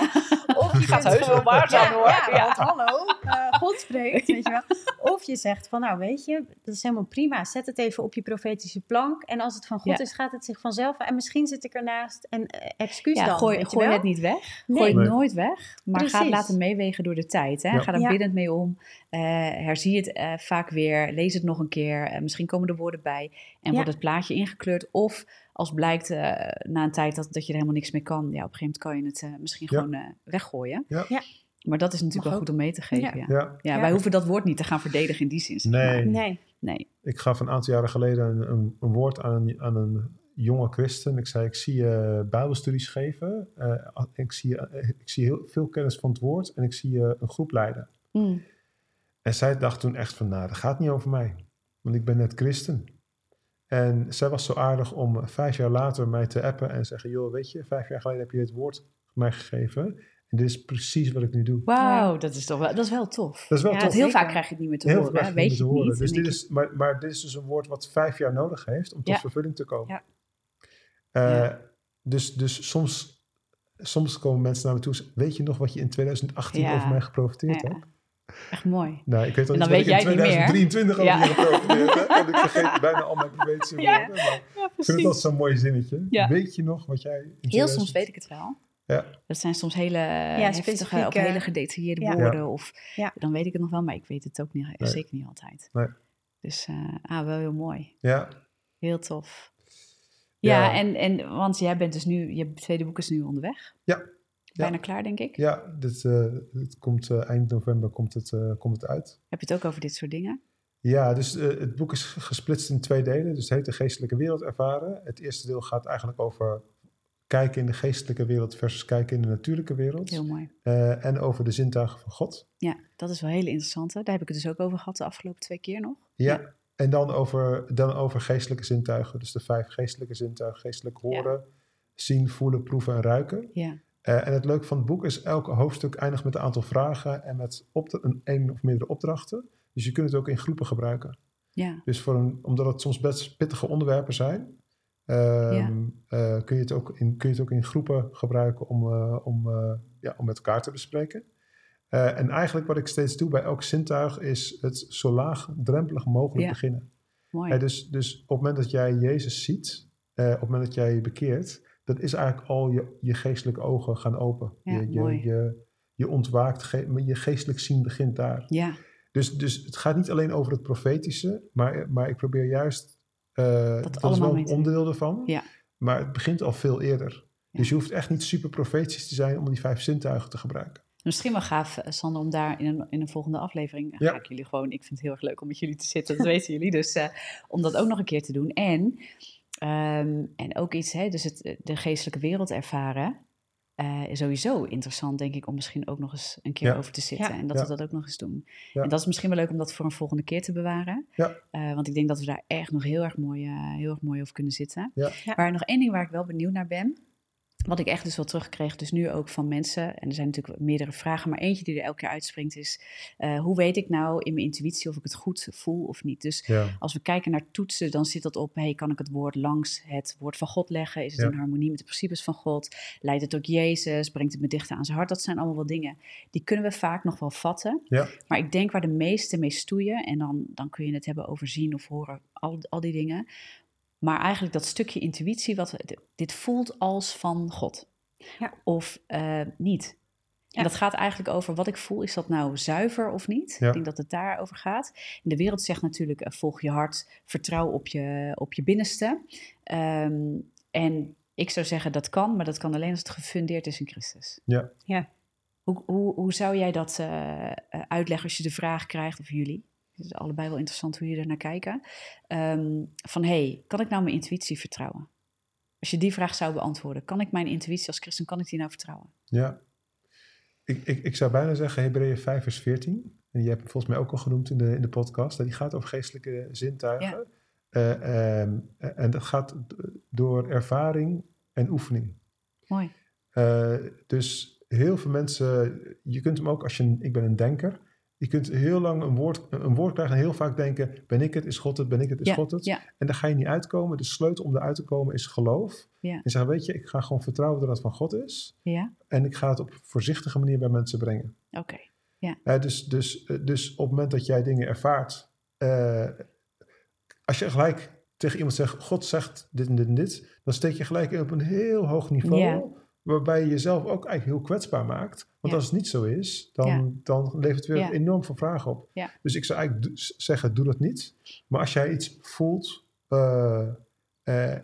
Speaker 2: Of je
Speaker 1: Gaat
Speaker 2: kunt
Speaker 1: heus wel
Speaker 2: gewoon-
Speaker 1: waar zijn,
Speaker 2: ja,
Speaker 1: hoor.
Speaker 2: Ja,
Speaker 1: Ja.
Speaker 2: want hallo, eh, God spreekt, weet je wel. Of je zegt van, nou weet je, dat is helemaal prima. Zet het even op je profetische plank. En als het van God
Speaker 1: Ja.
Speaker 2: is, gaat het zich vanzelf. En misschien zit ik ernaast en eh, excuus
Speaker 1: ja
Speaker 2: dan,
Speaker 1: gooi,
Speaker 2: weet je
Speaker 1: gooi
Speaker 2: wel.
Speaker 1: het niet weg.
Speaker 2: Nee.
Speaker 1: Gooi het
Speaker 3: Nee.
Speaker 1: nooit weg. Maar ga het laten meewegen door de tijd. Hè?
Speaker 3: Ja.
Speaker 1: Ga er
Speaker 2: Ja.
Speaker 1: biddend mee om. Eh, herzie het eh, vaak weer. Lees het nog een keer. Misschien komen er woorden bij. En
Speaker 2: Ja.
Speaker 1: wordt het plaatje ingekleurd. Of als blijkt na een tijd dat, dat je er helemaal niks mee kan. Ja, op een gegeven moment kan je het misschien
Speaker 3: Ja.
Speaker 1: gewoon eh, weggooien.
Speaker 3: Ja.
Speaker 2: Ja.
Speaker 1: Maar dat is natuurlijk
Speaker 2: Mag
Speaker 1: wel
Speaker 2: ook.
Speaker 1: goed om mee te geven. Ja.
Speaker 2: Ja.
Speaker 1: Ja.
Speaker 3: Ja,
Speaker 2: Ja.
Speaker 1: wij hoeven dat woord niet te gaan verdedigen in die zin.
Speaker 3: nee.
Speaker 2: Nee.
Speaker 1: Nee.
Speaker 3: Ik gaf een aantal jaren geleden een, een, een woord aan een, aan een jonge christen. Ik zei, ik zie je bijbelstudies geven. Eh, ik zie, eh, ik zie heel veel kennis van het woord en ik zie je een groep leiden.
Speaker 1: Mm.
Speaker 3: En zij dacht toen echt van, nou, dat gaat niet over mij. Want ik ben net christen. En zij was zo aardig om vijf jaar later mij te appen en zeggen... joh, weet je, vijf jaar geleden heb je dit woord mij gegeven. En dit is precies wat ik nu doe.
Speaker 1: Wauw, dat is toch wel, dat is wel tof.
Speaker 3: Dat is wel
Speaker 2: Ja,
Speaker 3: tof.
Speaker 1: Want heel
Speaker 2: zeker.
Speaker 1: vaak krijg je het niet meer te
Speaker 3: Heel
Speaker 1: horen. hè.
Speaker 3: krijg je
Speaker 1: Weet je
Speaker 3: te
Speaker 1: het
Speaker 3: horen.
Speaker 1: niet.
Speaker 3: Dus dit is, maar, maar dit is dus een woord wat vijf jaar nodig heeft om tot
Speaker 1: Ja.
Speaker 3: vervulling te komen.
Speaker 2: Ja.
Speaker 3: Eh,
Speaker 1: Ja.
Speaker 3: Dus, dus soms, soms komen mensen naar me toe en zeggen, weet je nog wat je in 2018
Speaker 1: Ja.
Speaker 3: over mij geprofiteerd
Speaker 1: Ja.
Speaker 3: hebt?
Speaker 1: Echt mooi.
Speaker 3: Nou, ik weet al
Speaker 1: En
Speaker 3: niet
Speaker 1: dan
Speaker 3: wat
Speaker 1: weet
Speaker 3: ik in
Speaker 1: jij het niet meer.
Speaker 3: 2023 over
Speaker 1: Ja.
Speaker 3: je geprofiteerd heb. En ik vergeet bijna al mijn profetische woorden. Maar
Speaker 1: Ja,
Speaker 3: ik vind het altijd zo'n mooi zinnetje.
Speaker 1: Ja.
Speaker 3: Weet je nog wat jij... in
Speaker 1: Heel
Speaker 3: 2000
Speaker 1: soms weet ik het wel.
Speaker 3: Ja.
Speaker 1: Dat zijn soms hele heftige
Speaker 2: specifieke-
Speaker 1: of hele gedetailleerde
Speaker 2: Ja.
Speaker 1: woorden. Of,
Speaker 2: Ja.
Speaker 1: Dan weet ik het nog wel, maar ik weet het ook niet,
Speaker 3: Nee.
Speaker 1: zeker niet altijd.
Speaker 3: Nee.
Speaker 1: Dus eh, ah, wel heel mooi.
Speaker 3: Ja,
Speaker 1: Heel tof. Ja,
Speaker 3: Ja.
Speaker 1: En, en want jij bent dus nu, je tweede boek is nu onderweg.
Speaker 3: Ja.
Speaker 1: Bijna klaar, denk ik.
Speaker 3: ja dit, eh, dit komt, eh, eind november komt het, eh, komt het uit.
Speaker 1: Heb je het ook over dit soort dingen?
Speaker 3: Ja, dus eh, het boek is gesplitst in twee delen. Dus het heet De Geestelijke Wereld Ervaren. Het eerste deel gaat eigenlijk over kijken in de geestelijke wereld versus kijken in de natuurlijke wereld.
Speaker 1: Heel mooi.
Speaker 3: Eh, en over de zintuigen van God.
Speaker 1: Ja, dat is wel heel interessant. Daar heb ik het dus ook over gehad de afgelopen twee keer nog.
Speaker 3: Ja, en dan over, dan over geestelijke zintuigen. Dus de vijf geestelijke zintuigen. Geestelijk horen, zien, voelen, proeven en ruiken.
Speaker 1: Ja,
Speaker 3: Eh, en het leuke van het boek is, elk hoofdstuk eindigt met een aantal vragen en met een, een of meerdere opdrachten. Dus je kunt het ook in groepen gebruiken.
Speaker 1: ja,
Speaker 3: Dus voor een, omdat het soms best pittige onderwerpen zijn, ehm, eh, kun, je het ook in, kun je het ook in groepen gebruiken om, eh, om, eh, ja, om met elkaar te bespreken. En eigenlijk wat ik steeds doe bij elk zintuig is het zo laagdrempelig mogelijk
Speaker 1: Ja.
Speaker 3: beginnen.
Speaker 1: mooi.
Speaker 3: Dus, dus op het moment dat jij Jezus ziet, op het moment dat jij je bekeert, dat is eigenlijk al je, je geestelijke ogen gaan open.
Speaker 1: Ja,
Speaker 3: je, je, je, je ontwaakt, ge- je geestelijk zien begint daar.
Speaker 1: Ja,
Speaker 3: Dus, dus het gaat niet alleen over het profetische, maar, maar ik probeer juist, eh, dat, is
Speaker 1: allemaal
Speaker 3: wel een onderdeel ervan,
Speaker 1: Ja.
Speaker 3: maar het begint al veel eerder.
Speaker 1: Ja.
Speaker 3: Dus je hoeft echt niet super profetisch te zijn om die vijf zintuigen te gebruiken.
Speaker 1: misschien wel gaaf, eh, Sander, om daar in een, in een volgende aflevering...
Speaker 3: Ja.
Speaker 1: Ga ik jullie gewoon, ik vind het heel erg leuk om met jullie te zitten, dat weten jullie. Dus eh, om dat ook nog een keer te doen. En, ehm, en ook iets, hè, dus het, de geestelijke wereld ervaren... eh, is sowieso interessant, denk ik, om misschien ook nog eens een keer
Speaker 3: Ja.
Speaker 1: over te zitten.
Speaker 2: Ja.
Speaker 1: En dat
Speaker 3: Ja.
Speaker 1: we dat ook nog eens doen.
Speaker 3: Ja.
Speaker 1: En dat is misschien wel leuk om dat voor een volgende keer te bewaren.
Speaker 3: Ja.
Speaker 1: Eh, want ik denk dat we daar echt nog heel erg mooi, eh, heel erg mooi over kunnen zitten.
Speaker 3: Ja.
Speaker 2: Ja.
Speaker 1: Maar nog één ding waar ik wel benieuwd naar ben. Wat ik echt dus wel terugkreeg, dus nu ook van mensen. En er zijn natuurlijk meerdere vragen, maar eentje die er elke keer uitspringt is... eh, hoe weet ik nou in mijn intuïtie of ik het goed voel of niet? Dus
Speaker 3: Ja.
Speaker 1: als we kijken naar toetsen, dan zit dat op... Hey, kan ik het woord langs het woord van God leggen? Is het
Speaker 3: Ja.
Speaker 1: in harmonie met de principes van God? Leidt het tot Jezus? Brengt het me dichter aan zijn hart? Dat zijn allemaal wel dingen. Die kunnen we vaak nog wel vatten.
Speaker 3: Ja.
Speaker 1: Maar ik denk waar de meeste mee stoeien... en dan, dan kun je het hebben over zien of horen, al, al die dingen... Maar eigenlijk dat stukje intuïtie, wat dit voelt als van God.
Speaker 2: Ja.
Speaker 1: Of eh, niet.
Speaker 2: Ja.
Speaker 1: En dat gaat eigenlijk over wat ik voel. Is dat nou zuiver of niet?
Speaker 3: Ja.
Speaker 1: Ik denk dat het daarover gaat. En de wereld zegt natuurlijk, eh, volg je hart, vertrouw op je, op je binnenste. Ehm, en ik zou zeggen, dat kan, maar dat kan alleen als het gefundeerd is in Christus.
Speaker 3: Ja.
Speaker 2: Ja.
Speaker 1: Hoe, hoe, hoe zou jij dat eh, uitleggen als je de vraag krijgt, of jullie? Het is allebei wel interessant hoe je er naar kijken. Ehm, van, hey, kan ik nou mijn intuïtie vertrouwen? Als je die vraag zou beantwoorden, kan ik mijn intuïtie als christen, kan ik die nou vertrouwen?
Speaker 3: Ja. Ik, ik, ik zou bijna zeggen Hebreeën 5 vers 14. En je hebt hem volgens mij ook al genoemd in de, in de podcast. hè, Die gaat over geestelijke zintuigen. Eh, ehm, en dat gaat door ervaring en oefening.
Speaker 1: Mooi.
Speaker 3: Eh, dus heel veel mensen, je kunt hem ook als je, ik ben een denker. Je kunt heel lang een woord, een woord krijgen en heel vaak denken, ben ik het, is God het, ben ik het, is
Speaker 1: Ja,
Speaker 3: God het.
Speaker 1: ja.
Speaker 3: En daar ga je niet uitkomen. De sleutel om eruit te komen is geloof.
Speaker 1: Ja.
Speaker 3: En zeggen, weet je, ik ga gewoon vertrouwen dat het van God is.
Speaker 1: Ja?
Speaker 3: En ik ga het op voorzichtige manier bij mensen brengen.
Speaker 1: Oké.
Speaker 3: Eh, dus, dus, dus op het moment dat jij dingen ervaart, eh, als je gelijk tegen iemand zegt, God zegt dit en dit en dit, dan steek je gelijk op een heel hoog niveau,
Speaker 1: Ja.
Speaker 3: Waarbij je jezelf ook eigenlijk heel kwetsbaar maakt. Want als het niet zo is, dan, dan levert het weer enorm veel vragen op. Dus ik zou eigenlijk zeggen, doe dat niet. Maar als jij iets voelt, eh, eh,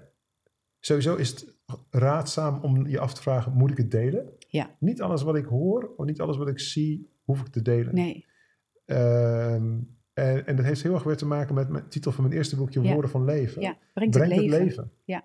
Speaker 3: sowieso is het raadzaam om je af te vragen, moet ik het delen?
Speaker 1: Ja.
Speaker 3: Niet alles wat ik hoor, of niet alles wat ik zie, hoef ik te delen.
Speaker 1: Nee.
Speaker 3: Ehm, en, en dat heeft heel erg weer te maken met mijn titel van mijn eerste boekje,
Speaker 1: Ja.
Speaker 3: Woorden van Leven.
Speaker 1: Ja, brengt
Speaker 3: Brengt
Speaker 1: het leven. Ja.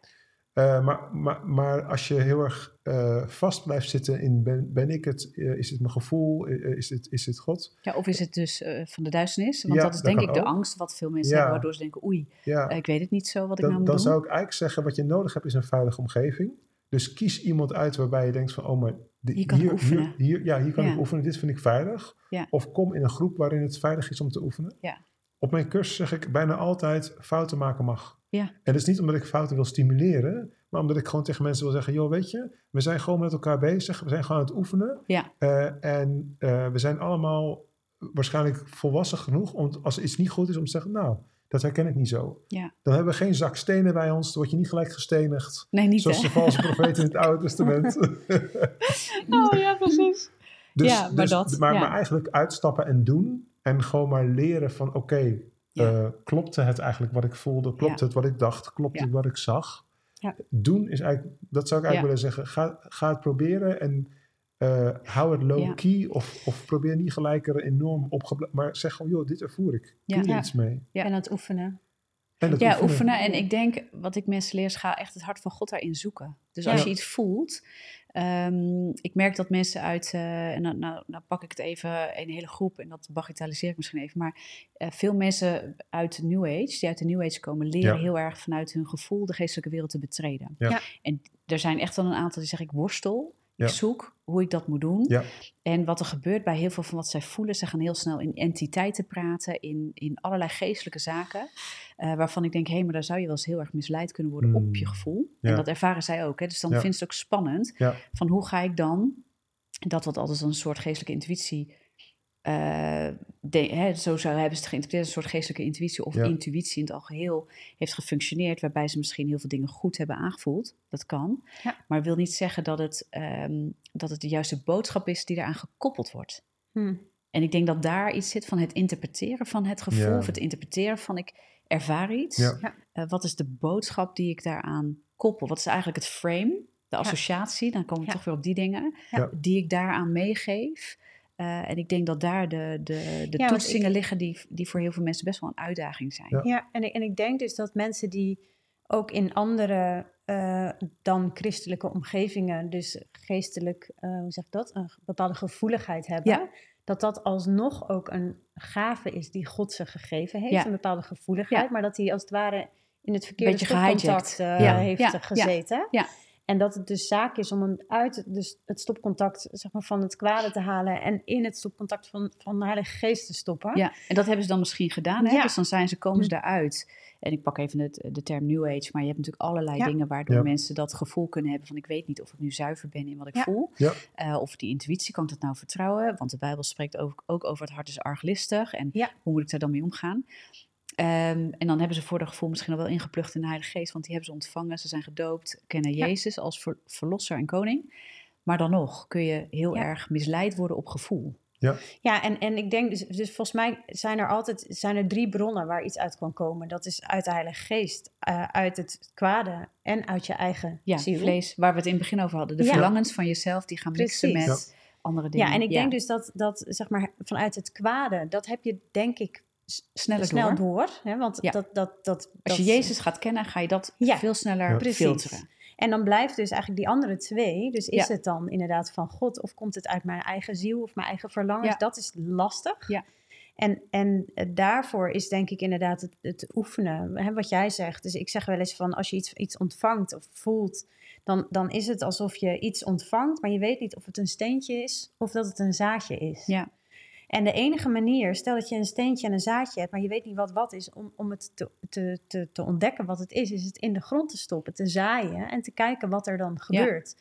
Speaker 3: Eh, maar, maar, maar als je heel erg eh, vast blijft zitten in ben, ben ik het, eh, is het mijn gevoel, is, het, is het God?
Speaker 1: Ja, of is het dus van de duisternis? Want
Speaker 3: Ja,
Speaker 1: dat is denk ik de angst wat veel mensen
Speaker 3: Ja.
Speaker 1: hebben, waardoor ze denken, oei,
Speaker 3: Ja,
Speaker 1: ik weet het niet zo wat ik nou
Speaker 3: dan,
Speaker 1: moet
Speaker 3: dan
Speaker 1: doen.
Speaker 3: zou ik eigenlijk zeggen, wat je nodig hebt is een veilige omgeving. Dus kies iemand uit waarbij je denkt van, oh maar
Speaker 1: Hier kan ik
Speaker 3: hier,
Speaker 1: oefenen.
Speaker 3: hier, ja, hier kan ik oefenen, dit vind ik veilig. Of kom in een groep waarin het veilig is om te oefenen.
Speaker 1: Ja.
Speaker 3: Op mijn cursus zeg ik bijna altijd, fouten maken mag.
Speaker 1: Ja.
Speaker 3: En dat is niet omdat ik fouten wil stimuleren, maar omdat ik gewoon tegen mensen wil zeggen, joh weet je, we zijn gewoon met elkaar bezig, we zijn gewoon aan het oefenen.
Speaker 1: Ja.
Speaker 3: Eh, en eh, we zijn allemaal waarschijnlijk volwassen genoeg om, als iets niet goed is, om te zeggen, nou, dat herken ik niet zo.
Speaker 1: Ja.
Speaker 3: Dan hebben we geen zak stenen bij ons, dan word je niet gelijk gestenigd.
Speaker 1: Nee, niet
Speaker 3: Zoals
Speaker 1: hè?
Speaker 3: de valse profeet in het Oude Testament.
Speaker 1: Oh ja, precies.
Speaker 3: dus,
Speaker 1: Ja, maar
Speaker 3: dus-
Speaker 1: dat,
Speaker 3: maar,
Speaker 1: ja.
Speaker 3: maar eigenlijk uitstappen en doen. En gewoon maar leren van oké,
Speaker 1: Ja.
Speaker 3: eh, klopte het eigenlijk wat ik voelde? Klopte
Speaker 1: Ja.
Speaker 3: het wat ik dacht? Klopte
Speaker 1: Ja.
Speaker 3: het wat ik zag?
Speaker 2: Ja.
Speaker 3: Doen is eigenlijk, dat zou ik eigenlijk
Speaker 1: Ja.
Speaker 3: willen zeggen. Ga, ga het proberen en eh, hou het
Speaker 1: Ja.
Speaker 3: low-key of, of probeer niet gelijk er enorm op Maar zeg gewoon, joh, dit ervoer ik.
Speaker 1: Ja.
Speaker 3: Doe er
Speaker 2: Ja.
Speaker 3: iets mee.
Speaker 1: Ja.
Speaker 2: En het oefenen.
Speaker 3: En dat
Speaker 1: Ja, oefenen. En ik denk, wat ik mensen leer, is ga echt het hart van God daarin zoeken. Dus als je iets voelt. Ehm, ik merk dat mensen uit, eh, en dan nou, nou pak ik het even in een hele groep en dat bagatelliseer ik misschien even. Maar eh, veel mensen uit de New Age, die uit de New Age komen, leren
Speaker 3: Ja.
Speaker 1: heel erg vanuit hun gevoel de geestelijke wereld te betreden.
Speaker 3: Ja.
Speaker 2: Ja.
Speaker 1: En er zijn echt wel een aantal die zeggen, ik worstel. Ik
Speaker 3: Ja.
Speaker 1: zoek hoe ik dat moet doen.
Speaker 3: Ja.
Speaker 1: En wat er gebeurt bij heel veel van wat zij voelen, ze gaan heel snel in entiteiten praten, in, in allerlei geestelijke zaken, eh, waarvan ik denk, hé, maar daar zou je wel eens heel erg misleid kunnen worden op je
Speaker 3: Hmm.
Speaker 1: gevoel.
Speaker 3: Ja.
Speaker 1: En dat ervaren zij ook. Hè? Dus dan
Speaker 3: Ja.
Speaker 1: vindt ze het ook spannend, van hoe ga ik dan, dat wat altijd een soort geestelijke intuïtie, eh, de, hè, zo zou hebben ze het geïnterpreteerd, een soort geestelijke intuïtie of
Speaker 3: Ja.
Speaker 1: intuïtie in het algeheel heeft gefunctioneerd, waarbij ze misschien heel veel dingen goed hebben aangevoeld. Dat kan.
Speaker 2: Ja.
Speaker 1: Maar wil niet zeggen dat het, ehm, dat het de juiste boodschap is die eraan gekoppeld wordt.
Speaker 2: Hm.
Speaker 1: En ik denk dat daar iets zit van het interpreteren van het gevoel,
Speaker 3: Ja.
Speaker 1: of het interpreteren van ik ervaar iets. Eh, wat is de boodschap die ik daaraan koppel? Wat is eigenlijk het frame, de associatie, dan komen we
Speaker 2: Ja.
Speaker 1: toch weer op die dingen,
Speaker 3: Ja.
Speaker 1: die ik daaraan meegeef. Eh, en ik denk dat daar de, de, de
Speaker 2: Ja,
Speaker 1: toetsingen liggen die, die voor heel veel mensen best wel een uitdaging zijn.
Speaker 3: Ja.
Speaker 2: Ja, en ik, en ik denk dus dat mensen die ook in andere eh, dan christelijke omgevingen, dus geestelijk, eh, hoe zeg ik dat, een bepaalde gevoeligheid hebben,
Speaker 1: Ja.
Speaker 2: dat dat alsnog ook een gave is die God ze gegeven heeft,
Speaker 1: Ja.
Speaker 2: een bepaalde gevoeligheid,
Speaker 1: Ja.
Speaker 2: maar dat hij als het ware in het verkeerde eh,
Speaker 1: Ja.
Speaker 2: heeft
Speaker 1: Ja. Ja.
Speaker 2: gezeten.
Speaker 1: Ja.
Speaker 2: En dat het dus zaak is om hem uit dus het stopcontact zeg maar, van het kwade te halen en in het stopcontact van, van de Heilige Geest te stoppen.
Speaker 1: Ja, en dat hebben ze dan misschien gedaan. Hè?
Speaker 2: Ja.
Speaker 1: Dus dan zijn ze, komen ze
Speaker 2: Hm.
Speaker 1: daaruit. En ik pak even het, de term New Age, maar je hebt natuurlijk allerlei
Speaker 2: Ja.
Speaker 1: dingen waardoor
Speaker 3: Ja.
Speaker 1: mensen dat gevoel kunnen hebben van ik weet niet of ik nu zuiver ben in wat ik
Speaker 2: Ja.
Speaker 1: voel.
Speaker 3: Ja.
Speaker 1: Eh, of die intuïtie, kan ik dat nou vertrouwen? Want de Bijbel spreekt ook, ook over het hart is arglistig. En
Speaker 2: Ja.
Speaker 1: hoe moet ik daar dan mee omgaan? Ehm, en dan hebben ze voor dat gevoel misschien al wel ingeplucht in de Heilige Geest, want die hebben ze ontvangen. Ze zijn gedoopt, kennen
Speaker 2: Ja.
Speaker 1: Jezus als ver- verlosser en koning. Maar dan nog kun je heel
Speaker 2: Ja.
Speaker 1: erg misleid worden op gevoel.
Speaker 2: Ja, en, en ik denk, dus, dus volgens mij zijn er altijd zijn er drie bronnen waar iets uit kan komen. Dat is uit de Heilige Geest, eh, uit het kwade en uit je eigen
Speaker 1: Ja,
Speaker 2: ziel.
Speaker 1: vlees, waar we het in het begin over hadden. De
Speaker 2: Ja.
Speaker 1: verlangens van jezelf, die gaan mixen met andere dingen.
Speaker 2: Ja, en ik denk dus dat, dat zeg maar vanuit het kwade, dat heb je denk ik
Speaker 1: Sneller
Speaker 2: snel
Speaker 1: door.
Speaker 2: door. hè, want
Speaker 1: Ja.
Speaker 2: dat, dat, dat,
Speaker 1: Als je
Speaker 2: dat-
Speaker 1: Jezus gaat kennen, ga je dat
Speaker 2: Ja,
Speaker 1: veel sneller.
Speaker 2: Precies.
Speaker 1: filteren.
Speaker 2: En dan blijft dus eigenlijk die andere twee. Dus is
Speaker 1: Ja.
Speaker 2: het dan inderdaad van God of komt het uit mijn eigen ziel of mijn eigen verlangens?
Speaker 1: Ja.
Speaker 2: Dat is lastig.
Speaker 1: Ja.
Speaker 2: En, en eh, daarvoor is denk ik inderdaad het, het oefenen, hè, wat jij zegt. Dus ik zeg wel eens van als je iets, iets ontvangt of voelt, dan, dan is het alsof je iets ontvangt, maar je weet niet of het een steentje is of dat het een zaadje is.
Speaker 1: Ja.
Speaker 2: En de enige manier, stel dat je een steentje en een zaadje hebt, maar je weet niet wat wat is, om, om het te, te, te, te ontdekken wat het is, is het in de grond te stoppen, te zaaien en te kijken wat er dan gebeurt.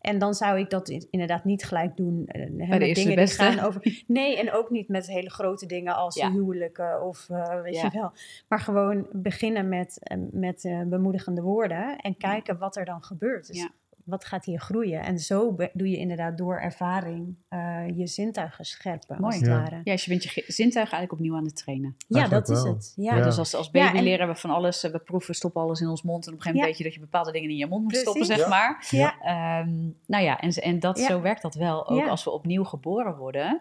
Speaker 2: En dan zou ik dat inderdaad niet gelijk doen eh, hè, met dingen die
Speaker 1: beste.
Speaker 2: gaan over. Nee, en ook niet met hele grote dingen als
Speaker 1: Ja.
Speaker 2: huwelijken of eh, weet
Speaker 1: Ja.
Speaker 2: je wel. Maar gewoon beginnen met, eh, met bemoedigende woorden en kijken wat er dan gebeurt. Dus
Speaker 1: Ja.
Speaker 2: Wat gaat hier groeien? En zo doe je inderdaad door ervaring eh, je zintuigen scherpen,
Speaker 1: Mooi.
Speaker 2: als het
Speaker 3: Ja.
Speaker 2: ware.
Speaker 1: Ja, dus je bent je ge- zintuigen eigenlijk opnieuw aan het trainen.
Speaker 2: Ja, dat is het. Ja,
Speaker 3: Ja.
Speaker 1: Dus als, als
Speaker 2: Ja,
Speaker 1: baby
Speaker 2: en-
Speaker 1: leren we van alles. We proeven, stoppen alles in ons mond. En op een gegeven moment
Speaker 2: Ja.
Speaker 1: weet je dat je bepaalde dingen in je mond moet
Speaker 2: Precies.
Speaker 1: stoppen, zeg
Speaker 3: Ja.
Speaker 1: maar.
Speaker 2: ja.
Speaker 1: Ehm, nou ja, en, en dat,
Speaker 2: Ja.
Speaker 1: zo werkt dat wel. Ook
Speaker 2: Ja.
Speaker 1: als we opnieuw geboren worden.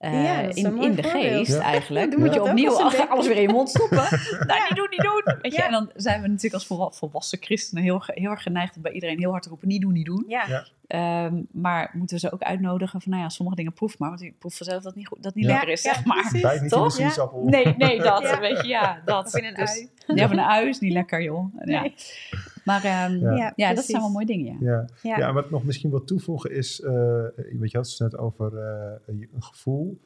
Speaker 1: Eh,
Speaker 2: Ja,
Speaker 1: in, de
Speaker 2: voorbeeld.
Speaker 1: geest
Speaker 3: Ja.
Speaker 1: eigenlijk.
Speaker 2: We
Speaker 1: moet je opnieuw alles weer in je mond stoppen. nou, niet doen, niet doen. Weet je?
Speaker 2: Ja.
Speaker 1: En dan zijn we natuurlijk als volwa- volwassen christenen heel, heel erg geneigd om bij iedereen heel hard te roepen. Niet doen, niet doen.
Speaker 2: Ja.
Speaker 3: Ja.
Speaker 1: Ehm, maar moeten we ze ook uitnodigen van, nou ja, sommige dingen proef maar. Want ik proef vanzelf dat niet, goed, dat niet
Speaker 2: Ja,
Speaker 1: lekker is,
Speaker 2: ja,
Speaker 1: zeg maar.
Speaker 3: niet
Speaker 1: Toch? Nee, nee, dat.
Speaker 2: Ja.
Speaker 1: Weet je, ja, dat.
Speaker 2: Of in een
Speaker 1: Dus-
Speaker 2: ui.
Speaker 1: Ja, van een ui is niet lekker, joh. Ja.
Speaker 2: Nee.
Speaker 1: Maar ehm,
Speaker 3: Ja.
Speaker 1: ja,
Speaker 2: Ja,
Speaker 1: dat zijn wel mooie dingen, ja.
Speaker 3: Ja.
Speaker 2: Ja.
Speaker 3: Ja. en wat ik nog misschien wil toevoegen is, eh weet je had het net over eh, een gevoel.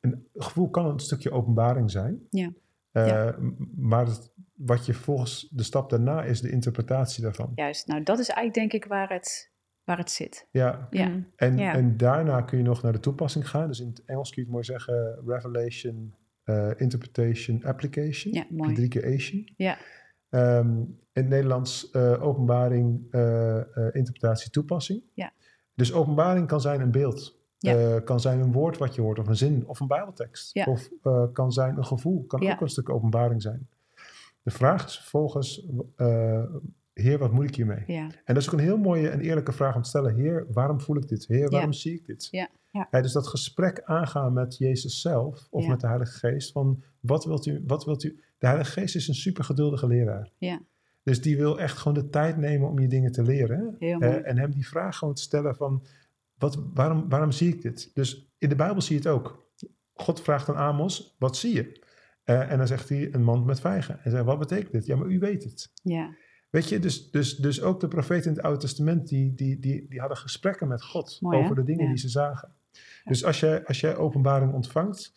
Speaker 3: Een gevoel kan een stukje openbaring zijn.
Speaker 1: Ja.
Speaker 3: Eh, Maar het- wat je volgens de stap daarna is de interpretatie daarvan.
Speaker 1: Juist, nou dat is eigenlijk denk ik waar het, waar het zit.
Speaker 3: Ja,
Speaker 1: Ja.
Speaker 2: Mm.
Speaker 3: en,
Speaker 2: Ja.
Speaker 3: en daarna kun je nog naar de toepassing gaan. Dus in het Engels kun je het mooi zeggen, revelation, eh, interpretation, application.
Speaker 1: Ja, mooi.
Speaker 3: Drie keer Asian.
Speaker 1: Ja.
Speaker 3: Ehm, in het Nederlands eh, openbaring, eh, eh, interpretatie, toepassing.
Speaker 1: Ja.
Speaker 3: Dus openbaring kan zijn een beeld.
Speaker 1: Ja.
Speaker 3: Kan zijn een woord wat je hoort, of een zin, of een bijbeltekst.
Speaker 1: Ja.
Speaker 3: Of kan zijn een gevoel, kan ook een stuk openbaring zijn. De vraag is vervolgens, eh, Heer, wat moet ik hiermee?
Speaker 1: Ja,
Speaker 3: En dat is ook een heel mooie en eerlijke vraag om te stellen. Heer, waarom voel ik dit? Heer, waarom zie ik dit?
Speaker 1: Ja.
Speaker 2: Ja.
Speaker 3: Dus dat gesprek aangaan met Jezus zelf of met de Heilige Geest. Van wat wilt u? Wat wilt u? De Heilige Geest is een super geduldige leraar.
Speaker 1: ja,
Speaker 3: Dus die wil echt gewoon de tijd nemen om je dingen te leren. en hem die vraag gewoon te stellen van, wat, waarom, waarom zie ik dit? Dus in de Bijbel zie je het ook. God vraagt aan Amos, wat zie je? Eh, en dan zegt hij, een mand met vijgen. En zegt, wat betekent dit? Ja, maar u weet het.
Speaker 1: Ja,
Speaker 3: Weet je, dus, dus, dus ook de profeten in het Oude Testament, die, die, die, die hadden gesprekken met God
Speaker 1: Mooi,
Speaker 3: over de dingen
Speaker 1: Ja.
Speaker 3: die ze zagen. Dus als jij, als jij openbaring ontvangt,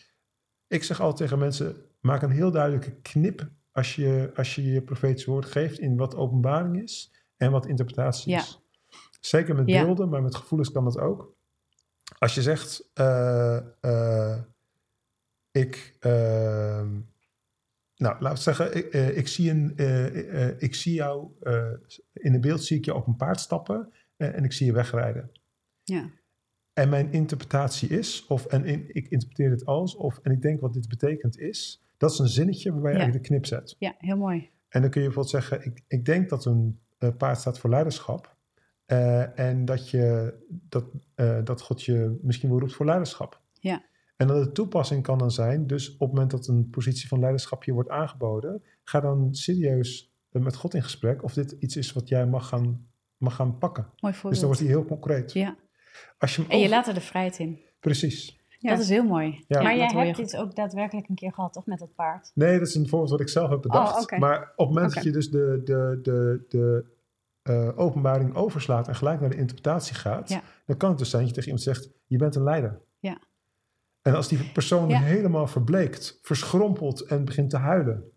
Speaker 3: ik zeg altijd tegen mensen, maak een heel duidelijke knip als je als je, je profetisch woord geeft in wat openbaring is en wat interpretatie
Speaker 1: Ja.
Speaker 3: is. Zeker met
Speaker 1: Ja.
Speaker 3: beelden, maar met gevoelens kan dat ook. Als je zegt, eh, eh, ik, ehm, nou, we zeggen, ik, eh, ik, zie, een, ik zie jou, in een beeld zie ik je op een paard stappen en ik zie je wegrijden.
Speaker 1: ja,
Speaker 3: En mijn interpretatie is, of en in- ik interpreteer het als, of en ik denk wat dit betekent is, dat is een zinnetje waarbij je
Speaker 1: Ja.
Speaker 3: eigenlijk de knip zet.
Speaker 1: ja, heel mooi.
Speaker 3: En dan kun je bijvoorbeeld zeggen, ik, ik denk dat een eh, paard staat voor leiderschap. eh, en dat, je, dat, eh, dat God je misschien wel roept voor leiderschap.
Speaker 1: Ja.
Speaker 3: En dan de toepassing kan dan zijn, dus op het moment dat een positie van leiderschap je wordt aangeboden, ga dan serieus met God in gesprek of dit iets is wat jij mag gaan, mag gaan pakken.
Speaker 1: Mooi
Speaker 3: Dus dan
Speaker 1: voorbeeld.
Speaker 3: wordt hij heel concreet.
Speaker 1: Ja,
Speaker 3: Als je hem
Speaker 1: en je
Speaker 3: over-
Speaker 1: laat er de vrijheid in.
Speaker 3: Precies.
Speaker 2: Ja.
Speaker 1: Dat is heel mooi.
Speaker 3: Ja.
Speaker 2: maar jij hebt dit ook daadwerkelijk een keer gehad, toch? Met dat paard.
Speaker 3: Nee, dat is een voorbeeld wat ik zelf heb bedacht.
Speaker 2: Oh.
Speaker 3: Maar op het moment dat je dus de, de, de, de eh, openbaring overslaat en gelijk naar de interpretatie gaat,
Speaker 1: Ja.
Speaker 3: dan kan het dus zijn dat je tegen iemand zegt, je bent een leider.
Speaker 1: Ja.
Speaker 3: En als die persoon
Speaker 1: Ja.
Speaker 3: helemaal verbleekt, verschrompelt en begint te huilen,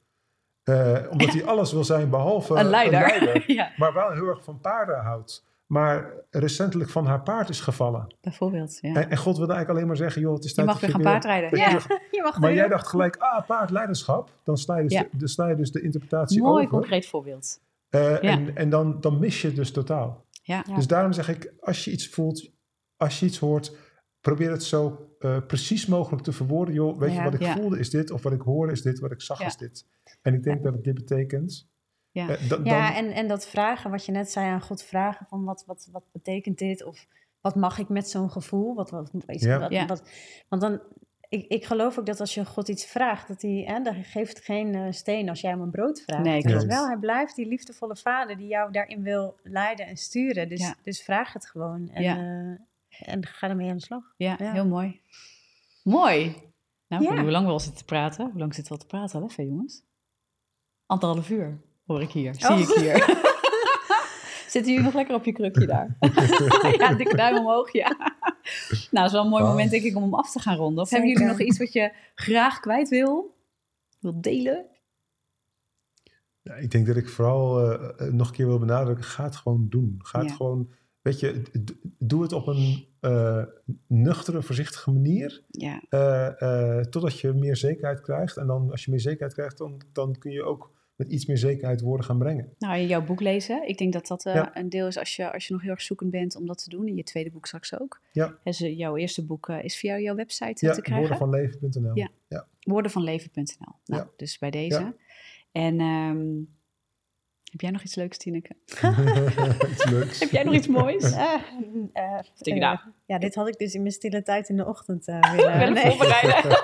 Speaker 3: eh, omdat hij alles wil zijn behalve
Speaker 1: Een leider.
Speaker 3: leider,
Speaker 1: ja,
Speaker 3: maar wel heel erg van paarden houdt, maar recentelijk van haar paard is gevallen.
Speaker 1: bijvoorbeeld. Ja.
Speaker 3: En, en God wilde eigenlijk alleen maar zeggen, joh, het is
Speaker 1: Je
Speaker 3: tijd
Speaker 1: mag
Speaker 3: dat
Speaker 1: weer gaan
Speaker 3: weer-
Speaker 1: paardrijden.
Speaker 3: je
Speaker 1: Ja,
Speaker 2: Je mag
Speaker 3: maar jij dacht gelijk, ah, paardleiderschap. Dan sla je dus,
Speaker 1: Ja.
Speaker 3: de, sla je dus de interpretatie
Speaker 1: mooi
Speaker 3: over.
Speaker 1: concreet voorbeeld.
Speaker 3: Eh,
Speaker 1: Ja.
Speaker 3: En, en dan, dan mis je het dus totaal.
Speaker 1: Ja,
Speaker 2: Ja.
Speaker 3: Dus daarom zeg ik, als je iets voelt, als je iets hoort, probeer het zo eh, precies mogelijk te verwoorden. Joh, weet je, wat ik
Speaker 1: Ja.
Speaker 3: voelde is dit, of wat ik hoorde is dit, wat ik zag
Speaker 1: Ja.
Speaker 3: is dit. En ik denk dat het dit betekent.
Speaker 1: Ja.
Speaker 3: Eh,
Speaker 2: Ja, en, en dat vragen, wat je net zei aan God vragen, van wat, wat, wat betekent dit? Of wat mag ik met zo'n gevoel? Wat, wat,
Speaker 3: Ja.
Speaker 2: wat,
Speaker 1: Ja.
Speaker 2: wat- want dan, ik, ik geloof ook dat als je God iets vraagt, dat hij, hè, dan geeft geen eh, steen als jij hem een brood vraagt.
Speaker 1: Nee,
Speaker 3: klopt.
Speaker 2: wel, hij blijft die liefdevolle vader die jou daarin wil leiden en sturen. Dus,
Speaker 1: Ja.
Speaker 2: dus vraag het gewoon en,
Speaker 1: Ja.
Speaker 2: eh, en ga ermee aan de slag.
Speaker 1: ja,
Speaker 2: Ja.
Speaker 1: heel mooi. Mooi. Nou, hoe lang we al zitten te praten. Hoe lang zitten we al te praten, hè, jongens? Anderhalf uur, hoor ik hier. Zie
Speaker 2: Oh.
Speaker 1: ik hier. Zitten jullie nog lekker op je krukje daar? ja, dikke duim omhoog, ja. Nou, dat is wel een mooi
Speaker 3: Wow.
Speaker 1: moment, denk ik, om hem af te gaan ronden. Of hebben jullie nog iets wat je graag kwijt wil? Wil delen?
Speaker 3: ja, ik denk dat ik vooral eh, eh, nog een keer wil benadrukken, ga het gewoon doen. Ga het
Speaker 1: Ja.
Speaker 3: gewoon, weet je, doe het op een eh, nuchtere, voorzichtige manier.
Speaker 1: Ja,
Speaker 3: eh, eh, totdat je meer zekerheid krijgt. En dan als je meer zekerheid krijgt, dan, dan kun je ook met iets meer zekerheid woorden gaan brengen.
Speaker 1: nou, jouw boek lezen. Ik denk dat dat eh,
Speaker 3: Ja.
Speaker 1: een deel is als je, als je nog heel erg zoekend bent om dat te doen. In je tweede boek straks ook.
Speaker 3: Ja.
Speaker 1: Hè, ze- jouw eerste boek eh, is via jouw website eh,
Speaker 3: Ja,
Speaker 1: te krijgen.
Speaker 3: woordenvanleven.nl.
Speaker 1: Ja. Woordenvanleven.nl. Nou,
Speaker 3: Ja.
Speaker 1: dus bij deze.
Speaker 3: Ja.
Speaker 1: En ehm, heb jij nog iets leuks, Tineke?
Speaker 3: iets leuks.
Speaker 1: Heb jij nog iets moois?
Speaker 2: Eh, eh, eh,
Speaker 1: nou.
Speaker 2: ja, dit had ik dus in mijn stille tijd in de ochtend eh willen...
Speaker 1: Willen
Speaker 2: nee.
Speaker 1: voorbereiden.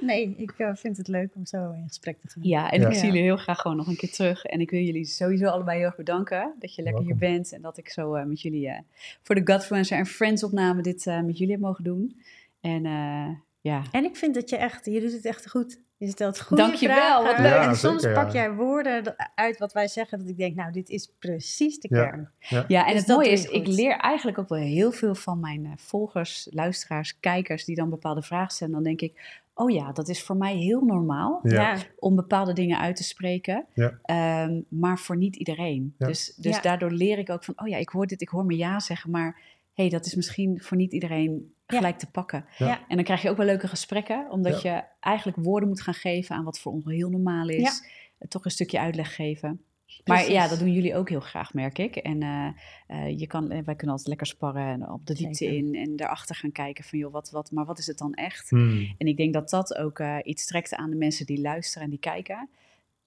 Speaker 2: nee, ik eh, vind het leuk om zo in gesprek te gaan.
Speaker 1: Ja, en
Speaker 3: Ja.
Speaker 1: ik zie jullie heel graag gewoon nog een keer terug. En ik wil jullie sowieso allebei heel erg bedanken dat je lekker hier bent. En dat ik zo eh, met jullie eh, voor de Godfluencer en Friends opname dit eh, met jullie heb mogen doen. En eh, ja,
Speaker 2: En ik vind dat je echt, je doet het echt goed. Je stelt goede
Speaker 1: Dankjewel,
Speaker 2: vragen.
Speaker 1: wat
Speaker 3: leuk. Ja,
Speaker 2: en soms
Speaker 3: zeker, ja.
Speaker 2: pak jij woorden uit wat wij zeggen, dat ik denk, nou, dit is precies de
Speaker 3: Ja.
Speaker 2: kern.
Speaker 1: Ja, en
Speaker 2: Dus
Speaker 1: het mooie is, ik
Speaker 2: goed.
Speaker 1: leer eigenlijk ook wel heel veel van mijn eh, volgers, luisteraars, kijkers die dan bepaalde vragen stellen. Dan denk ik, oh ja, dat is voor mij heel normaal
Speaker 3: Ja.
Speaker 1: om bepaalde dingen uit te spreken,
Speaker 3: Ja.
Speaker 1: Ehm, maar voor niet iedereen.
Speaker 3: Ja.
Speaker 1: Dus, dus
Speaker 2: Ja.
Speaker 1: daardoor leer ik ook van, oh ja, ik hoor dit, ik hoor me ja zeggen, maar hey, dat is misschien voor niet iedereen
Speaker 2: Ja.
Speaker 1: gelijk te pakken. En dan krijg je ook wel leuke gesprekken, omdat je eigenlijk woorden moet gaan geven aan wat voor ons heel normaal is. Eh, Toch een stukje uitleg geven. Maar ja, dat doen jullie ook heel graag, merk ik. En eh, eh, je kan, wij kunnen altijd lekker sparren en op de diepte
Speaker 2: Zeker.
Speaker 1: in en daarachter gaan kijken van, joh, wat, wat, maar wat is het dan echt?
Speaker 3: Hmm.
Speaker 1: En ik denk dat dat ook eh, iets trekt aan de mensen die luisteren en die kijken.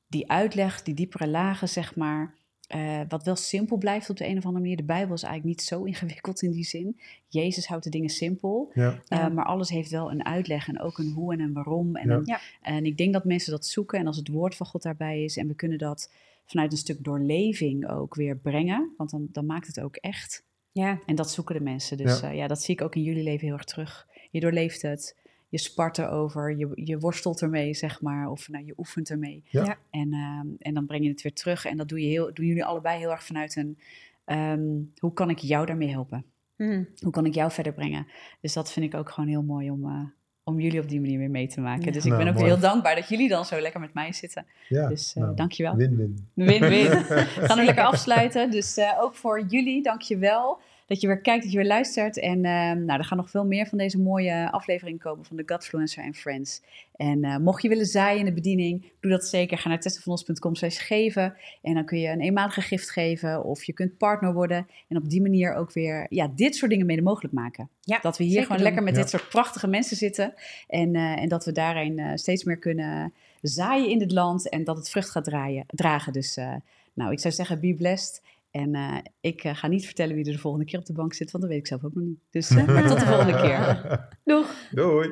Speaker 1: die uitleg, die diepere lagen, zeg maar, eh, wat wel simpel blijft op de een of andere manier. De Bijbel is eigenlijk niet zo ingewikkeld in die zin. Jezus houdt de dingen simpel,
Speaker 3: Ja.
Speaker 1: eh,
Speaker 2: Ja.
Speaker 1: maar alles heeft wel een uitleg en ook een hoe en een waarom. En,
Speaker 3: Ja.
Speaker 1: een-
Speaker 2: Ja.
Speaker 1: en ik denk dat mensen dat zoeken en als het woord van God daarbij is en we kunnen dat vanuit een stuk doorleving ook weer brengen, want dan, dan maakt het ook echt.
Speaker 2: Ja,
Speaker 1: En dat zoeken de mensen. Dus
Speaker 3: Ja.
Speaker 1: ja, dat zie ik ook in jullie leven heel erg terug. Je doorleeft het, je spart erover, je, je worstelt ermee, zeg maar, of nou, je oefent ermee.
Speaker 3: Ja.
Speaker 1: En, ehm, en dan breng je het weer terug. En dat doe je heel, doen jullie allebei heel erg vanuit een, ehm, hoe kan ik jou daarmee helpen?
Speaker 2: Mhm.
Speaker 1: Hoe kan ik jou verder brengen? Dus dat vind ik ook gewoon heel mooi om, eh, om jullie op die manier weer mee te maken.
Speaker 2: Ja.
Speaker 1: Dus ik
Speaker 3: Nou,
Speaker 1: ben ook
Speaker 3: mooi.
Speaker 1: heel dankbaar dat jullie dan zo lekker met mij zitten.
Speaker 3: ja.
Speaker 1: Dus eh
Speaker 3: nou,
Speaker 1: dankjewel.
Speaker 3: Win-win.
Speaker 1: Win-win. We gaan nu lekker afsluiten. Dus eh, ook voor jullie, dankjewel dat je weer kijkt, dat je weer luistert. En ehm, nou, er gaan nog veel meer van deze mooie afleveringen komen van de Godfluencer en Friends. En eh, mocht je willen zaaien in de bediening, doe dat zeker. Ga naar testenvanons.com slash geven. En dan kun je een eenmalige gift geven of je kunt partner worden. En op die manier ook weer ja, dit soort dingen mede mogelijk maken.
Speaker 2: Ja,
Speaker 1: dat we hier gewoon
Speaker 2: doen.
Speaker 1: lekker met
Speaker 3: Ja.
Speaker 1: dit soort prachtige mensen zitten. En, eh, en dat we daarin eh, steeds meer kunnen zaaien in het land. En dat het vrucht gaat draaien, dragen. Dus eh, nou, ik zou zeggen, be blessed. En eh, ik eh, ga niet vertellen wie er de volgende keer op de bank zit, want dat weet ik zelf ook nog niet. Dus maar tot de volgende keer. Doeg!
Speaker 3: Doei.